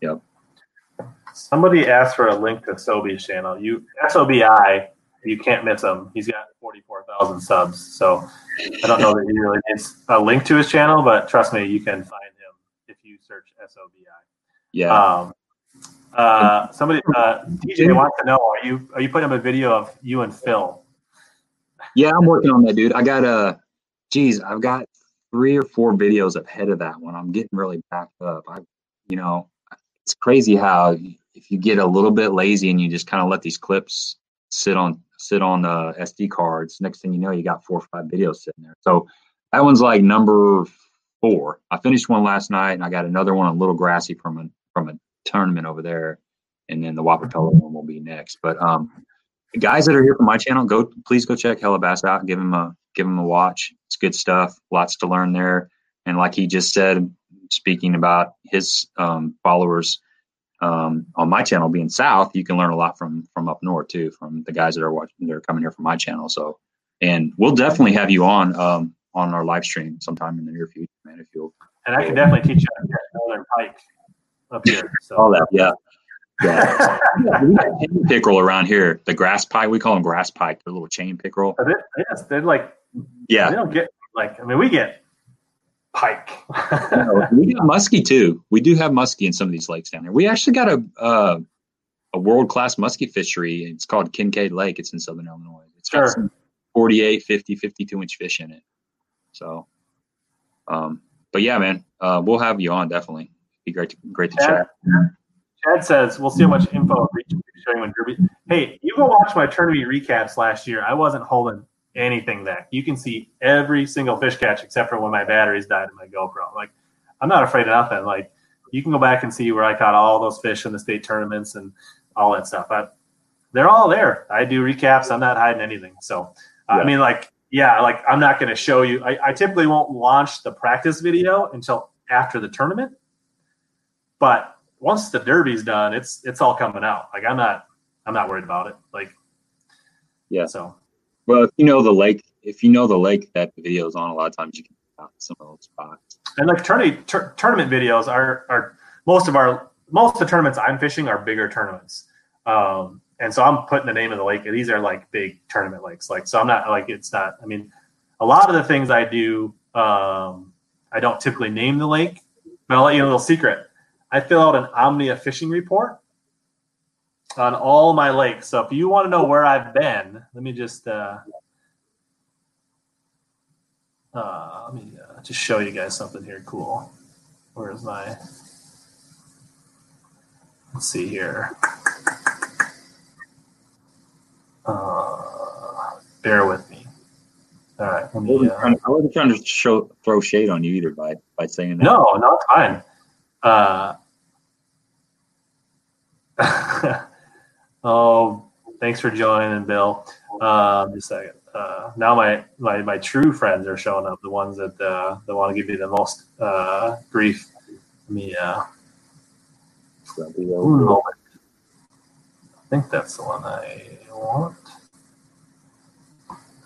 yep. Somebody asked for a link to Sobi's channel. You SOBI, you can't miss him. He's got 44,000 subs. So I don't know that he really needs a link to his channel, but trust me, you can find him if you search SOBI. Yeah. Um, uh, somebody, uh, DJ wants to know: Are you are you putting up a video of you and Phil? Yeah, I'm working on that, dude. I got a, geez, I've got three or four videos ahead of that one. I'm getting really backed up. I, you know, it's crazy how if you get a little bit lazy and you just kind of let these clips sit on sit on the SD cards, next thing you know, you got four or five videos sitting there. So that one's like number four. I finished one last night, and I got another one a little grassy from a from a tournament over there, and then the Wappapello one will be next. But um, guys that are here from my channel, go please go check Hella Bass out. Give him a give him a watch. It's good stuff. Lots to learn there. And like he just said, speaking about his um, followers um, on my channel being south, you can learn a lot from from up north too, from the guys that are watching, they're coming here from my channel. So, and we'll definitely have you on um, on our live stream sometime in the near future, man. If you'll and I can definitely teach you how to up here. So. all that, yeah. Yeah, we got chain pickerel around here. The grass pike, we call them grass pike. They're little chain pickerel. They, yes, they're like Yeah, they don't get like I mean we get pike. we got muskie too. We do have muskie in some of these lakes down there. We actually got a uh, a world class muskie fishery. It's called Kincaid Lake. It's in southern Illinois. It's got Sure. some 48, 50, 52 inch fish in it. So, um, but yeah, man, uh, we'll have you on definitely. Be great to great to chat. Chad says we'll see how much info we're sharing when Derby. Hey, you go watch my tournament recaps last year. I wasn't holding anything that You can see every single fish catch except for when my batteries died in my GoPro. Like I'm not afraid of nothing. Like you can go back and see where I caught all those fish in the state tournaments and all that stuff. I, they're all there. I do recaps. I'm not hiding anything. So I mean, like yeah, like I'm not going to show you. I, I typically won't launch the practice video until after the tournament, but once the derby's done, it's it's all coming out. Like I'm not I'm not worried about it. Like Yeah. So Well, if you know the lake, if you know the lake that the video is on, a lot of times you can find some of those spots. and like tournament tur- tournament videos are are most of our most of the tournaments I'm fishing are bigger tournaments. Um, and so I'm putting the name of the lake. These are like big tournament lakes. Like so I'm not like it's not. I mean, a lot of the things I do, um, I don't typically name the lake, but I'll let you know a little secret. I fill out an Omnia fishing report on all my lakes. So if you want to know where I've been, let me just uh, uh, let me uh, just show you guys something here. Cool. Where's my? Let's see here. Uh, bear with me. All right. Let I me, wasn't uh, trying, I wasn't trying to show throw shade on you either by by saying that. No, no, it's fine. Uh, oh, thanks for joining, Bill. Um, just a second. Uh, now my, my my true friends are showing up. The ones that uh, that want to give me the most uh, grief. Let me uh, That'll be one over. moment. I think that's the one I want.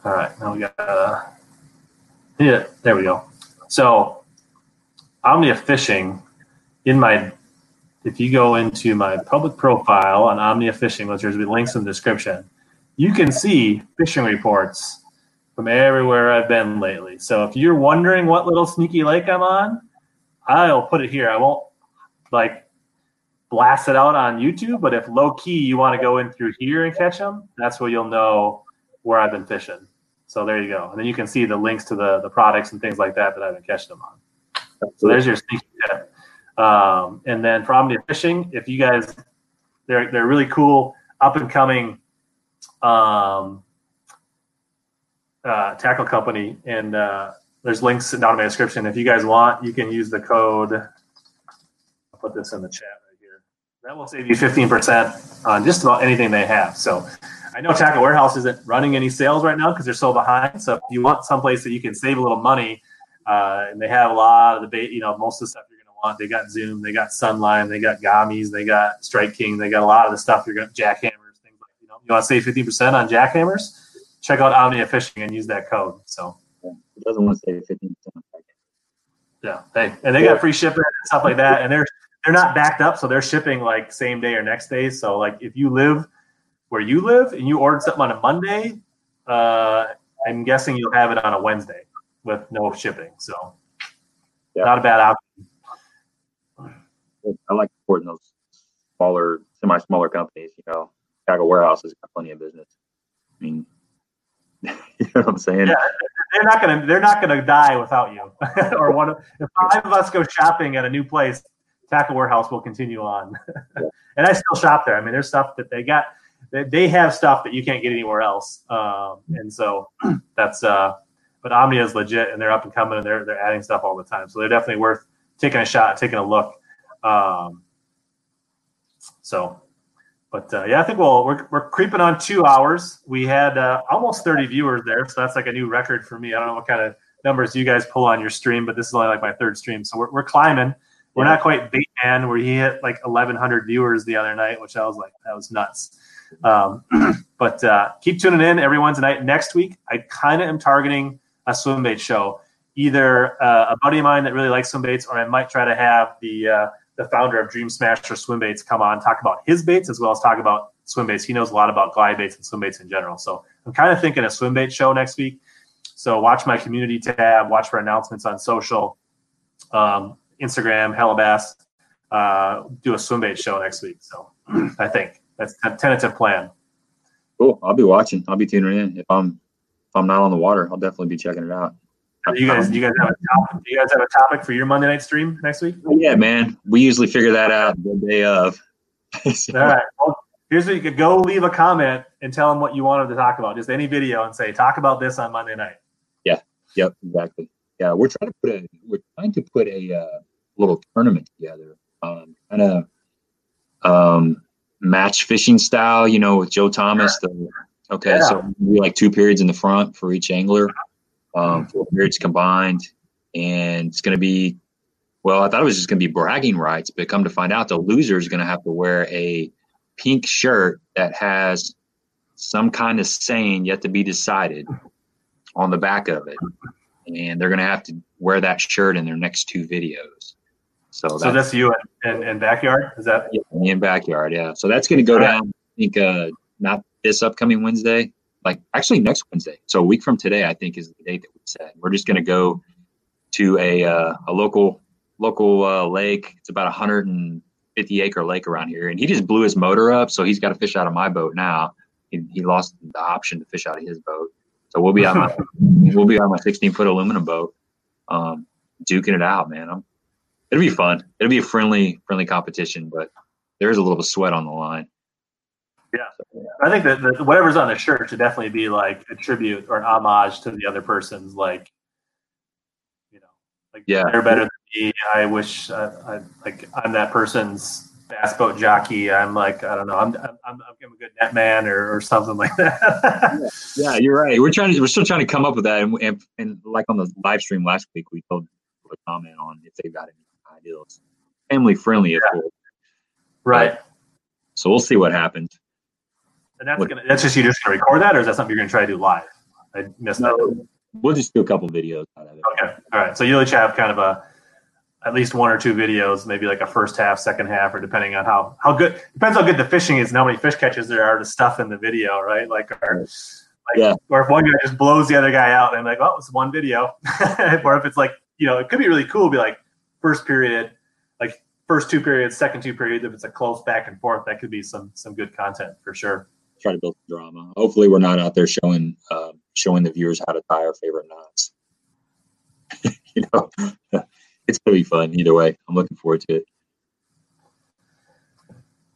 All right, now we got. Uh, yeah, there we go. So, Omnia Fishing, in my, if you go into my public profile on Omnia Fishing, which there's links in the description, you can see fishing reports from everywhere I've been lately. So if you're wondering what little sneaky lake I'm on, I'll put it here. I won't like blast it out on YouTube, but if low key you want to go in through here and catch them, that's where you'll know where I've been fishing. So there you go, and then you can see the links to the the products and things like that that I've been catching them on. So there's your sneaky tip. Um, and then Omnia Fishing, if you guys, they're they're really cool, up and coming um, uh, tackle company, and uh, there's links down in my description. If you guys want, you can use the code. I'll put this in the chat right here. That will save you 15% on just about anything they have. So I know Tackle Warehouse isn't running any sales right now because they're so behind. So if you want someplace that you can save a little money, uh, and they have a lot of the bait. You know, most of the stuff want. They got Zoom, they got Sunline, they got Gommies, they got Strike King, they got a lot of the stuff you're going to jackhammers, things like you know. You want to save fifteen percent on jackhammers? Check out Omnia Fishing and use that code. So It doesn't want to say fifteen percent. yeah, hey, and they got free shipping and stuff like that, and they're they're not backed up, so they're shipping like same day or next day. So like if you live where you live and you ordered something on a Monday, uh, I'm guessing you'll have it on a Wednesday with no shipping. So Yeah. not a bad option. I like supporting those smaller, semi-smaller companies. You know, Tackle Warehouse has got plenty of business. I mean, you know what I'm saying? Yeah. They're not gonna they're not gonna die without you. or one of if five of us go shopping at a new place, Tackle Warehouse will continue on. and I still shop there. I mean, there's stuff that they got. They, they have stuff that you can't get anywhere else. Um, and so that's. Uh, but Omnia is legit, and they're up and coming, and they're they're adding stuff all the time. So they're definitely worth taking a shot, taking a look. Um, so, but uh, yeah, I think we'll we're, we're creeping on two hours. We had uh, almost 30 viewers there, so that's like a new record for me. I don't know what kind of numbers you guys pull on your stream, but this is only like my third stream, so we're, we're climbing. We're not quite Bateman, where he hit like 1,100 viewers the other night, which I was like, that was nuts. Um, but uh, keep tuning in everyone, tonight. Next week, I kind of am targeting a swim bait show. Either uh, a buddy of mine that really likes swim baits, or I might try to have the uh, the founder of Dream Smasher Swim Baits come on, talk about his baits as well as talk about swim baits. He knows a lot about glide baits and swim baits in general. So I'm kind of thinking a swim bait show next week. So watch my community tab, watch for announcements on social, um, Instagram, Hellabass, uh, do a swim bait show next week. So I think that's a tentative plan. Cool. I'll be watching. I'll be tuning in. If I'm if I'm not on the water, I'll definitely be checking it out. You guys, you guys have a topic, do you guys have a topic for your Monday night stream next week? Yeah, man. We usually figure that out the day of. So, All right. Well, here's what you could go leave a comment and tell them what you wanted to talk about. Just any video and say, talk about this on Monday night. Yeah. Yep, exactly. Yeah, we're trying to put a we're trying to put a uh, little tournament together, um, kind of um, match fishing style. You know, with Joe Thomas. The, okay, Yeah. so we like two periods in the front for each angler, um, four periods combined, and it's going to be. Well, I thought it was just going to be bragging rights, but come to find out, the loser is going to have to wear a pink shirt that has some kind of saying yet to be decided on the back of it, and they're going to have to wear that shirt in their next two videos. So that's So that's you and, backyard. Is that yeah, me and backyard, yeah. So that's going to go down. I think uh, not this upcoming Wednesday, like actually next Wednesday. So a week from today, I think is the date that we set. We're just going to go to a uh, a local local uh, lake. It's about a hundred and fifty acre lake around here, and he just blew his motor up, so he's got to fish out of my boat now. He, he lost the option to fish out of his boat, so we'll be on my we'll be on my sixteen foot aluminum boat, um, duking it out, man. I'm, it'll be fun. It'll be a friendly friendly competition, but there is a little bit of sweat on the line. I think that, that whatever's on the shirt should definitely be like a tribute or an homage to the other person's like, you know, like Yeah. they're better than me. I wish I, I like I'm that person's bass boat jockey. I'm like I don't know. I'm I'm, I'm, I'm a good net man or, or something like that. Yeah, you're right. We're trying to we're still trying to come up with that, and, and, and like on the live stream last week, we told people to comment on if they've got any ideas, family friendly, of course. right. So we'll see what happens. And that's What- gonna that's just you just gonna record that or is that something you're gonna try to do live? I missed that. We'll just do a couple videos out of it. Okay. All right. So you'll each have kind of a at least one or two videos, maybe like a first half, second half, or depending on how how good depends how good the fishing is and how many fish catches there are to stuff in the video, right? Like or like Yeah. or if one guy just blows the other guy out and I'm like, well, it's one video. or if it's like, you know, it could be really cool, be like first period, like first two periods, second two periods, if it's a close back and forth, that could be some some good content for sure. Try to build some drama. Hopefully, we're not out there showing uh, showing the viewers how to tie our favorite knots. you know, it's gonna be fun either way. I'm looking forward to it.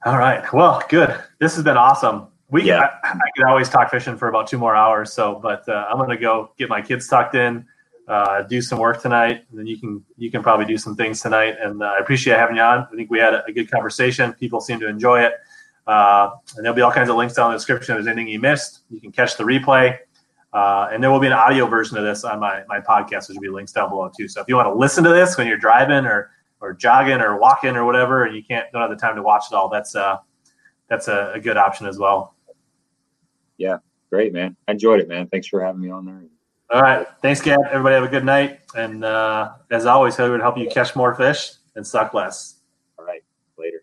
All right. Well, good. This has been awesome. We Yeah. I, I could always talk fishing for about two more hours. So, but uh, I'm going to go get my kids tucked in, uh, do some work tonight, and then you can you can probably do some things tonight. And uh, I appreciate having you on. I think we had a, a good conversation. People seem to enjoy it. Uh, and there'll be all kinds of links down in the description. If there's anything you missed, you can catch the replay. Uh, and there will be an audio version of this on my, my podcast, which will be links down below too. So if you want to listen to this when you're driving or or jogging or walking or whatever, and you can't don't have the time to watch it all, that's uh that's a, a good option as well. Yeah, great, man. I enjoyed it, man. Thanks for having me on there. All right, thanks, Gab. Everybody have a good night, and uh, as always, would help you catch more fish and suck less. All right, later.